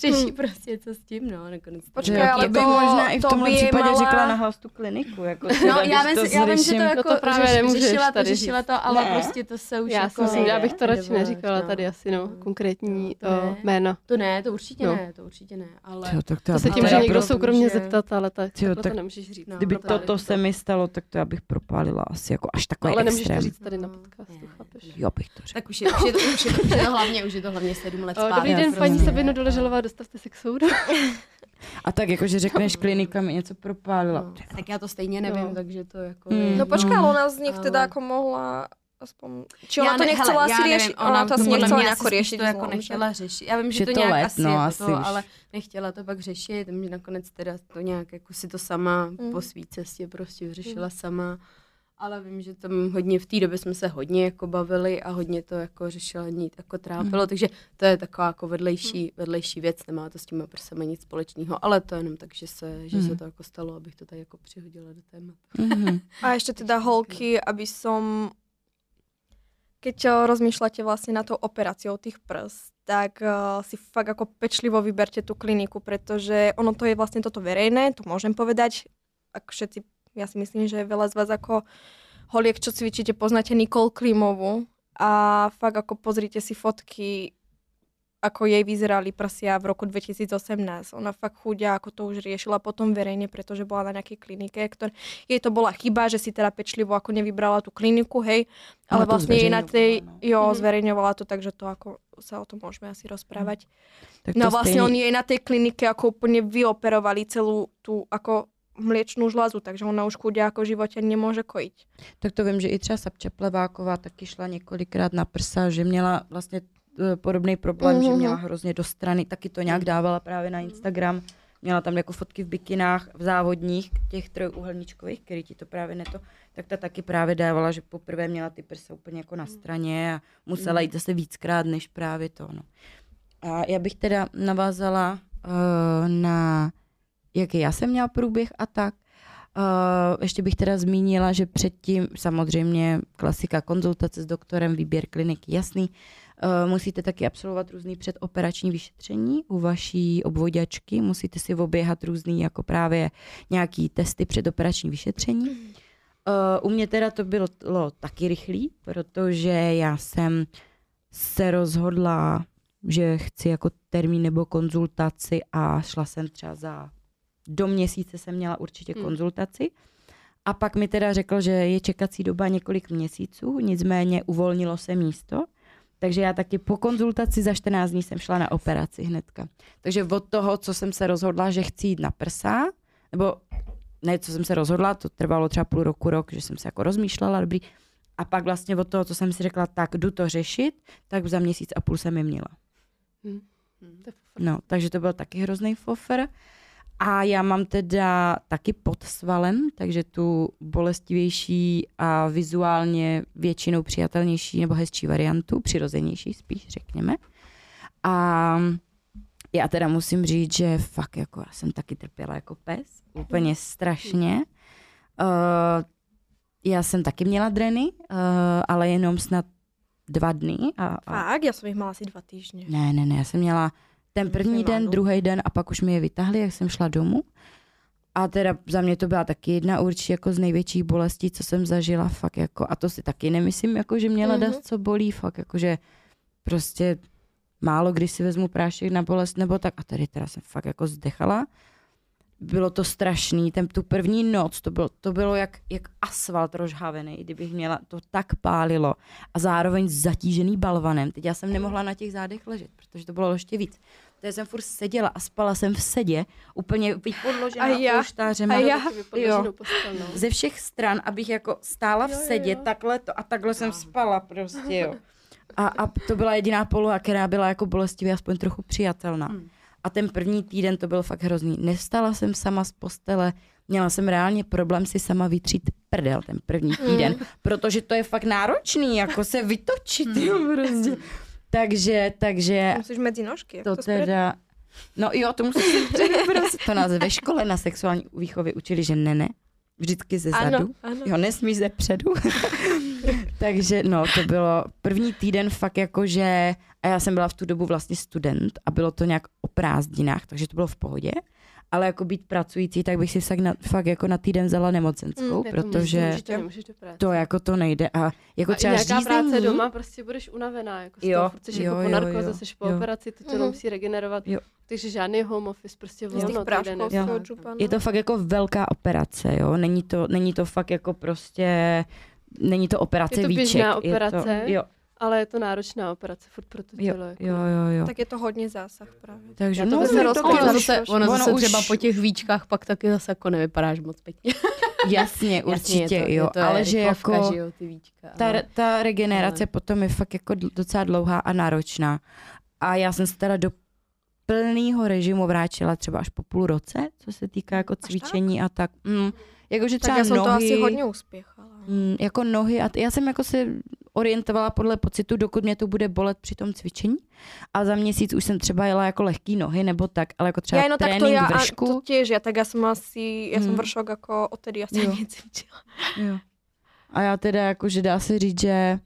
řeší prostě co s tím, no, nakonec. to- Počkej, Jo, ale to bych to- možná i v to tomhle by případě mala- řekla nahlas tu kliniku. Jako No, teda, já když vím, já vím, že to jako No to právě řeš, nemůžeš řešila to, tady řešila to, ale Ne. prostě to se už Já jako si myslím, že já bych to radši neříkala no. tady asi, no, konkrétní To o, ne. jméno. To ne, to určitě No. ne, to určitě ne, ale... Jo, tak to, To já se tím může někdo pro- soukromně zeptat, ale Tyjo, tak to nemůžeš říct. No, Kdyby no toto to. se mi stalo, tak to já bych propálila asi jako až takový ale nemůžeš extrém. to říct tady na No, podcastu, chápeš? Jo, bych to řekla. Tak už je, už je, to, to, to hlavně, už je to hlavně sedm let. Dobrý Já den, paní Sabino Doleželová, dostavte se k soudu. <laughs> A tak jako, že řekneš klinika mi něco propálila. No, tak já to stejně nevím, No. takže to jako... Mm. No počkej, ona z nich teda ako mohla aspoň... Či Já ona to ne- nechcela hele, asi já nevím, riešiť? Ona to asi nechcela spíš riešiť. to jako že? nechtěla řešit. Já vím, že Že to to nějak let, asi no, asi to, ale nechtěla to pak řešit, takže nakonec teda to nějak jako si to sama Mm. po svý cestě prostě vyřešila sama. Ale vím, že tam hodně v té době jsme se hodně jako bavili a hodně to jako řešila, ní jako trápilo, takže to je taková jako vedlejší, vedlejší věc, nemá to s těma prsama nic společného, ale to jenom tak, že se, že Mhm. se to jako stalo, abych to tady jako přihodila do tématu. Mhm. <laughs> A ešte teda holky, aby som... Keď rozmýšľate vlastne na tou operáciou tých prst, tak uh, si fakt ako pečlivo vyberte tú kliniku, pretože ono to je vlastne toto verejné, to môžem povedať. Ak všetci, ja si myslím, že veľa z vás ako holiek, čo cvičíte, poznáte Nikol Klimovú a fakt ako pozrite si fotky ako jej vyzerali prsia v roku 2018. Ona fakt chudia, ako to už riešila potom verejne, pretože bola na nejakej klinike, ktoré, jej to bola chyba, že si teda pečlivo ako nevybrala tú kliniku, hej, ale Ale vlastne jej na tej, no. jo, Mhm. zverejňovala to, takže to ako sa o tom môžeme asi rozprávať. Tak No vlastne stejný- oni jej na tej klinike ako úplne vyoperovali celú tú ako mliečnú žlazu, takže ona už chudia ako v živote nemôže kojiť. Tak to vím, že i třeba Sapča Pleváková taky šla několikrát na prsa, že měla vlastně eh, podobný problém, že Mhm. měla hrozně do strany, taky to nějak dávala právě na Instagram. Měla tam jako fotky v bikinách, v závodních, těch trojuhelníčkových, který ti to právě neto, tak ta taky právě dávala, že poprvé měla ty prsa úplně jako na straně a musela jít zase víckrát, než právě to. No. A já bych teda navázala uh, na, jaký já jsem měla průběh a tak. Uh, ještě bych teda zmínila, že předtím samozřejmě klasika konzultace s doktorem, výběr kliniky, jasný. Uh, musíte taky absolvovat různý předoperační vyšetření u vaší obvoďačky, musíte si oběhat různý jako právě nějaký testy předoperační vyšetření. Uh, u mě teda to bylo, bylo taky rychlý, protože já jsem se rozhodla, že chci jako termín nebo konzultaci a šla jsem třeba za do měsíce jsem měla určitě Hmm. konzultaci. A pak mi teda řekl, že je čekací doba několik měsíců, nicméně uvolnilo se místo. Takže já taky po konzultaci za 14 dní jsem šla na operaci hnedka. Takže od toho, co jsem se rozhodla, že chci jít na prsa, nebo ne, co jsem se rozhodla, to trvalo třeba půl roku, rok, že jsem se jako rozmýšlela, dobrý. A pak vlastně od toho, co jsem si řekla, tak jdu to řešit, tak za měsíc a půl jsem je měla. Je fofr. No, takže to byl taky hrozný fofer. A já mám teda taky pod svalem, takže tu bolestivější a vizuálně většinou přijatelnější nebo hezčí variantu, přirozenější spíš, řekněme. A já teda musím říct, že fakt jako já jsem taky trpěla jako pes, úplně strašně. Uh, já jsem taky měla dreny, uh, ale jenom snad dva dny. A, a Fakt, já jsem jich měla asi dva týdny. ne, ne, ne, já jsem měla ten první den, druhý den a pak už mi je vytahli, jak jsem šla domů. A teda za mě to byla taky jedna určitě jako z největších bolestí, co jsem zažila, fakt jako, a to si taky nemyslím, jako že mě Mhm. ledas, co bolí, fakt jako, že prostě málo kdy si vezmu prášek na bolest nebo tak a tady teda jsem fakt jako zdechala. Bylo to strašný, ten, tu první noc, to bylo, to bylo jak, jak asfalt rozhavený, kdybych měla, to tak pálilo a zároveň zatížený balvanem. Teď já jsem nemohla na těch zádech ležet, protože to bylo ještě víc. Takže jsem furt seděla a spala jsem v sedě, úplně vypodložená A já- polštářem. a já- no. ze všech stran, abych jako stála v Jo, jo, sedě, jo. takhle to a takhle jsem spala prostě, jo. <laughs> A, a to byla jediná poloha, která byla jako bolestivě aspoň trochu přijatelná. Hmm. A ten první týden to byl fakt hrozný. Nevstala jsem sama z postele, měla jsem reálně problém si sama vytřít prdel ten první týden, protože to je fakt náročný, jako se vytočit, jo, prostě. Takže, takže Musíš mezi nožky. to to teda... No jo, to musíš <laughs> prostě. To nás ve škole na sexuální výchově učili, že ne, ne. Vždycky ze Ano, zadu. ano. Jo, nesmí ze předu. <laughs> Takže no, to bylo první týden fakt jako, že a já jsem byla v tu dobu vlastně student a bylo to nějak o prázdninách, takže to bylo v pohodě. Ale jako být pracující, tak bych si fakt, na, fakt jako na týden vzala nemocenskou, Mm, Jako protože musíš, to nemůžeš do práce. to jako to nejde. A jako a třeba nějaká řízení, práce doma, prostě budeš unavená, jako z Jo, toho, jsi jo, jako po jo, narkoze, jo, jsi po jo. operaci, to tělo Mhm. musí regenerovat, Jo. takže žádný home office, prostě volno týden. Je to fakt jako velká operace, jo? Není to, není to fakt jako prostě, není to operace Je to víček. běžná Je operace, to, jo, ale je to náročná operace furt pro to jo, tělo. Jako. jo, jo, jo. Tak je to hodně zásah právě. Takže Já to no, zase no, roz- to Ono ono zase, ono ono zase už- třeba po těch víčkách pak taky zase jako nevypadáš moc pěkně. <laughs> <laughs> Jasně, určitě, Jasně, je to, jo, je to ale je že jako že jo, ty víčka. ta, ale- ta regenerace ale- potom je fakt jako docela dlouhá a náročná. A já jsem se teda do plného režimu vrátila třeba až po půl roce, co se týká jako tak? cvičení a tak. Mm, jakože Tak třeba já jsem nohy, to asi hodně uspěchala. Mm, jako nohy a t- já jsem jako se orientovala podle pocitu, dokud mě to bude bolet při tom cvičení. A za měsíc už jsem třeba jela jako lehký nohy nebo tak, ale jako třeba Já no tak to trénink já, a vršku. to těž, já tak já jsem asi, já jsem Hmm. vršok jako odtedy asi Jo. nic cvičila. Jo. A já teda jako, že dá se říct, že,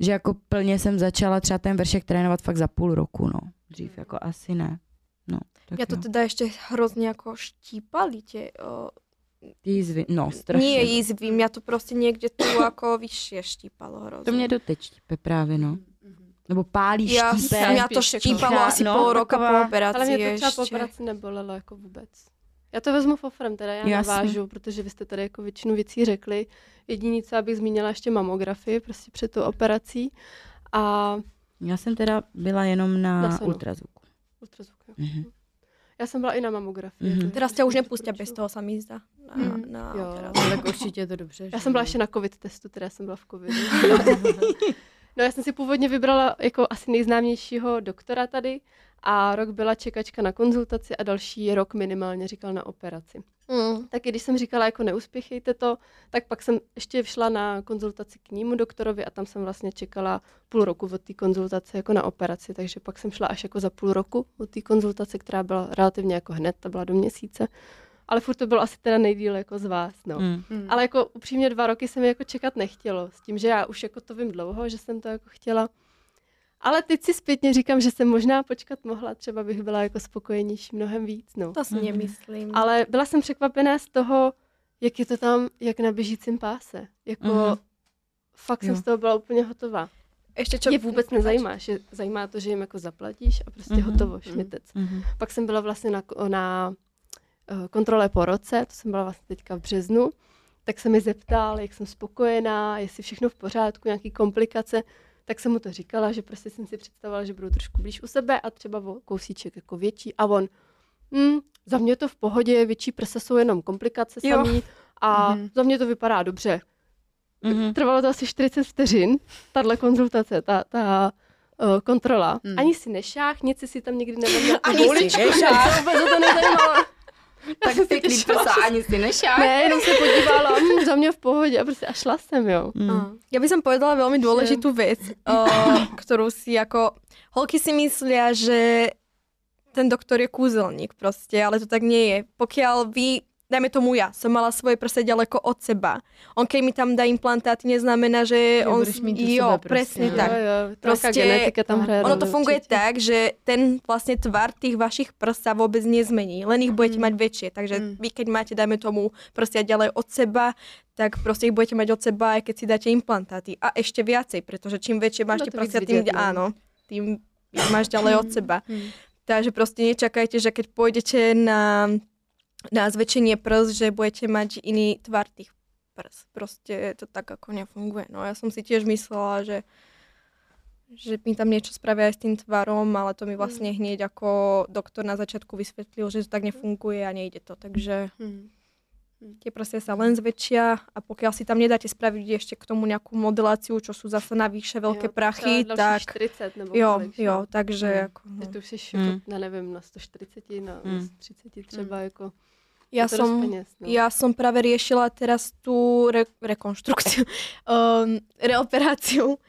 že jako plně jsem začala třeba ten vršek trénovat fakt za půl roku, no. Dřív jako asi ne. No, tak Já to jo. teda ještě hrozně jako štípali tě, o, Jízvy, no strašně. nie jízvy, mě to prostě někde tu <coughs> jako vyšší štípalo hrozně. To mě doteď štípe právě, no. Nebo pálí já, štípe. mě to štípalo asi No, půl roka taková- po operaci Ale mě to třeba po operaci nebolelo jako vůbec. Já to vezmu fofrem, teda já Jasně. navážu, protože vy jste tady jako většinu věcí řekli. Jediný, co abych zmínila ještě mamografii, prostě před tou operací. A Já jsem teda byla jenom na, Na ultrazvuku. ultrazvuk, jo. Mhm. Já jsem byla i na mamografii. Mhm. takže Teda jste už to nepustě bez toho sami jízda na, Hmm. na Jo. operaci. No, tak určitě je to dobře. Já jsem byla ještě na covid testu, teda jsem byla v covidu. <laughs> no já jsem si původně vybrala jako asi nejznámějšího doktora tady a rok byla čekačka na konzultaci a další rok minimálně říkal na operaci. Mm. Tak i když jsem říkala, jako neuspěchejte to, tak pak jsem ještě šla na konzultaci k nímu doktorovi a tam jsem vlastně čekala půl roku od té konzultace jako na operaci, takže pak jsem šla až jako za půl roku od té konzultace, která byla relativně jako hned, ta byla do měsíce. Ale furt to bylo asi teda nejdíl jako z vás, no. Mm. Hmm. Ale jako upřímně dva roky se mi jako čekat nechtělo, s tím, že já už jako to vím dlouho, že jsem to jako chtěla. Ale teď si zpětně říkám, že jsem možná počkat mohla, třeba bych byla jako spokojenější mnohem víc, no. To si Mhm. nemyslím. Ale byla jsem překvapená z toho, jak je to tam, jak na běžícím páse. Jako Mhm. fakt Jo. jsem z toho byla úplně hotová. ještě Čo je vůbec nezajímá, že zajímá to, že jim jako zaplatíš a prostě Mhm. hotovo, Mhm. šmitec. Mhm. Pak jsem byla vlastně na, na eh, kontrole po roce, to jsem byla vlastně teďka v březnu, tak se mi zeptal, jak jsem spokojená, jestli všechno v pořádku, nějaké komplikace, tak jsem mu to říkala, že prostě jsem si představovala, že budu trošku blíž u sebe a třeba o kousíček jako větší. A on, hm, za mě to v pohodě, větší prsa jsou jenom komplikace Jo. samý a Mhm. za mě to vypadá dobře. Mhm. Trvalo to asi 40 vteřin, tahle konzultace, ta, ta uh, kontrola. Hmm. Ani si nešáh, nic si tam nikdy nevedl. <laughs> Ani si nešáh. <laughs> Vůbec to nezajímalo. Tak <laughs> pěkný prsa, ani si nešák. Ne, jenom se podívala, hm, za mě v pohodě a prostě a šla jsem, jo. Mm. Ja by som povedala veľmi dôležitú vec, uh, <laughs> ktorú si ako... Holky si myslia, že ten doktor je kúzelník proste, ale to tak nie je. Pokiaľ vy, dajme tomu ja, som mala svoje prse ďaleko od seba. On keď mi tam dá implantáty, neznamená, že on... Mít jo, prostě. presne Jo, tak. Jo, jo, Prostě- prostě, genetika tam hraje Ono to funguje určitě. tak, že ten vlastne tvar tých vašich prs sa vôbec nezmení, len ich budete mať väčšie. Takže Mm. vy keď máte, dajme tomu, proste ďalej od seba, tak proste ich budete mať od seba, aj keď si dáte implantáty. A ešte viacej, pretože čím väčšie máš No prsia, tým, no. áno, tým máš ďalej od seba. Mm. Takže proste nečakajte, že keď pôjdete na, na zväčšenie prs, že budete mať iný tvar tých prs. Proste to tak ako nefunguje. No ja som si tiež myslela, že že mi tam niečo spravia aj s tým tvarom, ale to mi vlastne hneď ako doktor na začiatku vysvetlil, že to tak nefunguje a nejde to. Takže Mm. tie prsia sa len zväčšia a pokiaľ si tam nedáte spraviť ešte k tomu nejakú modeláciu, čo sú zase navyše veľké Jo, prachy, tak dalších 40 nebo jo, kolik, jo, že? takže Mm. ako, no. Teď to už je Mm. šup, na nevím, na 140, na Mm. 30 třeba, jako. Ja to dost som, peněz, no. ja som práve riešila teraz tú re, rekonštrukciu, <laughs> um, reoperáciu,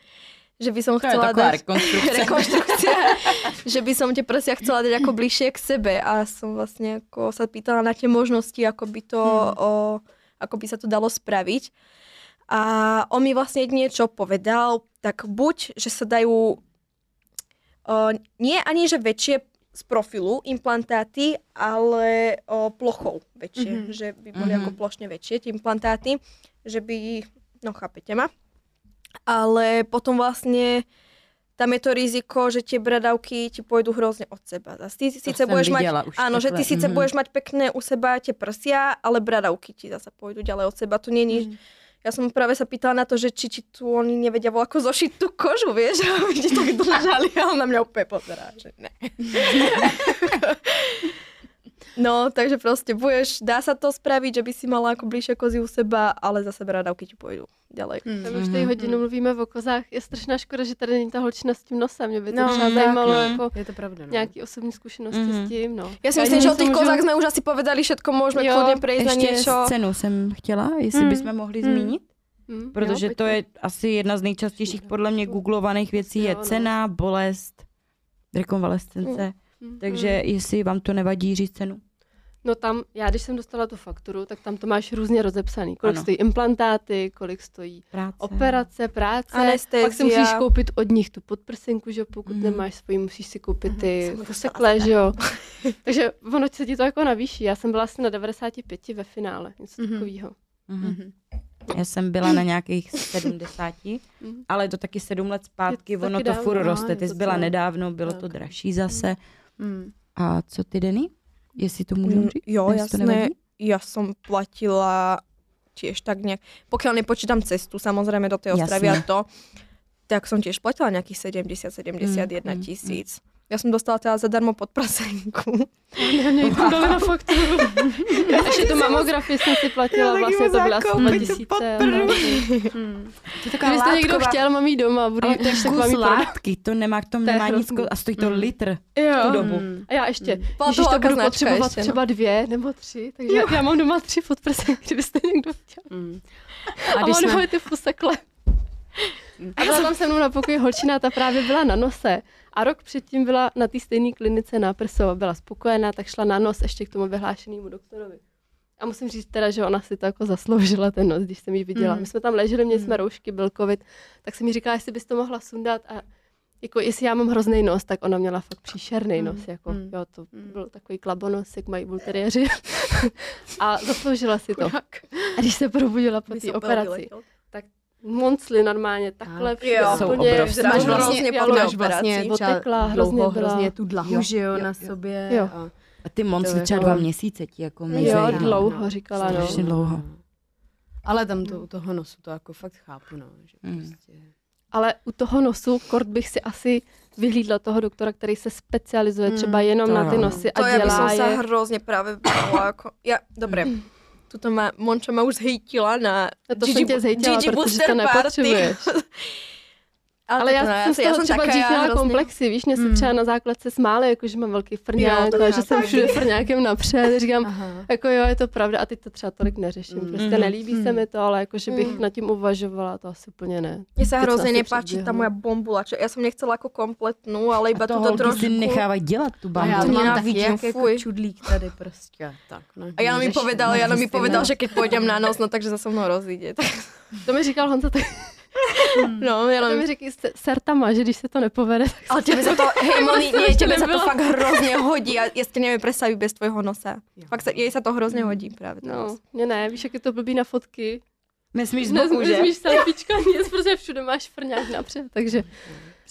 že by som To chcela dať... rekonstrukce. <laughs> rekonštrukcia, že by som tie prsia chcela dať ako bližšie k sebe a som vlastne ako sa pýtala na tie možnosti, ako by to, Hmm. o, ako by sa to dalo spraviť. A on mi vlastne niečo povedal, tak buď, že sa dajú o, nie ani, že väčšie z profilu implantáty, ale o, plochou väčšie, Mhm. mm-hmm. že by boli Mhm. mm-hmm. ako plošne väčšie tie implantáty, že by, no chápete ma, ale potom vlastne tam je to riziko, že tie bradavky ti pôjdu hrozne od seba. Zas Ty síce jsem budeš mať, už áno, že ty síce mhm. budeš mať pekné u seba tie prsia, ale bradavky ti zase pôjdu ďalej od seba. To nie je Mm. Ja som práve sa pýtala na to, že či, či tu oni nevedia ako zošiť tú kožu, vieš, <laughs> aby ti tak držali, a on na mňa úplne pozerá, že ne. <laughs> No, takže proste budeš, dá sa to spraviť, že by si mala ako bližšie kozy u seba, ale zase bradavky ti pôjdu ďalej. Mm. Tam už tady hodinu mluvíme o kozách. Je strašná škoda, že tady není ta holčina s tím nosem. Mě by to No, třeba tak, zajímalo no. jako Je to pravda, no. nějaký osobní zkušenosti Mhm. s tím. No. Ja si Já myslím, že o něco tých můžu- kozách sme už asi povedali všetko, môžeme Jo, kľudne prejsť na Ještě niečo. scénu jsem chtěla, jestli Hmm. bychom mohli Hmm. zmínit. Hm, Protože jo, to je asi jedna z nejčastějších podle mě googlovaných věcí je Jo, no. cena, bolest, rekonvalescence. Hm, Takže hm. jestli vám to nevadí říct cenu. No tam, já když jsem dostala tu fakturu, tak tam to máš různě rozepsaný. Kolik Ano. stojí implantáty, kolik stojí Práce. operace, práce. Anestezia. Pak si musíš koupit od nich tu podprsenku, že jo, pokud Mhm. nemáš svoji, musíš si koupit ty to fusekle, že jo. <laughs> Takže ono se ti to jako navýší. Já jsem byla asi na 95 ve finále, něco Mhm. takového. Mhm. Mhm. Já jsem byla na <clears throat> nějakých 70, Mhm. ale to taky sedm let zpátky, Je to ono taky to dávno, furt no, roste. je Ty to jsi byla nedávno, bylo to Tak. dražší zase. Mm. A co ty, Denny? Jestli to můžu Mm, říct? Jo, Jestli to jasné. Ja som platila tiež tak nejak, pokiaľ nepočítam cestu samozrejme do tej Ostravy a to, tak som tiež platila nejakých 70-71 Mm, mm, Ja som dostala teda zadarmo podprasenku. Ne, mě to dali na fakturu. <laughs> Ještě tu mamografii jsem si platila, Já vlastně to byla asi zakoupit 2000. pod a prdu. tak. Mm. To je taková Kdybyste někdo chtěl, mám jí doma, budu Ale to je kus látky, to nemá, k tomu nemá nic, a stojí to Mm. litr Jo. tu dobu. Mm. A já ještě, Byla když to budu potřebovat no. třeba dvě nebo tři, takže já mám doma tři podprsenky, kdybyste někdo chtěl. A, A když mám doma jsme, ty fusekle. A byla tam se mnou na pokoji holčina, ta právě byla na nose. A rok předtím byla na té stejné klinice na prso, byla spokojená, tak šla na nos ještě k tomu vyhlášenému doktorovi. A musím říct teda, že ona si to jako zasloužila ten nos, když jsem ji viděla. Mm. My jsme tam leželi, měli jsme Mm. roušky, byl covid, tak jsem mi říkala, jestli bys to mohla sundat a jako jestli já mám hrozný nos, tak ona měla fakt příšerný Mm. nos, jako Mm. jo, to Mm. byl takový klabonos, jak mají bulteriéři. <laughs> a zasloužila si to. A když se probudila po té operaci, vyletěl. Moncly normálně, takhle Tak. všude Jo. Jsou úplně obrovské. Máš hrozně Já to- máš vlastně Otekla, hrozně dlouho, byla- hrozně tu dlahu, Jo, že jo, jo, na jo. sobě. Jo. A, A ty To třeba jako- dva měsíce ti jako Jo, mizejí. Jo, no. dlouho říkala, no. Strašně dlouho. Ale tam to, u toho nosu to jako fakt chápu, no. Že Mm. prostě... Ale u toho nosu kort bych si asi vyhlídla toho doktora, který se specializuje Mm, třeba jenom to na ty nosy To a ja by dělá som sa je. hrozne práve bála. <coughs> Ako... Ja, dobre, tuto ma, Monča ma už zhejtila na A to Gigi jsem tě zhejtila, Gigi Booster to Party. <laughs> nepotřebuješ. Ale já, no, jsem z toho třeba taká, dřív já měla hrozně- komplexy, víš, mě se Hmm. třeba na základce smáli, jako že mám velký frňák, já že jsem všude frňákem napřed, říkám, Aha. jako jo, je to pravda a teď to třeba tolik neřeším, Mm. prostě Mhm. nelíbí se Mm. mi to, ale jako, že bych Mm. nad tím uvažovala, to asi úplně ne. Mně se hrozně nepáčí ta moja bombula, čo ja som nechcela ako kompletnú, ale iba A to túto holky trošku. si nechávají dělat tu A bambu. já to mám taky jako čudlík tady prostě. <laughs> Tak, no, A Jano mi povedal, Jano mi Neřeším, povedal, no. že keď pôjdem na nos, no takže so mnou rozíde. Tak, To mi říkal Honza, tak <laughs> no, Jano to mi říká s sertama, že když se to nepovede, tak Ale tebe sa to, hej, <laughs> Moni, ešte tebe sa to fakt hrozne hodí a neviem predstaviť bez tvojho nosa. Jo. Fakt sa, jej sa to hrozně hodí právě. no, mě ne, víš, jak je to blbý na fotky. Nesmíš z boku, že? nezmíš selfiečka, <laughs> nic, protože všude máš frňák napřed, takže...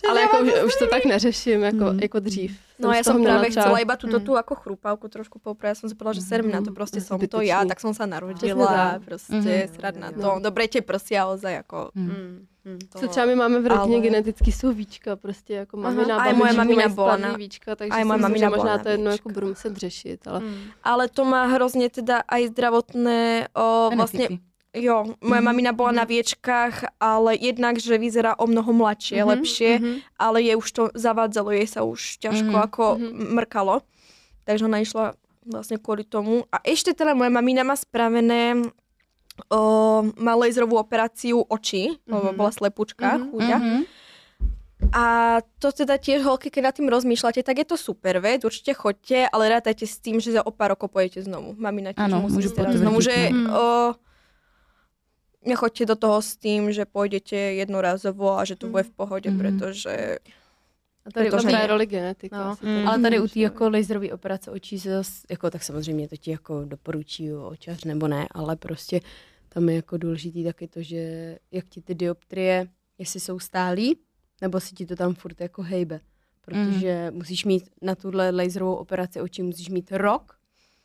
Ale jako už, už to tak neřeším, jako, Mm. jako dřív. No toho som měla práve třeba- chcela iba túto Mm. tú ako chrupavku trošku poprať. Ja som si povedala, že serem na to, proste Mm, som to ja, tak sa Přesně narodila, tak. proste Mhm. srad na to. Dobre tie prsia ozaj, ako... Hmm. Mm, mm. To, Co třeba my máme v rodině ale- genetický jsou víčka, prostě jako mamina, Aj moje mamina bola na- víčka, takže aj si myslím, mamina že možná to jedno jako budu muset řešit, ale Mm. Ale to má hrozne teda aj zdravotné, o, Genetiky. Jo, moja Mhm. mamina bola na viečkách, ale jednak, že vyzerá o mnoho mladšie, Mhm, lepšie, mhm. ale je už to zavádzalo, jej sa už ťažko Mhm, ako mhm. mrkalo. Takže ona išla vlastne kvôli tomu. A ešte teda moja mamina má spravené o, má laserovú operáciu očí, lebo Mhm. bola slepučka, Mhm, chúďa. Mhm. A to teda tiež, holky, keď nad tým rozmýšľate, tak je to super vec, určite choďte, ale rátajte s tým, že za o pár rokov pojete znovu. Mamina tiež Áno, musí potvrdit, znovu, že no. o, nechoďte do toho s tým, že pôjdete jednorazovo a že to bude v pohode, Mhm. pretože a tady Protože- to hraje roli genetika. No, Mm. Ale tady u té jako laserové operace očí se zas, jako tak samozřejmě to ti jako doporučí očař nebo ne, ale prostě tam je jako důležitý taky to, že jak ti ty dioptrie, jestli jsou stálí, nebo si ti to tam furt jako hejbe. Protože mm. musíš mít na tuhle laserovou operaci očí, musíš mít rok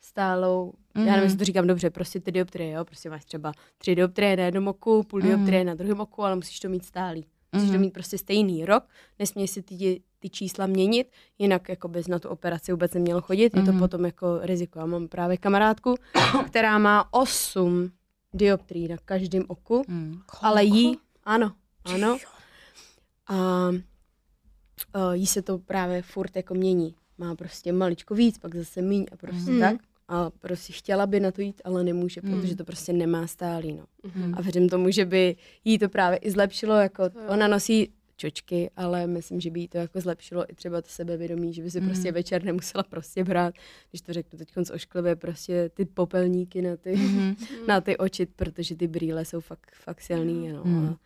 stálou, mm. já nevím, Mhm. jestli to říkám dobře, prostě ty dioptrie, jo, prostě máš třeba tři dioptrie na jednom oku, půl Mhm. dioptrie na druhém oku, ale musíš to mít stálý. Musíš to Mhm. mít prostě stejný rok, nesmí si ty, ty čísla měnit, jinak jako bys na tu operaci vůbec neměl chodit, je to Mhm. potom jako riziko. Já mám právě kamarádku, <coughs> která má 8 dioptrií na každém oku, Hmm. ale jí, ano, ano, a uh, jí se to právě furt jako mění. Má prostě maličko víc, pak zase míň a prostě Mhm. tak. A prostě chtěla by na to jít, ale nemůže, Mhm. protože to prostě nemá stálý, no. Mhm. A věřím tomu, že by jí to právě i zlepšilo, jako To ona nosí čočky, ale myslím, že by jí to jako zlepšilo i třeba to sebevědomí, že by si Mhm. prostě večer nemusela prostě brát, když to řeknu teď ošklivě, prostě ty popelníky na ty, Mhm. <laughs> na ty oči, protože ty brýle jsou fakt, fakt silný, no. A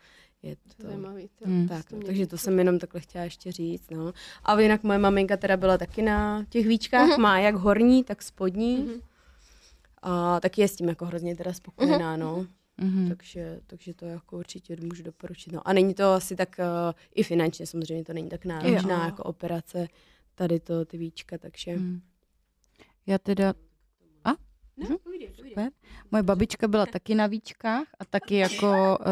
je To zajímavý. to- Hmm. tak, to takže to jsem jenom takhle chtěla ještě říct, no. A jinak moje maminka teda byla taky na těch víčkách, Mhm. má jak horní, tak spodní. Mhm. A taky je s tím jako hrozně teda spokojená, no. Mhm. Takže, takže to jako určitě můžu doporučit. No. A není to asi tak uh, i finančně, samozřejmě to není tak náročná Jo. jako operace, tady to, ty víčka, takže... Hmm. Já teda... A? Můžu? Super. Moje babička byla taky na víčkách a taky jako uh,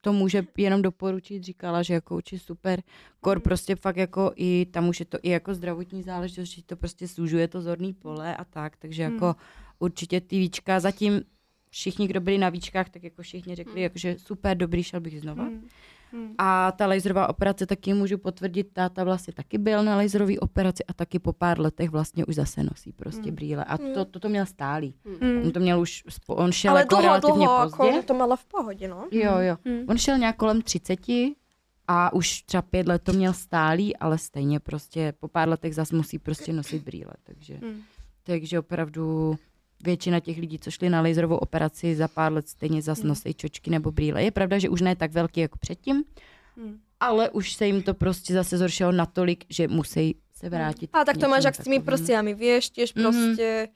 to může jenom doporučit, říkala, že jako určitě super. Kor prostě fakt jako i, tam už je to i jako zdravotní záležitost, že to prostě služuje to zorný pole a tak, takže jako určitě ty víčka, zatím všichni, kdo byli na víčkách, tak jako všichni řekli, jako, že super, dobrý, šel bych znova. A ta laserová operace taky můžu potvrdit, táta vlastně taky byl na laserové operaci a taky po pár letech vlastně už zase nosí prostě Hmm. brýle. A to, to, to měl stálý. Mm. On to měl už, on šel Ale jako dlho, relativně dlho, pozdě. ako to mala v pohodě, no. Jo, jo. Hmm. On šel nějak kolem 30 a už třeba pět let to měl stálý, ale stejně prostě po pár letech zase musí prostě nosit brýle. Takže, Hmm. takže opravdu většina těch lidí, co šli na laserovou operaci, za pár let stejně zase nosí čočky nebo brýle. Je pravda, že už ne tak velký jako předtím, Hmm. ale už se jim to prostě zase zhoršilo natolik, že musí se vrátit. A tak to máš jak s tými takovému. prsiami, vieš, tiež Mhm. prostě,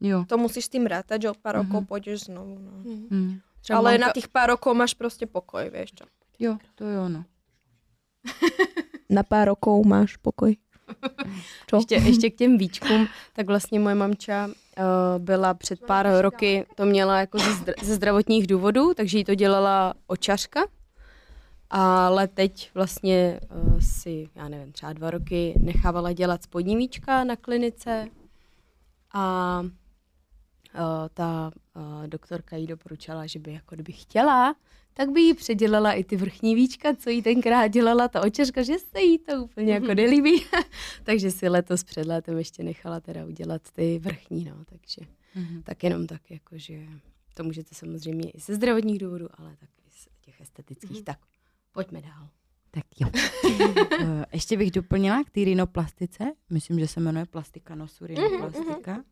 Jo. to musíš s tým rátať, že o pár rokov pôjdeš znovu, no. Hm. Třeba Ale mamka- na tých pár rokov máš prostě pokoj, vieš čo. Jo, to jo, no. <laughs> Na pár rokov máš pokoj. <laughs> Čo? Ještě, ještě k těm víčkům, tak vlastně moje mamča byla před pár roky, to měla jako ze, zdra- ze zdravotních důvodů, takže jí to dělala očařka. Ale teď vlastně uh, si, já nevím, třeba dva roky nechávala dělat spodní víčka na klinice a uh, ta uh, doktorka jí doporučila, že by jako kdyby chtěla, tak by jí předělala i ty vrchní víčka, co jí tenkrát dělala ta očeška, že se jí to úplně jako nelíbí. <laughs> takže si letos před létem ještě nechala teda udělat ty vrchní, no, takže Mhm. tak jenom tak jako, že to můžete samozřejmě i ze zdravotních důvodů, ale tak i z těch estetických. Tak pojďme dál. Tak jo. <laughs> Eh, Ještě bych doplnila k té rinoplastice, myslím, že se jmenuje plastika nosu, rinoplastika.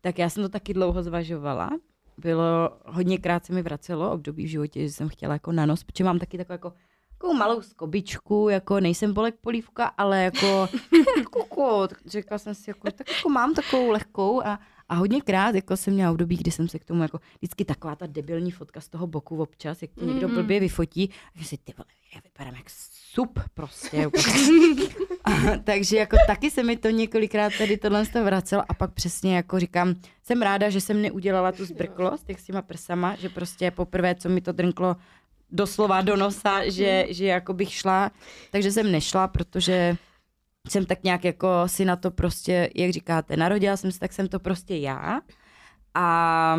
Tak já jsem to taky dlouho zvažovala. Bylo, hodněkrát se mi vracelo období v životě, že jsem chtěla jako na nos, protože mám taky takovou jako takovou malou skobičku, jako nejsem bolek polívka, ale jako, <laughs> jako řekla jsem si, jako, tak jako mám takovou lehkou a, a hodněkrát jako jsem měla období, kdy jsem se k tomu jako vždycky taková ta debilní fotka z toho boku občas, jak to někdo blbě vyfotí, a že si ty vole, já vypadám jak sup prostě. <laughs> a, takže jako taky se mi to několikrát tady tohle z toho vracelo a pak přesně jako říkám, jsem ráda, že jsem neudělala tu zbrklost, jak s těma prsama, že prostě poprvé, co mi to drnklo doslova do nosa, že, že jako bych šla, takže jsem nešla, protože jsem tak nějak jako si na to prostě, jak říkáte, narodila jsem se, tak jsem to prostě já. A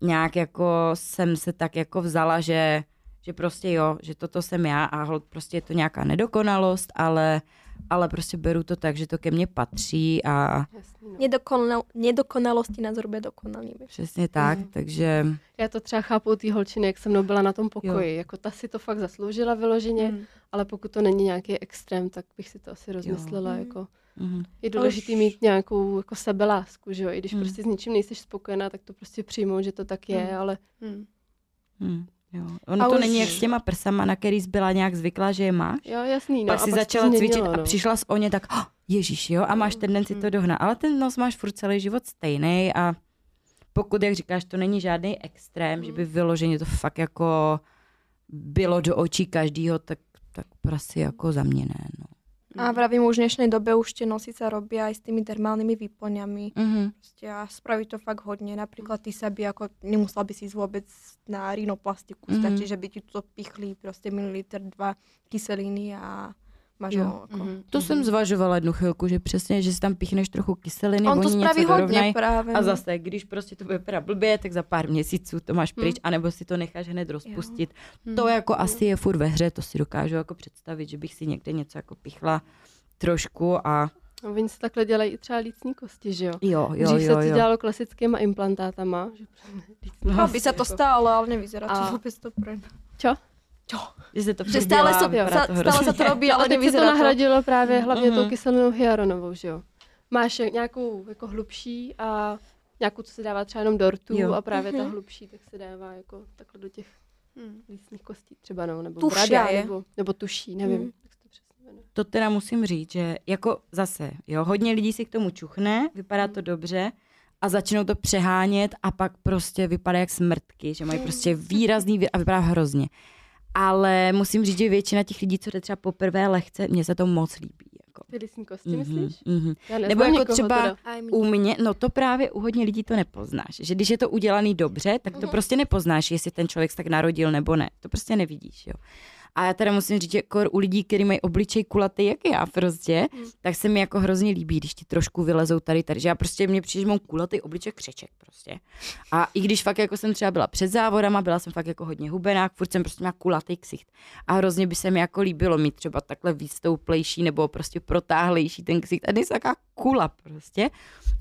nějak jako jsem se tak jako vzala, že, že prostě jo, že toto jsem já a prostě je to nějaká nedokonalost, ale, ale prostě beru to tak, že to ke mně patří a Jasný, no. Nedokonal, nedokonalosti nás robí dokonalými. přesně tak, Mhm. takže Já to třeba chápu u té holčiny, jak se mnou byla na tom pokoji. Jo. Jako ta si to fakt zasloužila vyloženě, Mm. ale pokud to není nějaký extrém, tak bych si to asi rozmyslela. Mhm. Jako. mhm. Je důležité už- mít nějakou jako sebelásku, že jo? I když Mm. prostě s ničím nejsi spokojená, tak to prostě přijmout, že to tak je, Mm. ale Mm. Hmm, jo. Ono A to už- není jak s těma prsama, na který jsi byla nějak zvyklá, že je máš. jo, jasný. No, pak si začala to cvičit změnilo, a no. přišla s o ně tak, oh, ježíš, jo, a máš tendenci to dohnat. Ale ten nos máš furt celý život stejný a pokud, jak říkáš, to není žádný extrém, že by vyloženě to fakt jako bylo do očí každýho, tak, tak prostě jako za mě ne, no. A vravím, už v dnešnej dobe už tie nosice robia aj s tými termálnymi výplňami. Mhm. Proste a spraví to fakt hodne. Napríklad ty sa by ako, nemusela by si ísť vôbec na rinoplastiku. Mhm. Stačí, že by ti to pichli proste mililiter, dva kyseliny a máš Jo. ho ako. Mhm. To jsem zvažovala jednu chvilku, že přesně, že si tam pichneš trochu kyseliny, On to oni spraví něco hodně právě. A no. zase, když prostě to bude vypadat blbě, tak za pár měsíců to máš pryč, Hmm. anebo si to necháš hned rozpustit. Hmm. To jako asi je furt ve hře, to si dokážu jako představit, že bych si někde něco jako pichla trošku a No, oni se takhle dělají i třeba lícní kosti, že jo? jo, jo, Dřív jo, se to jo. dělalo klasickýma implantátama. Že No, by sa to stalo, ale nevyzerá A- to vôbec dobré. Čo? Že se to stále dělá, sa, vypadá sa, to stále sa to robí, ale teď se to nevyzerá to. nahradilo právě hlavně tou Mhm. kyselinou hyaluronovou, že jo? Máš nějakou jako hlubší a nějakou, co se dává třeba jenom do rtu Jo. a právě ta Mhm. hlubší, tak se dává jako takhle do těch Hm. lícních kostí třeba, no, nebo Tuše brada, je. nebo, nebo tuší, nevím, Mhm. jak se to přesně jmenuje. To teda musím říct, že jako zase, jo, hodně lidí si k tomu čuchne, vypadá to dobře a začnou to přehánět a pak prostě vypadá jak smrtky, že mají prostě výrazný vý- a vypadá hrozně. Ale musím říct, že většina těch lidí, co jde třeba poprvé lehce, mně se to moc líbí. Jako. Ty kosti, Mhm, myslíš? mhm. Já Nebo jako nikoho třeba teda. U mě, no to právě u hodně lidí to nepoznáš. Že když je to udělaný dobře, tak to prostě nepoznáš, jestli ten člověk se tak narodil nebo ne. To prostě nevidíš, jo. A já teda musím říct, že kor u lidí, kteří mají obličej kulatý, jak já prostě, tak se mi jako hrozně líbí, když ti trošku vylezou tady, tady. Že já prostě, mě přijde, že mám kulatý obličej křeček prostě. A i když fakt jako jsem třeba byla před závodama, byla jsem fakt jako hodně hubená, furt jsem prostě měla kulatý ksicht. A hrozně by se mi jako líbilo mít třeba takhle výstouplejší nebo prostě protáhlejší ten ksicht. A nejsem taková kula prostě.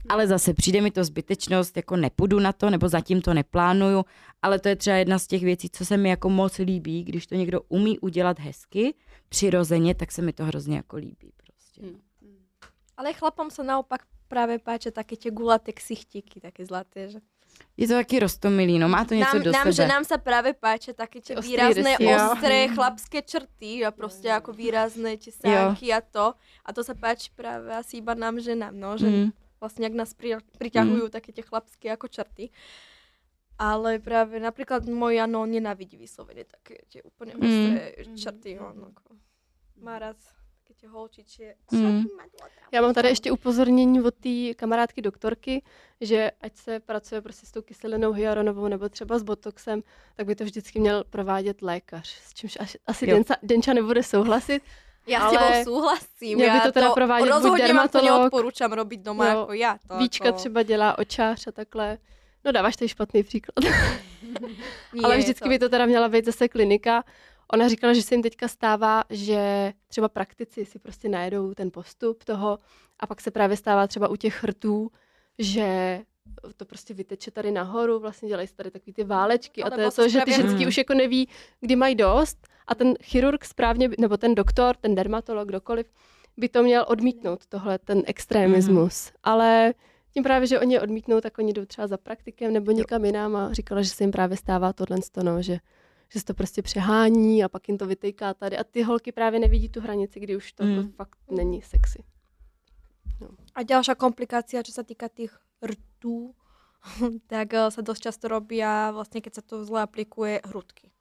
Ale zase přijde mi to zbytečnost, jako nepůjdu na to, nebo zatím to neplánuju, ale to je třeba jedna z těch věcí, co se mi jako moc líbí, když to někdo umí udělat hezky, přirozeně, tak se mi to hrozně jako líbí prostě. Hm. Ale chlapom sa naopak práve páčia také tie gulaté ksichtíky, také zlaté. Že... Je to taky rostomilý, no má to něco nám, do nám, sebe. že nám sa práve páčia také tie Ostrý výrazné, rysy, jo. ostré chlapské črty a proste ako výrazné česánky a to. A to sa páči práve asi iba nám ženám, no, že Mm. vlastne jak nás pri, priťahujú také tie chlapské ako črty. Ale práve napríklad môj Jano nenávidí vyslovene také tie úplne Mm. ostré črty. On ako má rád holčičie. Mm. Já mám tady ještě upozornění od té kamarádky doktorky, že ať se pracuje prostě s tou kyselinou hyaluronovou nebo třeba s botoxem, tak by to vždycky měl provádět lékař, s čímž až, asi Jo. Denca, Denča nebude souhlasit. Ja Ale s tebou súhlasím. měl by to teda provádět buď vám to dermatolog, neodporúčam robiť doma jo, ako ja. To Víčka ako... třeba dělá očář a takhle. No dáváš tady špatný příklad. <laughs> <laughs> Ale vždycky by to teda měla být zase klinika. Ona říkala, že se jim teďka stává, že třeba praktici si prostě najedou ten postup toho a pak se právě stává třeba u těch chrtů, že to prostě vyteče tady nahoru, vlastně dělají se tady takový ty válečky a A to je to, že ty ženský Hmm. už jako neví, kdy mají dost a ten chirurg správně, nebo ten doktor, ten dermatolog, kdokoliv, by to měl odmítnout, tohle, ten extremismus. Ale tím právě, že oni je odmítnou, tak oni jdou třeba za praktikem nebo někam jinam a říkala, že se jim právě stává tohle, no, že, že se to prostě přehání a pak jim to vytejká tady a ty holky právě nevidí tu hranici, kdy už to Mm. jako fakt není sexy. A ďalšia komplikácia, čo sa týka tých rtú, <laughs> tak eh, sa dosť často robia, vlastne keď sa to zle aplikuje, hrudky.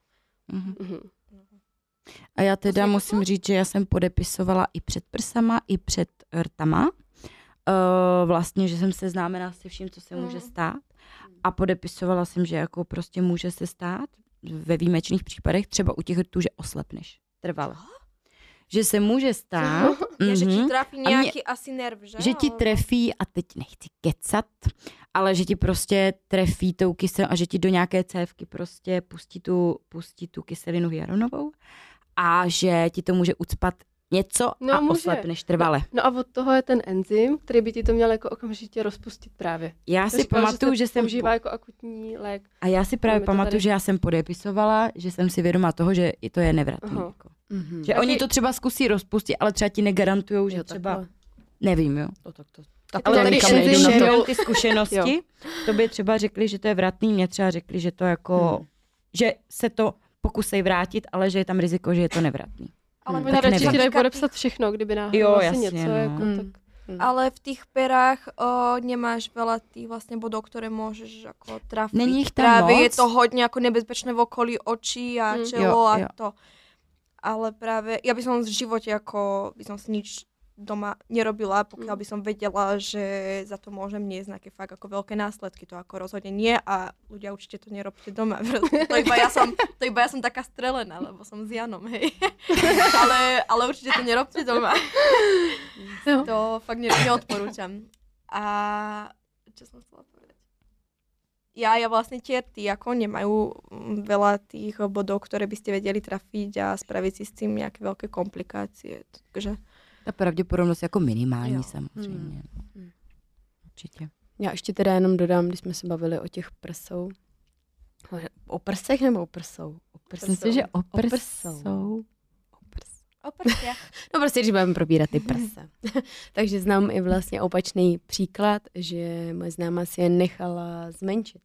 Mhm. Mhm. A já teda Vlastně musím říct, že já jsem podepisovala i před prsama, i před rtama. Uh, vlastně, že jsem seznámena se vším, co se může Mhm. stát. A podepisovala jsem, že jako prostě může se stát ve výjimečných případech, třeba u těch rtů, že oslepneš. Trvale. Že se může stát, Je, <laughs> že ti mhm, tráfi A mě- asi nerv, že? že ti trefí, a teď nechci kecat, ale že ti prostě trefí tou kyselinu a že ti do nějaké cévky prostě pustí tu, pustí tu kyselinu hyaluronovou a že ti to může ucpat něco No, a může. oslepneš trvale. No a od toho je ten enzym, který by ti to měl jako okamžitě rozpustit právě. Já To si říkala, pamatuju, se že jsem... používá jako akutní lék. A já si právě Máme pamatuju, tady. že já jsem podepisovala, že jsem si vědoma toho, že i to je nevratný. Aha. Jako. Mhm. Že Taky- oni to třeba zkusí rozpustit, ale třeba ti negarantujou, že Jo, třeba... takhle. Nevím, jo. No, tak to, Tak to ale tady enzym nejdu na Ty zkušenosti, to by třeba řekli, že to je vratný, mě třeba řekli, že to jako, Hmm. že se to pokusej vrátit, ale že je tam riziko, že je to nevratný. Ale Hmm, Oni tak radši ti dají podepsat všechno, kdyby náhodou Jo, jasně, něco, no. jako, Mm. tak tých- Ale v tých perách o, nemáš veľa tých vlastne bodov, ktoré môžeš ako trafiť. Není ich tam Práve moc. je to hodne ako nebezpečné v okolí očí a Mm. čelo Jo, a jo. to. Ale práve, ja by som v živote ako, by som si nič doma nerobila, pokiaľ Mm. by som vedela, že za to môžem niesť nejaké fakt ako veľké následky. To ako rozhodne nie a ľudia určite to nerobte doma. <laughs> To iba ja som, to iba ja som taká strelená, lebo som s Janom, hej. <laughs> ale, ale určite to nerobte doma. Jo. To fakt ne, neodporúčam. A čo som chcela povedať? Ja, ja vlastne tie rty ako nemajú mm, veľa tých bodov, ktoré by ste vedeli trafiť a spraviť si s tým nejaké veľké komplikácie. Takže Ta pravděpodobnost jako minimální Jo. samozřejmě. Hmm. Určitě. Já ještě teda jenom dodám, když jsme se bavili o těch prsou. O prsech nebo o prsou? O prsou. Myslím si, že o prsou. prsou. O prs. o. <laughs> No prostě, když budeme probírat ty prse. <laughs> Takže znám i vlastně opačný příklad, že moje známá si je nechala zmenšit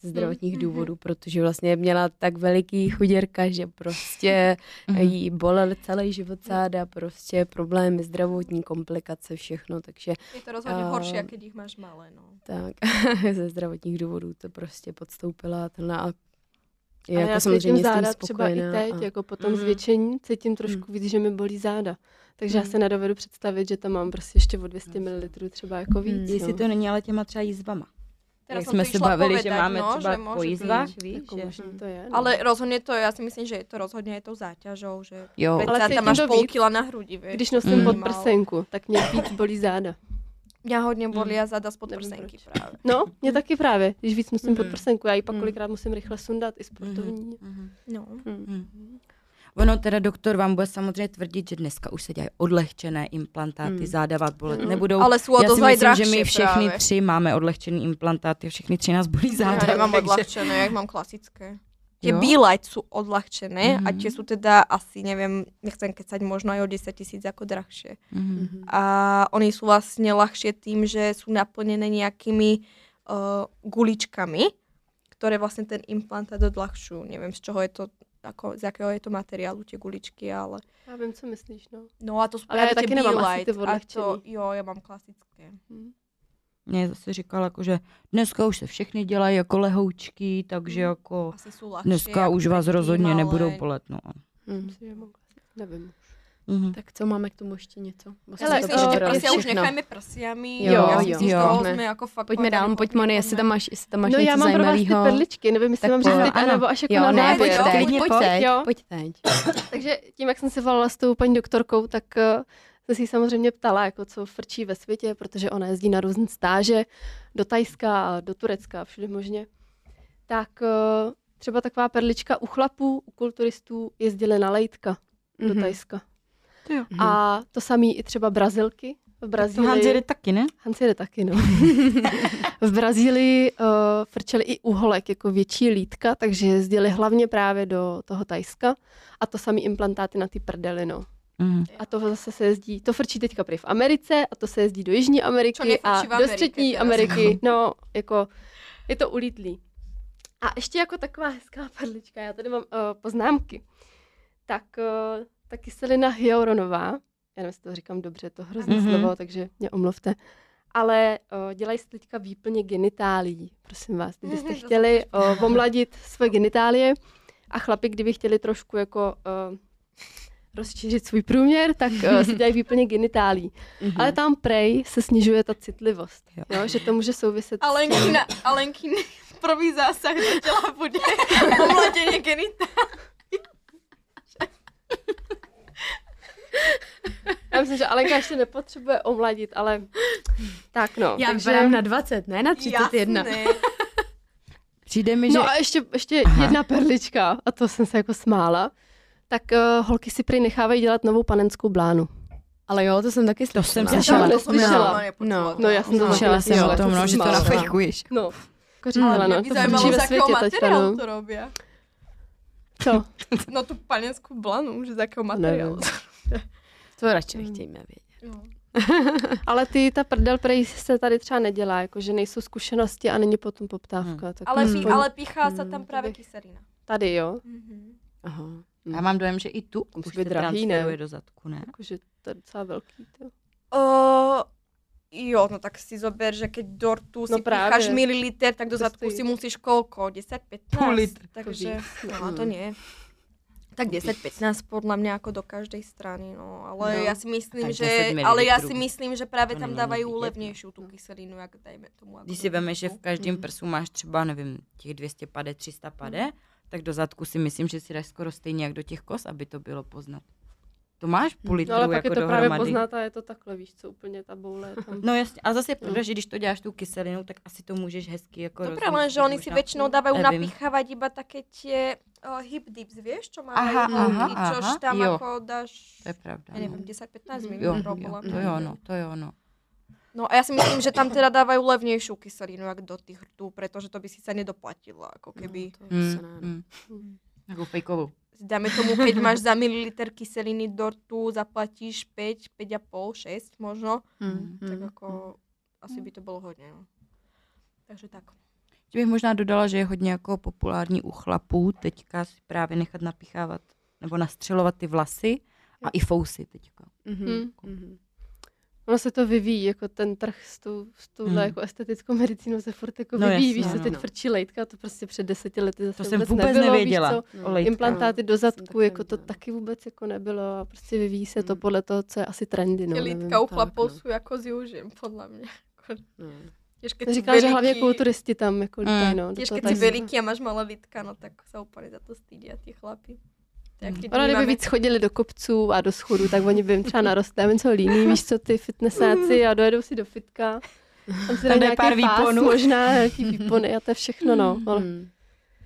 ze zdravotních Mhm. důvodů, protože vlastně měla tak veliký chuděrka, že prostě <laughs> Mhm. jí bolel celý život záda, prostě problémy, zdravotní komplikace, všechno, takže Je to rozhodne A- horšie, keď ich máš malé. No. tak <laughs> ze zdravotních důvodů to prostě podstoupila tenhle a je Ale jako já samozřejmě cítím s tím záda třeba i spokojená teď, a- jako po tom Mhm. zvětšení, cítím trošku víc, že mi bolí záda. Takže já Mhm. se nedovedu představit, že tam mám prostě ještě o 200 ml třeba jako víc. Jestli no. to není ale těma třeba jízvama. Teraz Jak som jsme to se išla bavili, že povedať, máme no, třeba že po byť. víš, Jako že... to je, no. Ale rozhodne to, ja si myslím, že je to rozhodne aj tou záťažou, že Jo, Ale tam máš to víc, kila na hrudi, vieš. Když nosím Mm. podprsenku, tak mě víc bolí záda. Mňa hodne bolia zada z Nevím podprsenky proč. práve. No, mě taky právě, když víc nosím Mm. podprsenku, já ji pak Mm. kolikrát musím rychle sundat, i sportovní. Mhm. No. Mm. Ono teda doktor vám bude samozřejmě tvrdit, že dneska už se dělají odlehčené implantáty, Mm. záda vás bolet Mm. nebudou. Ale sú o Já dosť si myslím, že my všechny práve. tři máme odlehčený implantáty, všechny tři nás bolí záda. Ja nemám takže- odľahčené, ja ich mám klasické. Tie Jo? B-Light sú odľahčené a Mhm. tie sú teda asi, neviem, nechcem kecať, možno aj o 10 tisíc ako drahšie. Mhm. A oni sú vlastne ľahšie tým, že sú naplnené nejakými uh, guličkami, ktoré vlastne ten implantát odľahčujú. Neviem, z čoho je to, ako, z jakého je to materiálu tie guličky, ale... Já vím, co myslíš, no. No a to sú Ale já taky nemám asi ty a to, jo, ja mám klasické. Mm. Mě zase říkal, jako, že dneska už se všechny dělají jako lehoučky, takže jako Asi sú ľahšie. dneska ako už vás rozhodně malé. nebudou bolet. No. Mm. Myslím, že mám klasické. Nevím. Mhm. Tak co máme k tomu ještě něco? Vlastně Ja Hele, si to myslím, že probrali prsia už nechajme prsiami. Jo, jo, si myslím, že jo. toho Pojďme. sme ako fakt Pojďme dál, pojď Moni, jestli tam máš, jestli tam máš no něco já mám pro vás ty perličky, nevím, jestli mám říct teď, Ano. anebo až jako Jo, na ne, pojď jo. pojď pojď. teď, Jo. pojď teď. Takže tím, jak jsem se volala s tou paní doktorkou, tak uh, jsem si ji samozřejmě ptala, jako co frčí ve světě, protože ona jezdí na různé stáže do Tajska a do Turecka, všude možně. Tak eh, třeba taková perlička u chlapů, u kulturistů jezdili na lejtka do Mhm. Tajska. Jo. A to samý i třeba Brazilky. V To Brazílii. Hans jede taky, ne? Jede taky, no. <laughs> <laughs> v Brazílii uh, frčeli i uholek, jako větší lítka, takže jezdili hlavně právě do toho Tajska a to samý implantáty na ty prdely, no. Mhm. A to zase se jezdí, to frčí teďka prý v Americe a to se jezdí do Jižní Ameriky a do Střední. Ameriky. <laughs> No, jako je to ulítlý. A ještě jako taková hezká perlička, já tady mám uh, poznámky. Tak uh, ta kyselina hyaluronová, já nevím, jestli to říkám dobře, to hrozný Mhm. mm-hmm. slovo, takže mě omluvte, ale uh, dělají se teďka výplně genitálí, prosím vás. Kdybyste <laughs> chtěli uh, omladit svoje genitálie a chlapi, kdyby chtěli trošku jako uh, rozšířit svůj průměr, tak uh, si dělají výplně genitálí. Ale tam prej se snižuje ta citlivost, Jo. jo, že to může souviset s Alenkina, Alenkin prvý zásah do těla bude <laughs> omladění genita. Já myslím, že Alenka ještě nepotřebuje omladit, ale tak no. Já takže... vypadám na 20, ne na 31. Jasné. Přijde mi, že... No a ještě, ještě Aha. jedna perlička, a to jsem se jako smála. Tak uh, holky si prý nechávají dělat novou panenskou blánu. Ale jo, to jsem taky To slyšela. jsem Já slyšela. jsem to To jsem slyšela. normálně počula. No, já jsem to No. Slyšela jsem o tom, to no, jsem že to nafejkuješ. No, jako říkala, Ale no, mě by to zajímalo, frčí z ve jakého materiálu no. to robí. Co? <laughs> No tu panenskou blanu, že z jakého materiálu. Nevím. <laughs> To radši nechtějme vědět. No. <laughs> Ale ty, ta prdel prej se tady třeba nedělá, jako že nejsou zkušenosti a není potom poptávka. Hmm. Tak Ale, Hmm. pí, ale píchá se Hmm, tam to právě kyselina. Tady jo, Aha. Já mám dojem, že i tu už být se drahý, ne? do zadku, ne? jakože to je docela velký. To. Uh, jo, no tak si zober, že keď dortu si No no právě. pícháš mililiter, tak do To zadku stojí. si musíš koľko? 10-15? Půl litr. Takže, víc, no. no to nie. Tak 10-15 podľa mňa ako do každej strany, no. Ale No. ja si myslím, že, 10 ale ja si myslím, že práve To tam vidět, levnějšiu tu kyselinu, jak dajme tomu. Ako Když si vemeš, že v každém Mhm. prsu máš třeba, nevím, těch 200 pade, 300 pade, tak do zadku si myslím, že si dáš skoro stejně jak do těch kos, aby to bylo poznat. To máš půl litru No ale pak jako je to právě dohromady. poznat a je to takhle, víš co, úplně ta boule je tam. No jasně, a zase je pravda, No. že když to děláš tou kyselinou, tak asi to můžeš hezky jako Dobre, lenže oni si dávajú Nevím. napíchávať iba také tie uh, hip dips, vieš, čo Aha, majú aha, holky, čož aha, tam jo. ako dáš, To je pravda. ja neviem, no. 10-15 Mhm. Jo, minút jo, bola. to jo, no, to jo, no. No a ja si myslím, že tam teda dávajú levnejšiu kyselinu, jak do tých rtů, pretože to by si sa nedoplatilo, ako keby. No, to Mm, se ne. mm. Mm. Jako fejkovou. Dáme tomu, keď <laughs> máš za mililiter kyseliny do rtu, zaplatíš 5, 5,5, 6 možno, Mm, tak mm. ako asi by to bylo hodně. No. Takže tak. Ještě bych možná dodala, že je hodně jako populární u chlapů teďka si právě nechat napichávat nebo nastřelovat ty vlasy a i fousy teďka. Mhm, Mm. Mhm. Ono se to vyvíjí, jako ten trh s, tou, s touhle Hmm. jako estetickou medicínou se furt jako No vyvíjí, víš, se no, teď no. frčí lejtka, to prostě před deseti lety zase To jsem vůbec, vůbec nebylo, nevěděla. Víš co? O lejtkách. Implantáty do zadku, jako to taky vůbec jako nebylo a prostě vyvíjí se to Hmm. podle toho, co je asi trendy, no, Ty lítka u chlapů no. jsou jako s Južem, podle mě. No. Těž keď si Říká, že hlavně kulturisti tam jako lítají, no. do Těž toho keď si Tajska. veliký a máš malé lítka, no tak se úplně za to stydí a ty chlapi. Mm. Ona my kdyby máme- víc chodili do kopců a do schodů, tak oni by jim třeba narostli nevím co líný, víš co, ty fitnessáci a dojedou si do fitka. Tam si dají dají pár výponů. možná nějaký <laughs> výpony a to je všechno, no. no. Mm.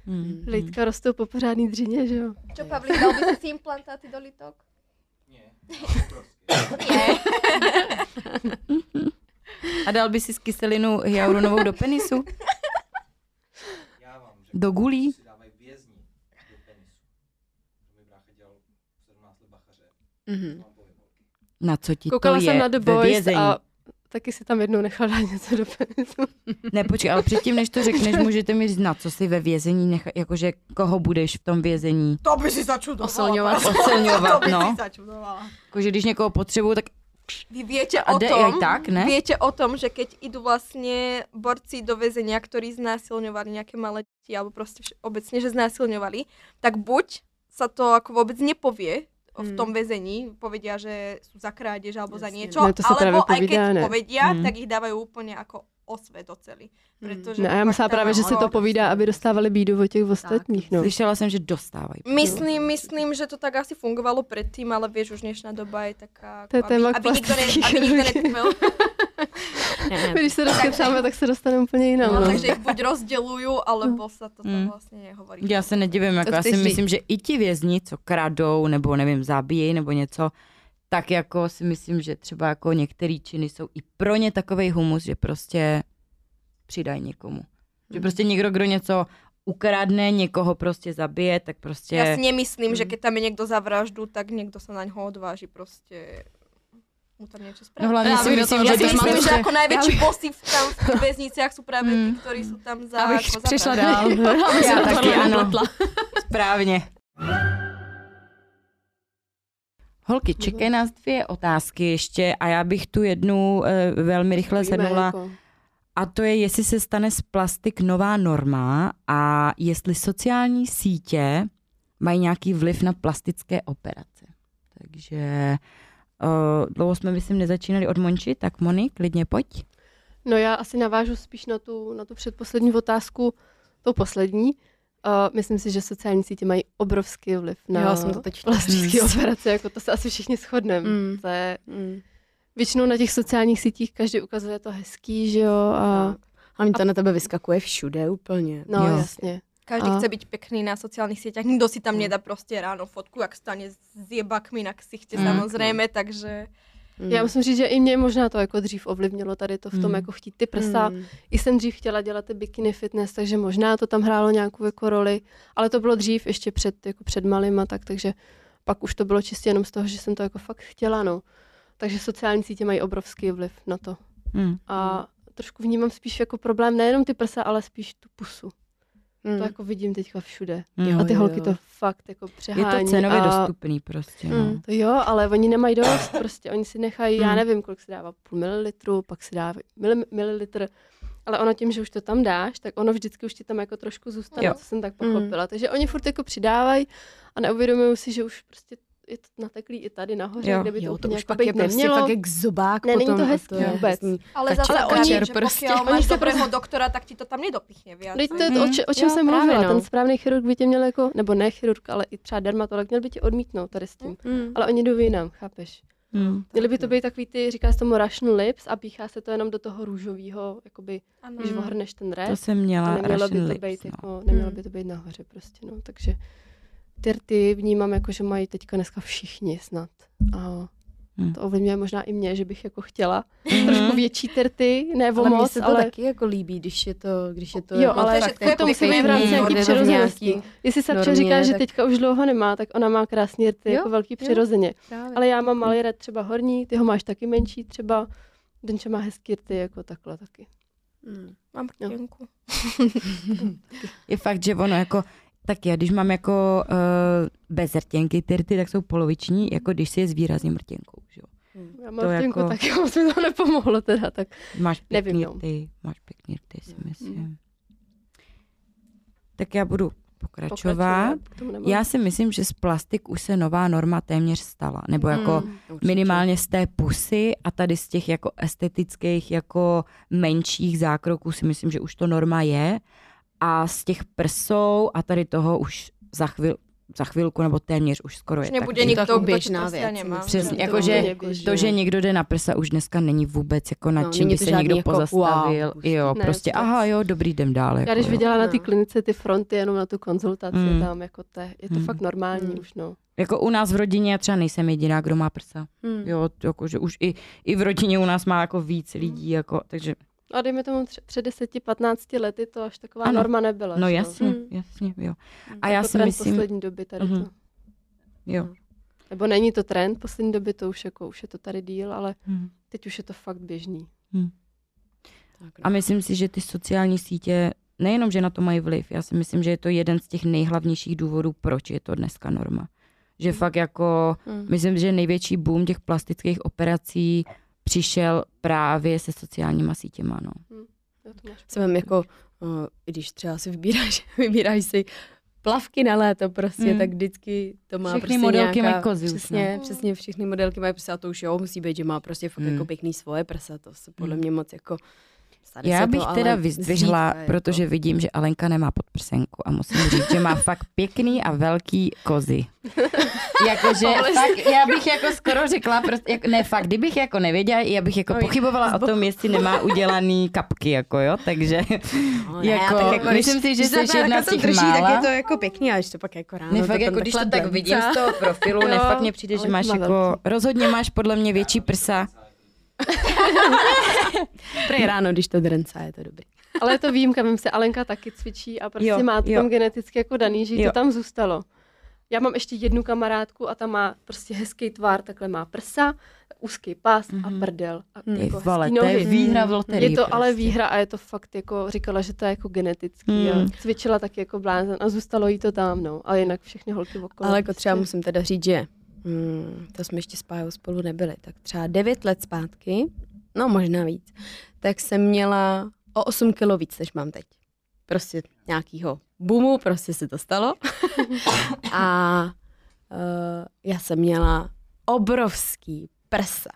Mm, Lítka rostou po pořádný dřině, že jo. Čo, Pavlík, dal by si implantáty do lítok? <laughs> A dal by si z kyselinu hyaluronovou do penisu? Já vám řeknu, Do gulí? si dávají vězni do penisu. Můj brácha dělal 17 let Mhm. Holky. Na co ti Koukala to je jsem na The Boys vězení? a taky si tam jednou nechal dát <laughs> něco do penisu. Ne, počkej, ale předtím, než to řekneš, můžete mi říct, na co si ve vězení nechá, jakože koho budeš v tom vězení To by si začudovala. Osilňovat. osilňovat, <laughs> to by no. si začudovala. Jakože když někoho potřebuju, tak Vy viete o tom, tak, ne? viete o tom, že keď idú vlastne borci do väzenia, ktorí znásilňovali nejaké malé deti, alebo proste vš- obecne, že znásilňovali, tak buď sa to ako vôbec nepovie v Mm. tom väzení, povedia, že sú za krádež alebo za Jasne. niečo, Ne, to sa práve alebo aj keď povedia, Mm. tak ich dávajú úplne ako osvet celý. Protože Ne, a já tam právě, že se to povídá, aby dostávali bídu od těch ostatních. No. Slyšela jsem, že dostávají. Myslím, myslím, že to tak asi fungovalo předtím, ale vieš, už dnešná doba je taká... To je téma aby, aby nikdo, ne, aby nikdo <laughs> Když se rozkecáme, tak se dostaneme úplně jinam. No, No. takže ich buď rozdělujú, alebo sa to tam Mm. vlastně nehovorí. Já se nedivím, jako já si myslím, že i ti vězni, co kradou, nebo nevím, zabíjejí, nebo něco, tak jako si myslím, že třeba jako některé činy jsou i pro ně takový humus, že prostě přidají někomu. Že Hmm. prostě někdo, kdo něco ukradne, někoho prostě zabije, tak prostě... Ja si nemyslím, Mm. že keď tam je niekto za vraždu, tak niekto sa na ňo odváži prostě mu tam niečo spraviť. No hlavně Ja si myslím, že si když myslím, že prostě- ako najväčší bossy v, tam v tých <laughs> väzniciach sú práve tí, ktorí sú tam za... Abych ako za přešla vraždu. dál. <laughs> Já se taky, ano. Správně. Holky, čekají nás dvě otázky ještě a já bych tu jednu uh, velmi rychle Víme, sednula. jako- A to je, jestli se stane z plastik nová norma a jestli sociální sítě mají nějaký vliv na plastické operace. Takže uh, dlouho jsme, myslím, nezačínali od Monči, tak Moni, klidně pojď. No já asi navážu spíš na tu, na tu předposlední otázku, to poslední. Uh, myslím si, že sociální sítě mají obrovský vliv na Já jsem to teď plastické <laughs> říct. operace, jako to se asi všichni shodneme. Mm. To je, Mm. většinou na těch sociálních sítích každý ukazuje to hezký, že jo, a Hlavně to na tebe vyskakuje všude úplně. no Jo. jasně. Každý A- chce byť pekný na sociálnych sieťach. Nikto si tam nedá prostě ráno fotku, jak stane s jebakmi na ksichte, Mm. samozrejme, takže... Mm. Já musím říct, že i mě možná to jako dřív ovlivnilo tady to v tom Mm. jako chtít ty prsa. Mm. I jsem dřív chtěla dělat ty bikini fitness, takže možná to tam hrálo nějakou jako roli, ale to bylo dřív ještě před, jako před malým a tak, takže pak už to bylo čistě jenom z toho, že jsem to jako fakt chtěla, no. Takže sociální sítě mají obrovský vliv na to. Hmm. A trošku vnímám spíš jako problém nejenom ty prsa, ale spíš tu pusu. Mm. To jako vidím teďka všude. Hmm. A ty jo, holky jo. to fakt jako Je přehání. to cenově a... dostupný prostě. No. Mm. To jo, ale oni nemají dost, <coughs> prostě oni si nechají, já Hmm. nevím, kolik se dává, půl mililitru, pak si dá mili, mililitr, ale ono tím, že už to tam dáš, tak ono vždycky už ti tam jako trošku zůstane, Jo. co jsem tak pochopila. Takže oni furt jako přidávají a neuvědomují si, že už prostě je to nateklý i tady nahoře, Jo. kde by to, Jo, to úplně už jako pak je prostě nemělo. fakt jak zobák Ne, není potom. to a hezký je vůbec. Ale zase ale oni, oni- že prostě. Oni máš se dobrého prostě- doktora, tak ti to tam nedopichne viac. Teď to je to, o, če, o čem Jo, jsem právě, mluvila. no. Ten správný chirurg by tě měl jako, nebo ne chirurg, ale i třeba dermatolog, měl by tě odmítnout tady s tím. Mm. Ale oni jdou jinam, chápeš? Hmm. Měly by to být takový ty, říká se tomu Russian lips a píchá se to jenom do toho růžového, jakoby, Ano. když Mm. ohrneš ten To rep. jsem měla nemělo by to lips, být, no. jako, nemělo Mm. by to být nahoře prostě, no. Takže ty rty vnímám jako, že mají teďka dneska všichni snad. A Hmm. to ovlivňuje možná i mě, že bych jako chtěla Mhm. trošku větší terty, ne o Ale mně moc, se to ale taky jako líbí, když je to, když je to Jo, jako ale fakt to je jako to musí být v rámci nějaký přirozenosti. jestli normě, říká, že tak- teďka už dlouho nemá, tak ona má krásný rty, Jo, jako velký jo. přirozeně. Právě. Ale já mám malý red třeba horní, ty ho máš taky menší třeba, Denče má hezký rty jako takhle taky. Mm. Mám Jo. prtěnku. <laughs> Je fakt, že ono jako, tak já, když mám jako uh, bez rtěnky ty rty, tak jsou poloviční, jako když si je zvýrazním rtěnkou. Že? jo. Já To mám rtěnku jako- taky, <laughs> moc mi to nepomohlo teda, tak Máš pěkný Nevím, no. rty, máš pěkný rty, si Mm. myslím. Tak já budu pokračovat. pokračovat. Já si myslím, že z plastik už se nová norma téměř stala. Nebo jako Mm, určitě. minimálně z té pusy a tady z těch jako estetických jako menších zákroků si myslím, že už to norma je. A z těch prsou a tady toho už za, chvil, za chvilku nebo téměř už skoro Už je nebude taky. nikdo, běžná prostě věc. Přesně, To jako je že úplně běžné. To, že někdo jde na prsa, už dneska není vůbec jako nad No, čím by se někdo jako pozastavil. wow, jo, Ne, prostě vůbec. aha, jo, dobrý, jdem dál. Jako, Já když jo. viděla na té No. klinice ty fronty jenom na tu konzultaci Mm. tam, jako to, je to Mm. fakt normální Mm. už, no. Jako u nás v rodině já třeba nejsem jediná, kdo má prsa. Mm. Jo, to jako, že už i, i v rodině u nás má jako víc lidí, jako, takže A dejme tomu tři- před 10-15 lety to až taková Ano. norma nebyla. no jasně, Mm. jasně, jo. A Jako já si myslím, poslední doby tady Mhm. to. jo. Nebo není to trend poslední doby, to už jako, už je to tady díl, ale Hm. teď už je to fakt běžný. Tak, no. A myslím si, že ty sociální sítě nejenom, že na to mají vliv, já si myslím, že je to jeden z těch nejhlavnějších důvodů, proč je to dneska norma. Že fakt jako, Mm. myslím, že největší boom těch plastických operací přišel právě se sociálníma sítěma, no. Jo, to máš Jsem jako, uh, i když třeba si vybíráš, <laughs> vybíráš si plavky na léto prostě, Mm. tak vždycky to má Všechny prostě modelky nějaká, mají kozy Přesně, no. přesně všechny modelky mají prsa, to už jo, musí být, že má prostě fakt Mm. jako pěkný svoje prsa, to se podle Mm. mě moc jako stane Já bych teda vyzdvihla, jako. protože vidím, že Alenka nemá podprsenku a musím říct, že má fakt pěkný a velký kozy. <laughs> Jakože fakt, já bych jako skoro řekla, prostě, jako, ne fakt, kdybych jako nevěděla, já bych jako pochybovala o tom, jestli nemá udělaný kapky, jako jo, takže No, ne, <laughs> jako, tak jako, myslím si, že jsi jedna z těch drží, mála. tak je to jako pěkný, a to pak jako ráno. Ne, fakt jako když to tak vidím z toho profilu, ne, fakt mně přijde, že máš má jako, rozhodně máš podle mě větší prsa. <laughs> Prej ráno, když to drncá, je to dobrý. Ale je to výjimka, vím se, Alenka taky cvičí a prostě Jo, má to jo. tam geneticky jako daný, že jí Jo. to tam zůstalo. Já mám ještě jednu kamarádku a ta má prostě hezký tvar, takhle má prsa, úzký pás Mhm. a prdel. A Ty jako vole, hezký to je výhra v loterii. Je to ale prostě. výhra a je to fakt jako, říkala, že to je jako genetický Hmm. a cvičila taky jako blázen a zůstalo jí to tam, no. Ale jinak všechny holky okolo. Ale jako třeba prostě. musím teda říct, že hmm, to jsme ještě s Pájou spolu nebyli, tak třeba 9 let zpátky, no možná víc, tak jsem měla o 8 kilo víc, než mám teď. Prostě nějakýho boomu, prostě se to stalo. <laughs> A uh, já jsem měla obrovský prsa.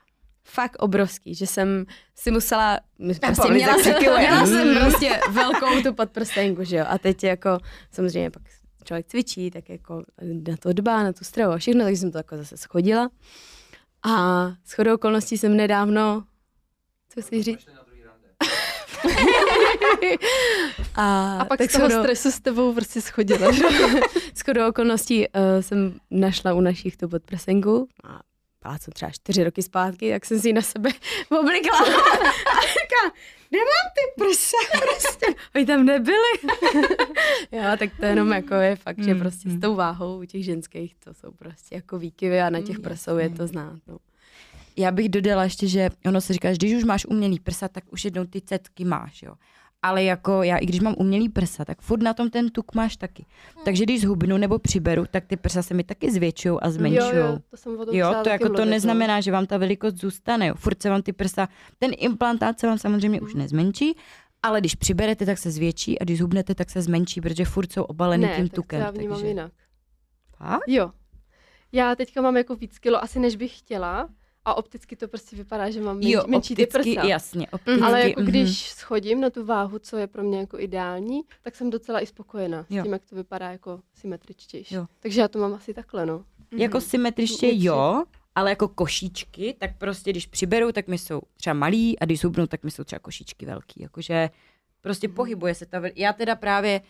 Fakt obrovský, že jsem si musela, prostě měla, jsem, měla jsem Mm. prostě velkou tu podprstenku, že jo. A teď jako samozřejmě pak člověk cvičí, tak jako na to dbá, na tu stravu a všechno, takže jsem to jako zase schodila. A s chodou okolností jsem nedávno, co si říct? <laughs> a, A pak tak z toho shodou- stresu s tebou prostě schodila. že? <laughs> s chodou okolností uh, jsem našla u našich tu podprsenku a jsem třeba čtyři roky zpátky, tak jsem si ji na sebe <laughs> oblikla a říká, nemám ty prsa, <laughs> prostě, oni tam nebyly. <laughs> jo, tak to jenom jako je fakt, že Mm, prostě s mm. tou váhou u těch ženských to jsou prostě jako výkyvy a na těch Mm, prsou je to znát. No. Já bych dodala ještě, že ono se říká, že když už máš umělý prsa, tak už jednou ty cetky máš, jo. Ale jako já, i když mám umělý prsa, tak furt na tom ten tuk máš taky. Takže když zhubnu nebo přiberu, tak ty prsa se mi taky zvětšují a zmenšují. Jo, jo, to jsem Jo, to jako to mluvit, no. neznamená, že vám ta velikost zůstane. Jo. Furt se vám ty prsa, ten implantát se vám samozřejmě už nezmenší, ale když přiberete, tak se zvětší a když zhubnete, tak se zmenší, protože furt jsou obalený ne, tím tak tukem. to já vnímám takže... jinak. Fakt? Jo. Já teďka mám jako víc kilo asi než bych chtěla a opticky to prostě vypadá, že mám menší, Jo, menší ty opticky, prsa. jasně, opticky. Ale jako mhm. když schodím na tu váhu, co je pro mě jako ideální, tak jsem docela i spokojená Jo. s tím, jak to vypadá jako symetričtější. Jo. Takže já to mám asi takhle, no. Jako symetriště Větší. jo, ale jako košíčky, tak prostě když přiberou, tak mi jsou třeba malý a když zhubnou, tak mi jsou třeba košíčky velký. Jakože prostě pohybuje se ta... vel- Já teda právě,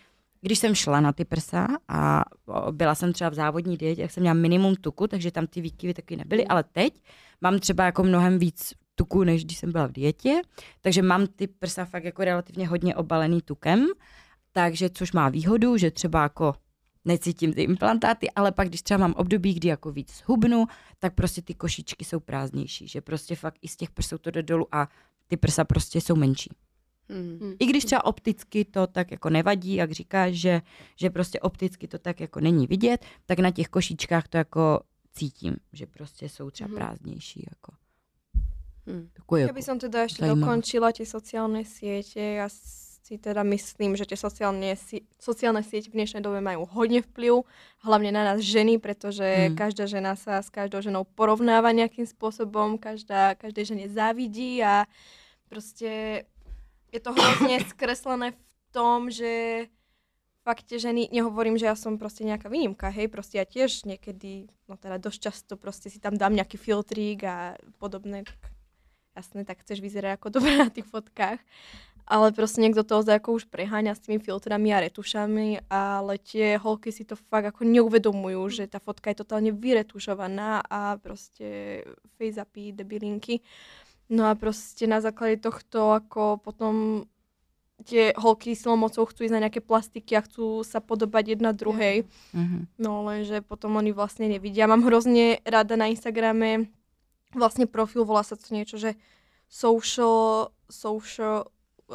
když jsem šla na ty prsa a byla jsem třeba v závodní dietě, tak jsem měla minimum tuku, takže tam ty výkyvy taky nebyly, ale teď mám třeba jako mnohem víc tuku, než když jsem byla v dietě, takže mám ty prsa fakt jako relativně hodně obalený tukem, takže což má výhodu, že třeba jako necítím ty implantáty, ale pak když třeba mám období, kdy jako víc hubnu, tak prostě ty košičky jsou prázdnější, že prostě fakt i z těch prsou to jde dolů a ty prsa prostě jsou menší. Mm. I když třeba opticky to tak jako nevadí, jak říkáš, že, že prostě opticky to tak jako není vidět, tak na těch košičkách to jako cítím, že prostě jsou třeba Mhm. prázdnější. Jako. Mm. Jako Ja by som teda ešte Zajímavé. dokončila tie sociálne siete. Ja si teda myslím, že tie sociálne, si- sociálne siete v dnešnej dobe majú hodne vplyv, hlavne na nás ženy, pretože Mm. každá žena sa s každou ženou porovnáva nejakým spôsobom, každá, každej žene závidí a proste je to hrozne skreslené v tom, že fakt ženy, nehovorím, že ja som proste nejaká výnimka, hej, proste ja tiež niekedy, no teda dosť často proste si tam dám nejaký filtrík a podobné, tak jasné, tak chceš vyzerať ako dobre na tých fotkách. Ale proste niekto to ozaj ako už preháňa s tými filtrami a retušami, ale tie holky si to fakt ako neuvedomujú, že tá fotka je totálne vyretušovaná a proste face upy, debilinky. No a proste na základe tohto ako potom tie holky silou mocou chcú ísť na nejaké plastiky a chcú sa podobať jedna druhej. Mhm. No lenže potom oni vlastne nevidia. Mám hrozne rada na Instagrame vlastne profil, volá sa to niečo, že social, social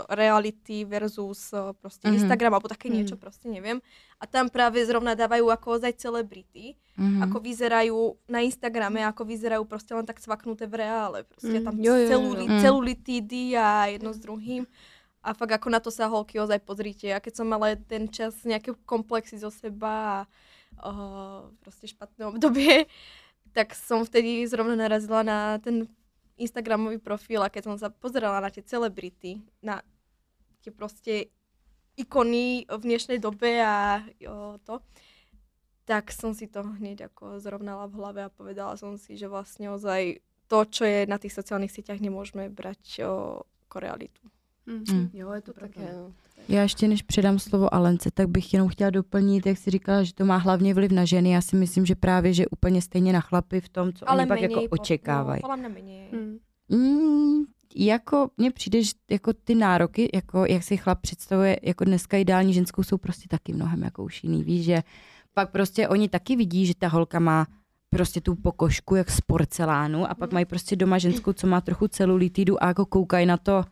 reality versus uh, proste Mhm. Instagram, alebo také Mhm. niečo, proste neviem. A tam práve zrovna dávajú ako ozaj celebrity, Mhm. ako vyzerajú na Instagrame, ako vyzerajú proste len tak svaknuté v reále. Proste Mm, tam jo, jo, jo. celuli, Mm. celulitídy a jedno s druhým. A fakt ako na to sa holky ozaj pozrite. A keď som mala ten čas nejaké komplexy zo seba a uh, proste špatné obdobie, <laughs> tak som vtedy zrovna narazila na ten Instagramový profil a keď som sa pozerala na tie celebrity, na tie proste ikony v dnešnej dobe a jo, to, tak som si to hneď ako zrovnala v hlave a povedala som si, že vlastne ozaj to, čo je na tých sociálnych sieťach, nemôžeme brať o, ako realitu. Mm. Jo, je to Tak pravda. jo. Já ještě než předám slovo Alence, tak bych jenom chtěla doplnit, jak jsi říkala, že to má hlavně vliv na ženy. Já si myslím, že právě, že úplně stejně na chlapy v tom, co oni pak jako po- očekávají. No, podľa mňa menej. Hm. Mm, jako mně přijde, že jako ty nároky, jako jak si chlap představuje jako dneska ideální ženskou, jsou prostě taky mnohem jako už jiný. Víš, že pak prostě oni taky vidí, že ta holka má prostě tu pokožku jak z porcelánu a pak mají prostě doma ženskou, co má trochu celulitidu a jako koukají na to,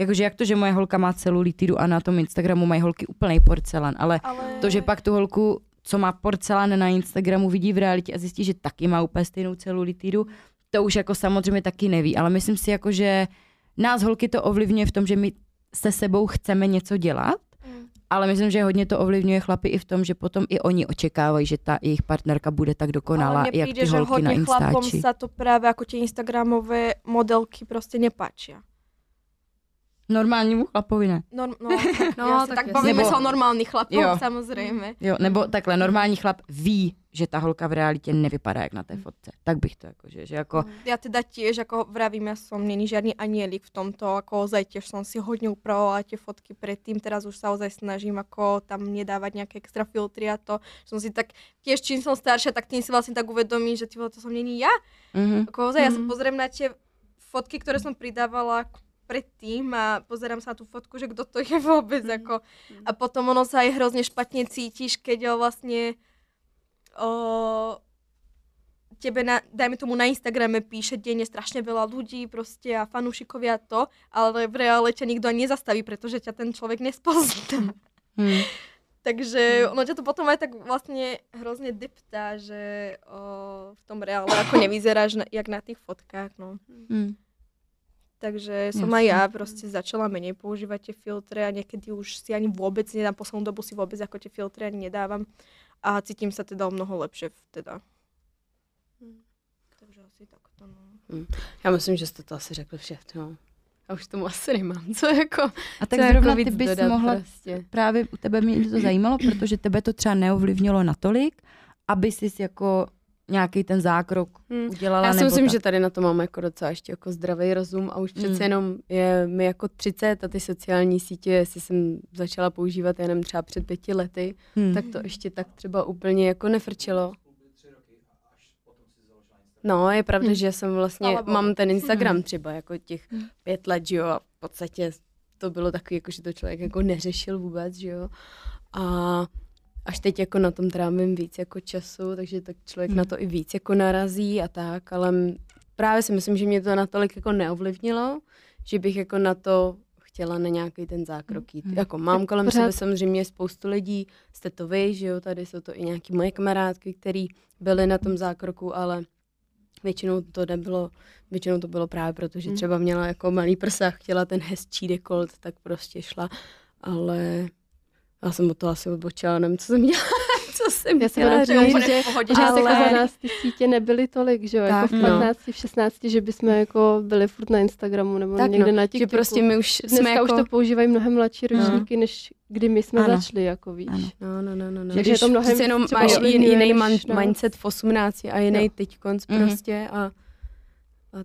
jakože jak to, že moje holka má celulitidu a na tom Instagramu mají holky úplný porcelán, ale Ale... to, že pak tu holku, co má porcelán na Instagramu, vidí v realitě a zjistí, že taky má úplně stejnou celulitidu, to už jako samozřejmě taky neví, ale myslím si jako, že nás holky to ovlivňuje v tom, že my se sebou chceme něco dělat, Mm. ale myslím, že hodně to ovlivňuje chlapy i v tom, že potom i oni očekávají, že ta jejich partnerka bude tak dokonalá, Ale jak ty že holky na hodne chlapom Instači. sa to práve ako tie Instagramové modelky proste nepáčia. Normálnímu chlapovi ne. Norm, no, <laughs> tak, No, no, tak tak bavíme Nebo- sa o normálnych chlapoch, Jo. samozrejme. Jo, nebo takhle, normální chlap ví, že ta holka v realitě nevypadá jak na té fotce. Tak bych to jako, že, že jako, Ja teda tiež, ako vravím, ja som není žiadny anielik v tomto, ako ozaj tiež som si hodne upravovala tie fotky predtým, teraz už sa ozaj snažím ako tam nedávať nejaké extra filtry a to, som si tak, tiež čím som staršia, tak tým si vlastne tak uvedomím, že ty to som není ja. mhm. Ako ozaj, ja sa Mhm. pozriem na tie fotky, ktoré som pridávala k- predtým a pozerám sa na tú fotku, že kto to je vôbec, Mhm. ako. A potom ono sa aj hrozne špatne cítiš, keď o, vlastne o, tebe, na, dajme tomu na Instagrame píše denne strašne veľa ľudí proste a fanúšikovia to, ale v reále ťa nikto ani nezastaví, pretože ťa ten človek nespozná. Hmm. <laughs> Takže ono ťa to potom aj tak vlastne hrozne deptá, že o, v tom reále ako nevyzeráš na, jak na tých fotkách, no. Hmm. Takže som Jasne. aj ja proste začala menej používať tie filtre a niekedy už si ani vôbec nedám, poslednú dobu si vôbec ako tie filtre ani nedávam a cítim sa teda o mnoho lepšie v- teda. Takže asi takto, no. Já myslím, že jste to asi řekli všechno. Já už tomu asi nemám, co jako, A tak co zrovna jako ty bys dodat mohla prostě. právě u tebe mě to zajímalo, <clears throat> protože tebe to třeba neovlivnilo natolik, aby jsi jako nějaký ten zákrok Hmm. udělala. Já si nebo myslím, tak. že tady na to máme jako docela ještě jako zdravý rozum a už přece Mm. jenom je mi jako 30 a ty sociální sítě, jestli jsem začala používat jenom třeba před pěti lety, Hmm. tak to ještě tak třeba úplně jako nefrčelo. No, je pravda, Hmm. že jsem vlastně, Bohu. mám ten Instagram třeba jako těch Hmm. pět let, že jo, a v podstatě to bylo takový, jako, že to člověk jako neřešil vůbec, že jo. A až teď jako na tom trávím víc jako času, takže tak člověk Hmm. na to i víc jako narazí a tak, ale právě si myslím, že mě to natolik jako neovlivnilo, že bych jako na to chtěla na nějaký ten zákrok jít. Hmm. Jako mám kolem pořád- sebe samozřejmě spoustu lidí, jste to vy, že jo, tady jsou to i nějaký moje kamarádky, který byly na tom zákroku, ale většinou to nebylo, většinou to bylo právě proto, že Hmm. třeba měla jako malý prsa, chtěla ten hezčí dekolt, tak prostě šla, ale já jsem od toho asi odbočila, nevím, co jsem dělala, <laughs> co jsem Já jsem To je říct, že. Pořád jako Ale- za nás ty sítě nebyly tolik, že jo, jako v no. 15, v 16, že bychom jako byli furt na Instagramu nebo Tak někde no, na že TikToku. prostě my už Dneska jsme jako... už to používají mnohem mladší No. ročníky, než kdy my jsme Ano. začali, jako víš. Ano. No, no, no, no, no. Takže je to mnohem přece jenom máš jiný než man, nás. mindset v 18 a jiný Jo. teď konc Mhm. prostě a, a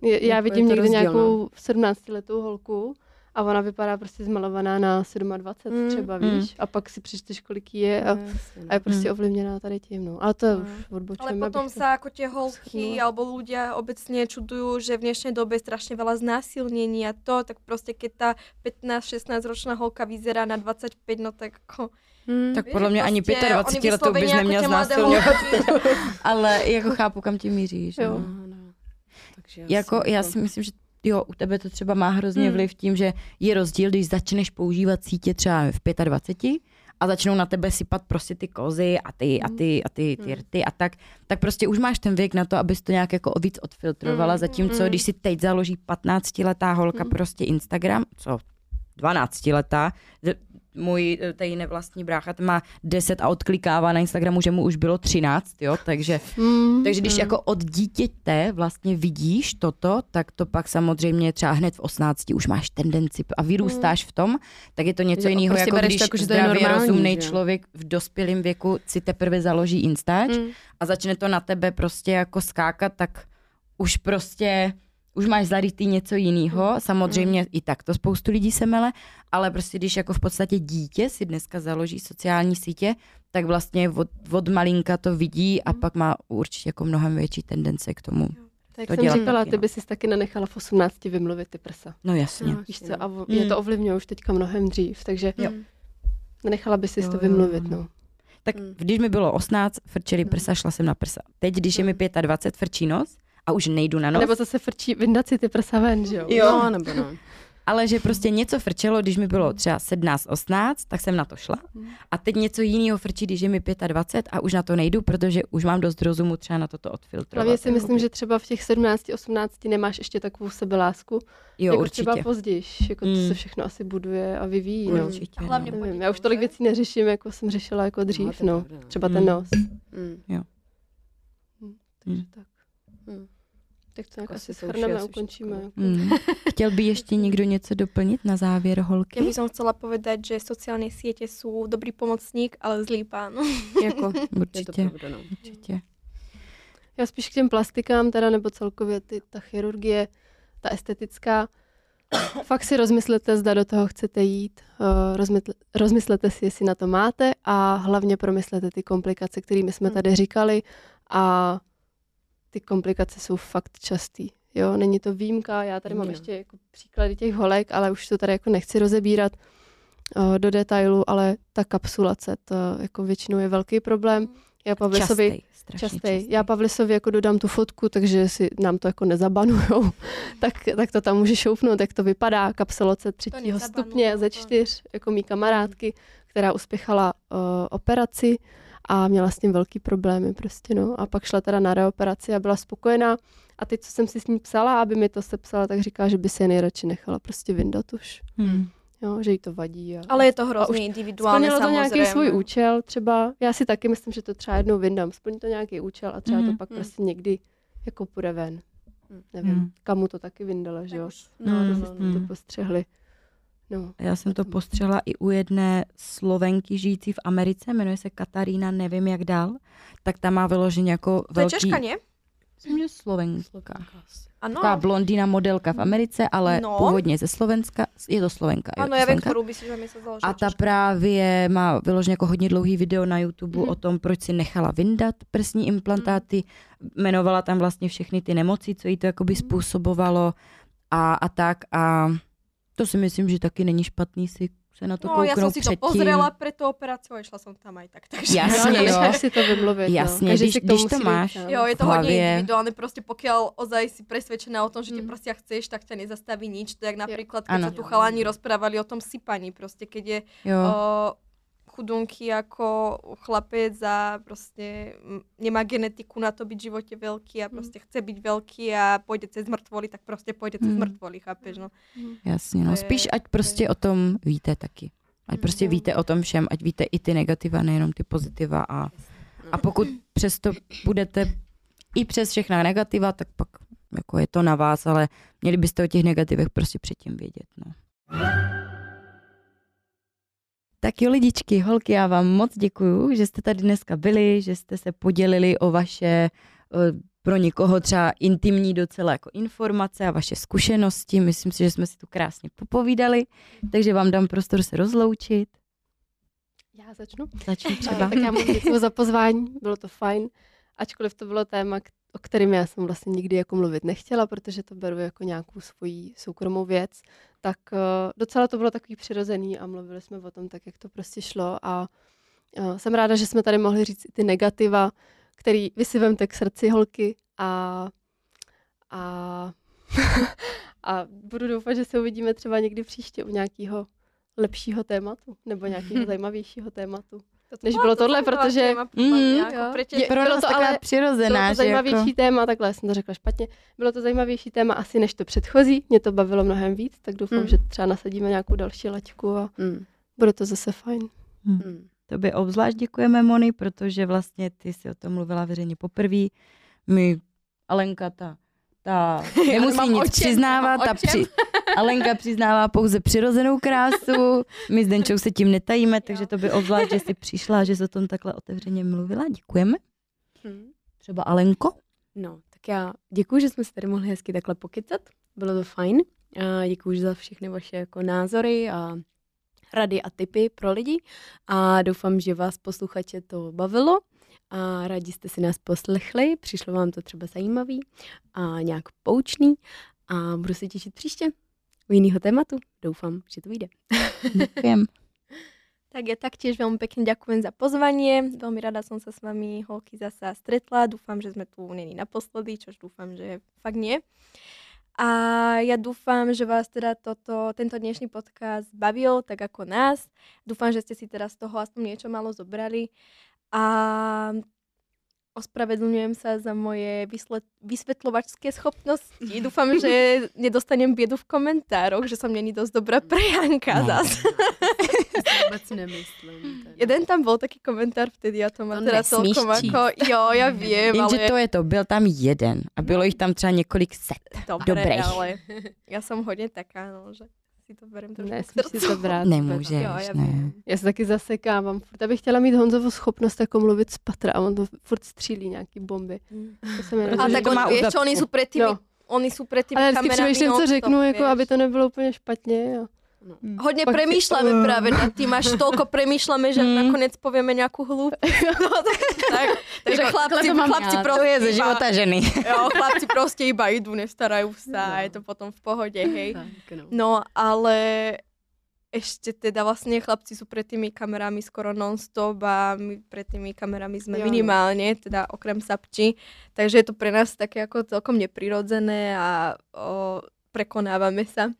Já jako vidím to někde no. nějakou 17-letou holku a ona vypadá prostě zmalovaná na 27 Mm, třeba, mm. víš, a pak si přečteš, kolik je a, No, no. a je prostě Mm. ovlivněná tady tím, no. Ale to No. už Ale odbočujeme. potom abych to- sa ako tie holky alebo ľudia obecne čudujú, že v dnešnej dobe je strašne veľa znásilnení a to, tak proste keď tá 15-16 ročná holka vyzerá na 25, no tak ako... Hmm. Tak podle mě ani prostě 25 oni letou bys vyslovene neměl znásilňovat. <laughs> Ale jako chápu, kam tím míříš. Jo. No. No, no. Takže Jako, asi já si myslím, že jo, u tebe to třeba má hrozně Hmm. vliv tím, že je rozdíl, když začneš používat sítě třeba v 25 a začnou na tebe sypat prostě ty kozy a ty a ty a ty, ty Hmm. rty a tak, tak prostě už máš ten věk na to, abys to nějak jako víc odfiltrovala, Hmm, zatímco když si teď založí 15-letá holka Hmm. prostě Instagram, co 12 letá, můj eh, tady nevlastní brácha, ten má 10 a odklikává na Instagramu, že mu už bylo 13, jo, takže, Mm, takže když mm. jako od dítěte vlastně vidíš toto, tak to pak samozřejmě třeba hned v 18 už máš tendenci a vyrůstáš v tom, tak je to něco Že jiného, prostě jako když to jako, že to je normální, rozumný že člověk v dospělém věku si teprve založí Instač Mm. a začne to na tebe prostě jako skákat, tak už prostě už máš zarytý něco jiného. Samozřejmě i tak to spoustu lidí se mele, ale prostě když jako v podstatě dítě si dneska založí sociální sítě, tak vlastně od, od malinka to vidí a pak má určitě jako mnohem větší tendence k tomu. Tak to jsem dělat říkala, taky, ty no. by si taky nenechala v 18 vymluvit ty prsa. No jasně. No. Víš co, a Mm. je to ovlivňuje už teďka mnohem dřív, takže Jo. nenechala by si Jo, to jo, vymluvit, jo. no. Tak Mm. když mi bylo 18, frčeli prsa, šla jsem na prsa. Teď, když je mi 25, frčí nos a už nejdu na nos. Nebo zase frčí, vyndat si ty prsa ven, že jo? Jo. No, nebo no. <laughs> Ale že prostě něco frčelo, když mi bylo třeba 17, 18, tak jsem na to šla. A teď něco jiného frčí, když je mi 25 a už na to nejdu, protože už mám dost rozumu třeba na toto odfiltrovat. Hlavně si myslím, že třeba v těch 17, 18 nemáš ještě takovou sebelásku, jo, jako určitě. třeba později, jako to Mm. se všechno asi buduje a vyvíjí, no. Určitě. Hlavně no. Nevím, já už tolik věcí neřeším, jako jsem řešila jako dřív, to je no. no. Třeba ten Mm. nos. Mm. Takže Mm. tak. Mm. Tak to nějak Asi asi shrneme ukončíme. Mm. Chtěl by ještě <laughs> někdo něco doplnit na závěr holky? Ja by som chcela povedať, že sociálne siete sú dobrý pomocník, ale zlý pán. <laughs> Jako, je to Určitě, pravda, no. určitě. Já spíš k těm plastikám, teda nebo celkově ty, ta chirurgie, ta estetická. <coughs> Fakt si rozmyslete, zda do toho chcete jít, rozmysle, rozmyslete si, jestli na to máte a hlavně promyslete ty komplikace, kterými jsme tady říkali a ty komplikace jsou fakt častý. Jo, není to výjimka, já tady mám Jo. ještě jako příklady těch holek, ale už to tady jako nechci rozebírat uh, do detailu, ale ta kapsulace, to jako většinou je velký problém. Já Pavlisovi, Častej, strašně častej. Já Pavlisovi jako dodám tu fotku, takže si nám to jako nezabanujou, <laughs> tak, tak to tam může šoupnout, jak to vypadá. Kapsulace třetího stupně ze to- čtyř, jako mý kamarádky, která uspěchala uh, operaci a měla s tím velký problémy prostě, no. A pak šla teda na reoperaci a byla spokojená. A teď, co jsem si s ní psala, aby mi to sepsala, tak říká, že by si je nejradši nechala prostě vyndat už. Hmm. Jo, že jí to vadí. A... Ale je to A hrozně individuálne, Splnilo to nějaký svůj účel, třeba, já si taky myslím, že to třeba jednou vyndám, splní to nějaký účel a třeba Mhm. to pak Mhm. prostě někdy jako půjde ven. Mhm. Nevím, Mhm. kamu to taky vyndala, že jo? No, No, no, no, no. to postřehli. No. Já jsem to postřela i u jedné Slovenky žijící v Americe, jmenuje se Katarína, nevím jak dál, tak ta má vyloženě jako To je velký... Češka, nie? Myslím, že Slovenka. Ano. Taková blondýna modelka v Americe, ale No. původně ze Slovenska. Je to Slovenka. Ano, viem, Slovenka. ktorú by si že založila. A ta právě má vyloženě jako hodně dlouhý video na YouTube Mhm. o tom, proč si nechala vyndat prsní implantáty. Jmenovala tam vlastně všechny ty nemoci, co jí to jakoby Mhm. způsobovalo a, a tak. A to si myslím, že taky není špatný si se na to No, kouknout ja som si to předtím. pozrela pre tú operáciu a išla som tam aj tak. Takže... Jasně, jo. jo. Si to vymluvit, Jasně, no. Když- si když to musí máš. dojít, Jo, je to hlavě. individuálne, proste pokiaľ ozaj si presvedčená o tom, že Mm. prsia chceš, tak ťa nezastaví nič. To napríklad, keď Áno. sa tu chalani rozprávali o tom sypaní, proste keď je Jo. o, chudunky ako chlapec a proste mm, nemá genetiku na to byť v živote veľký a proste chce byť veľký a pôjde cez mŕtvoly, tak proste pôjde cez Mm. mŕtvoly, chápeš? No. Jasně, To no spíš ať prostě o tom víte taky. Ať prostě Mhm. víte o tom všem, ať víte i ty negativa, nejenom ty pozitiva a, a pokud přesto budete i přes všechna negativa, tak pak jako je to na vás, ale měli byste o těch negativech prostě předtím vědět, no. Tak jo, lidičky, holky, já vám moc děkuju, že jste tady dneska byli, že jste se podělili o vaše pro někoho třeba intimní docela jako informace a vaše zkušenosti. Myslím si, že jsme si tu krásně popovídali, takže vám dám prostor se rozloučit. Já začnu. Začni A, <laughs> třeba. tak já moc děkuji za pozvání, bylo to fajn. Ačkoliv to bylo téma, o kterém já jsem vlastně nikdy jako mluvit nechtěla, protože to beru jako nějakou svoji soukromou věc, tak uh, docela to bylo takový přirozený a mluvili jsme o tom tak, jak to prostě šlo a uh, jsem ráda, že jsme tady mohli říct i ty negativa, který vy si vemte k srdci holky a, a, <laughs> a budu doufat, že se uvidíme třeba někdy příště u nějakého lepšího tématu nebo nějakého <laughs> zajímavějšího tématu. Než bylo tohle, protože jo. Pretě, Je- Pro bylo to ale- přirozená, bylo to že zajímavější jako... téma, takhle jsem to řekla špatně. Bylo to zajímavější téma asi než to předchozí, mě to bavilo mnohem víc, tak doufám, Mm. že třeba nasadíme nějakou další laťku a Mm. Bude to zase fajn. Hmm. Tobě obzvlášť děkujeme, Moni, protože vlastně ty si o tom mluvila veřejně poprvé. My, Alenka, ta, ta <laughs> nemusí nic o čem, přiznávat, ta při, <laughs> Alenka přiznává pouze přirozenou krásu, my s Denčou se tím netajíme, takže to by obzvlášť, že jsi přišla, že jsi o tom takhle otevřeně mluvila. Děkujeme. Hmm. Třeba Alenko. No, tak já děkuji, že jsme se tady mohli hezky takhle pokycat. Bylo to fajn. A děkuji za všechny vaše jako názory a rady a tipy pro lidi. A doufám, že vás posluchače to bavilo a rádi jste si nás poslechli. Přišlo vám to třeba zajímavý a nějak poučný. A budu se těšit příště u jiného tématu. Doufám, že to vyjde. Děkujem. <laughs> Tak ja taktiež veľmi pekne ďakujem za pozvanie. Veľmi rada som sa s vami, holky, zasa stretla. Dúfam, že sme tu není naposledy, čož dúfam, že fakt nie. A ja dúfam, že vás teda toto, tento dnešný podcast bavil, tak ako nás. Dúfam, že ste si teda z toho aspoň niečo malo zobrali. A ospravedlňujem sa za moje vysle- vysvetľovačské schopnosti. <laughs> Dúfam, že nedostanem biedu v komentároch, že som není dosť dobrá prejanka No. zase. <laughs> Vůbec nemyslím. <laughs> Teda. Jeden tam bol taký komentár vtedy a to má To teda nesmíš celkom číst. ako, jo, ja viem, Jenže ale to je to, byl tam jeden a bylo jich tam třeba několik set. dobre, dobrých. ale ja som hodne taká, no, že si to berem trošku k Nesmíš si to brát. Nemůžeš, Jo, já ne. Já se taky zasekávám. Furt abych chtěla mít Honzovu schopnost jako mluvit z patra a on to furt střílí nějaký bomby. To se A tak to má on, už čo, oni sú pred tými, No. oni sú pred tými Ale vždycky přemýšlím, co non-stop, řeknu, jako, vieš. aby to nebylo úplně špatně. A... Hodne Pak si- premýšľame práve nad tým, až toľko premýšľame, že Mm. nakoniec povieme nejakú hlúposť. <laughs> No, tak, tak, <laughs> takže Jako, chlapci, chlapci já. proste To je ze iba- života ženy. <laughs> Jo, chlapci proste iba idú, nestarajú sa a je to potom v pohode, hej. Tak, no. No, ale ešte teda vlastne chlapci sú pred tými kamerami skoro non-stop a my pred tými kamerami sme Jo, no. minimálne, teda okrem sapči. Takže je to pre nás také ako celkom neprirodzené a o, prekonávame sa.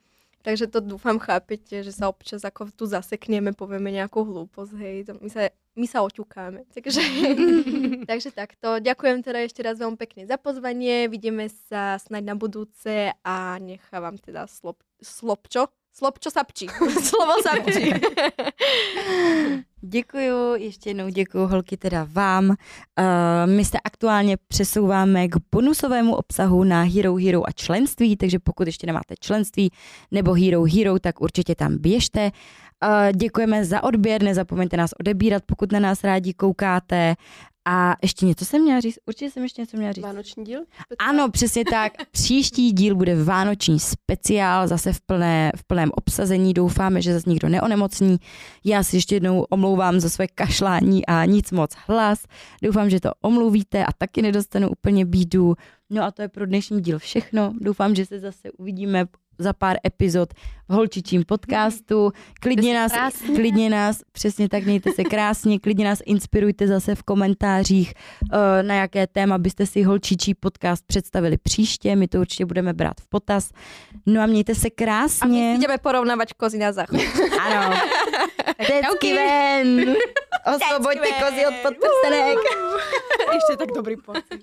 Takže to dúfam chápete, že sa občas ako tu zasekneme, povieme nejakú hlúposť, hej, to my sa, my sa oťukáme. Takže, <laughs> takže takto. Ďakujem teda ešte raz veľmi pekne za pozvanie, vidíme sa snaď na budúce a nechávam teda slop, slopčo, slopčo sapči, slovo sapči. <laughs> <laughs> Děkuju, ještě jednou děkuju holky teda vám. Uh, my se aktuálně přesouváme k bonusovému obsahu na Hero Hero a členství, takže pokud ještě nemáte členství nebo Hero Hero, tak určitě tam běžte. Uh, děkujeme za odběr, nezapomeňte nás odebírat, pokud na nás rádi koukáte. A ještě něco jsem měla říct? Určitě jsem ještě něco měla říct. Vánoční díl? Ano, přesně tak. <laughs> Příští díl bude vánoční speciál, zase v, plné, v plném obsazení. Doufáme, že zase nikdo neonemocní. Já si ještě jednou omlouvám za své kašlání a nic moc hlas. Doufám, že to omluvíte a taky nedostanu úplně bídu. No a to je pro dnešní díl všechno. Doufám, že se zase uvidíme za pár epizod v holčičím podcastu. Klidně nás, klidně nás, přesně tak, mějte se krásně, klidně nás inspirujte zase v komentářích, eh, na jaké téma byste si holčičí podcast představili příště, my to určitě budeme brát v potaz. No a mějte se A my krásně. si ideme porovnávať kozy na záchod. Ano. <laughs> Tecky ven. Osvoboďte kozy od podprsenek. Ešte tak dobrý pocit.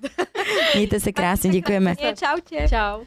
Mějte se krásně, děkujeme. Nie, čaute. Čau.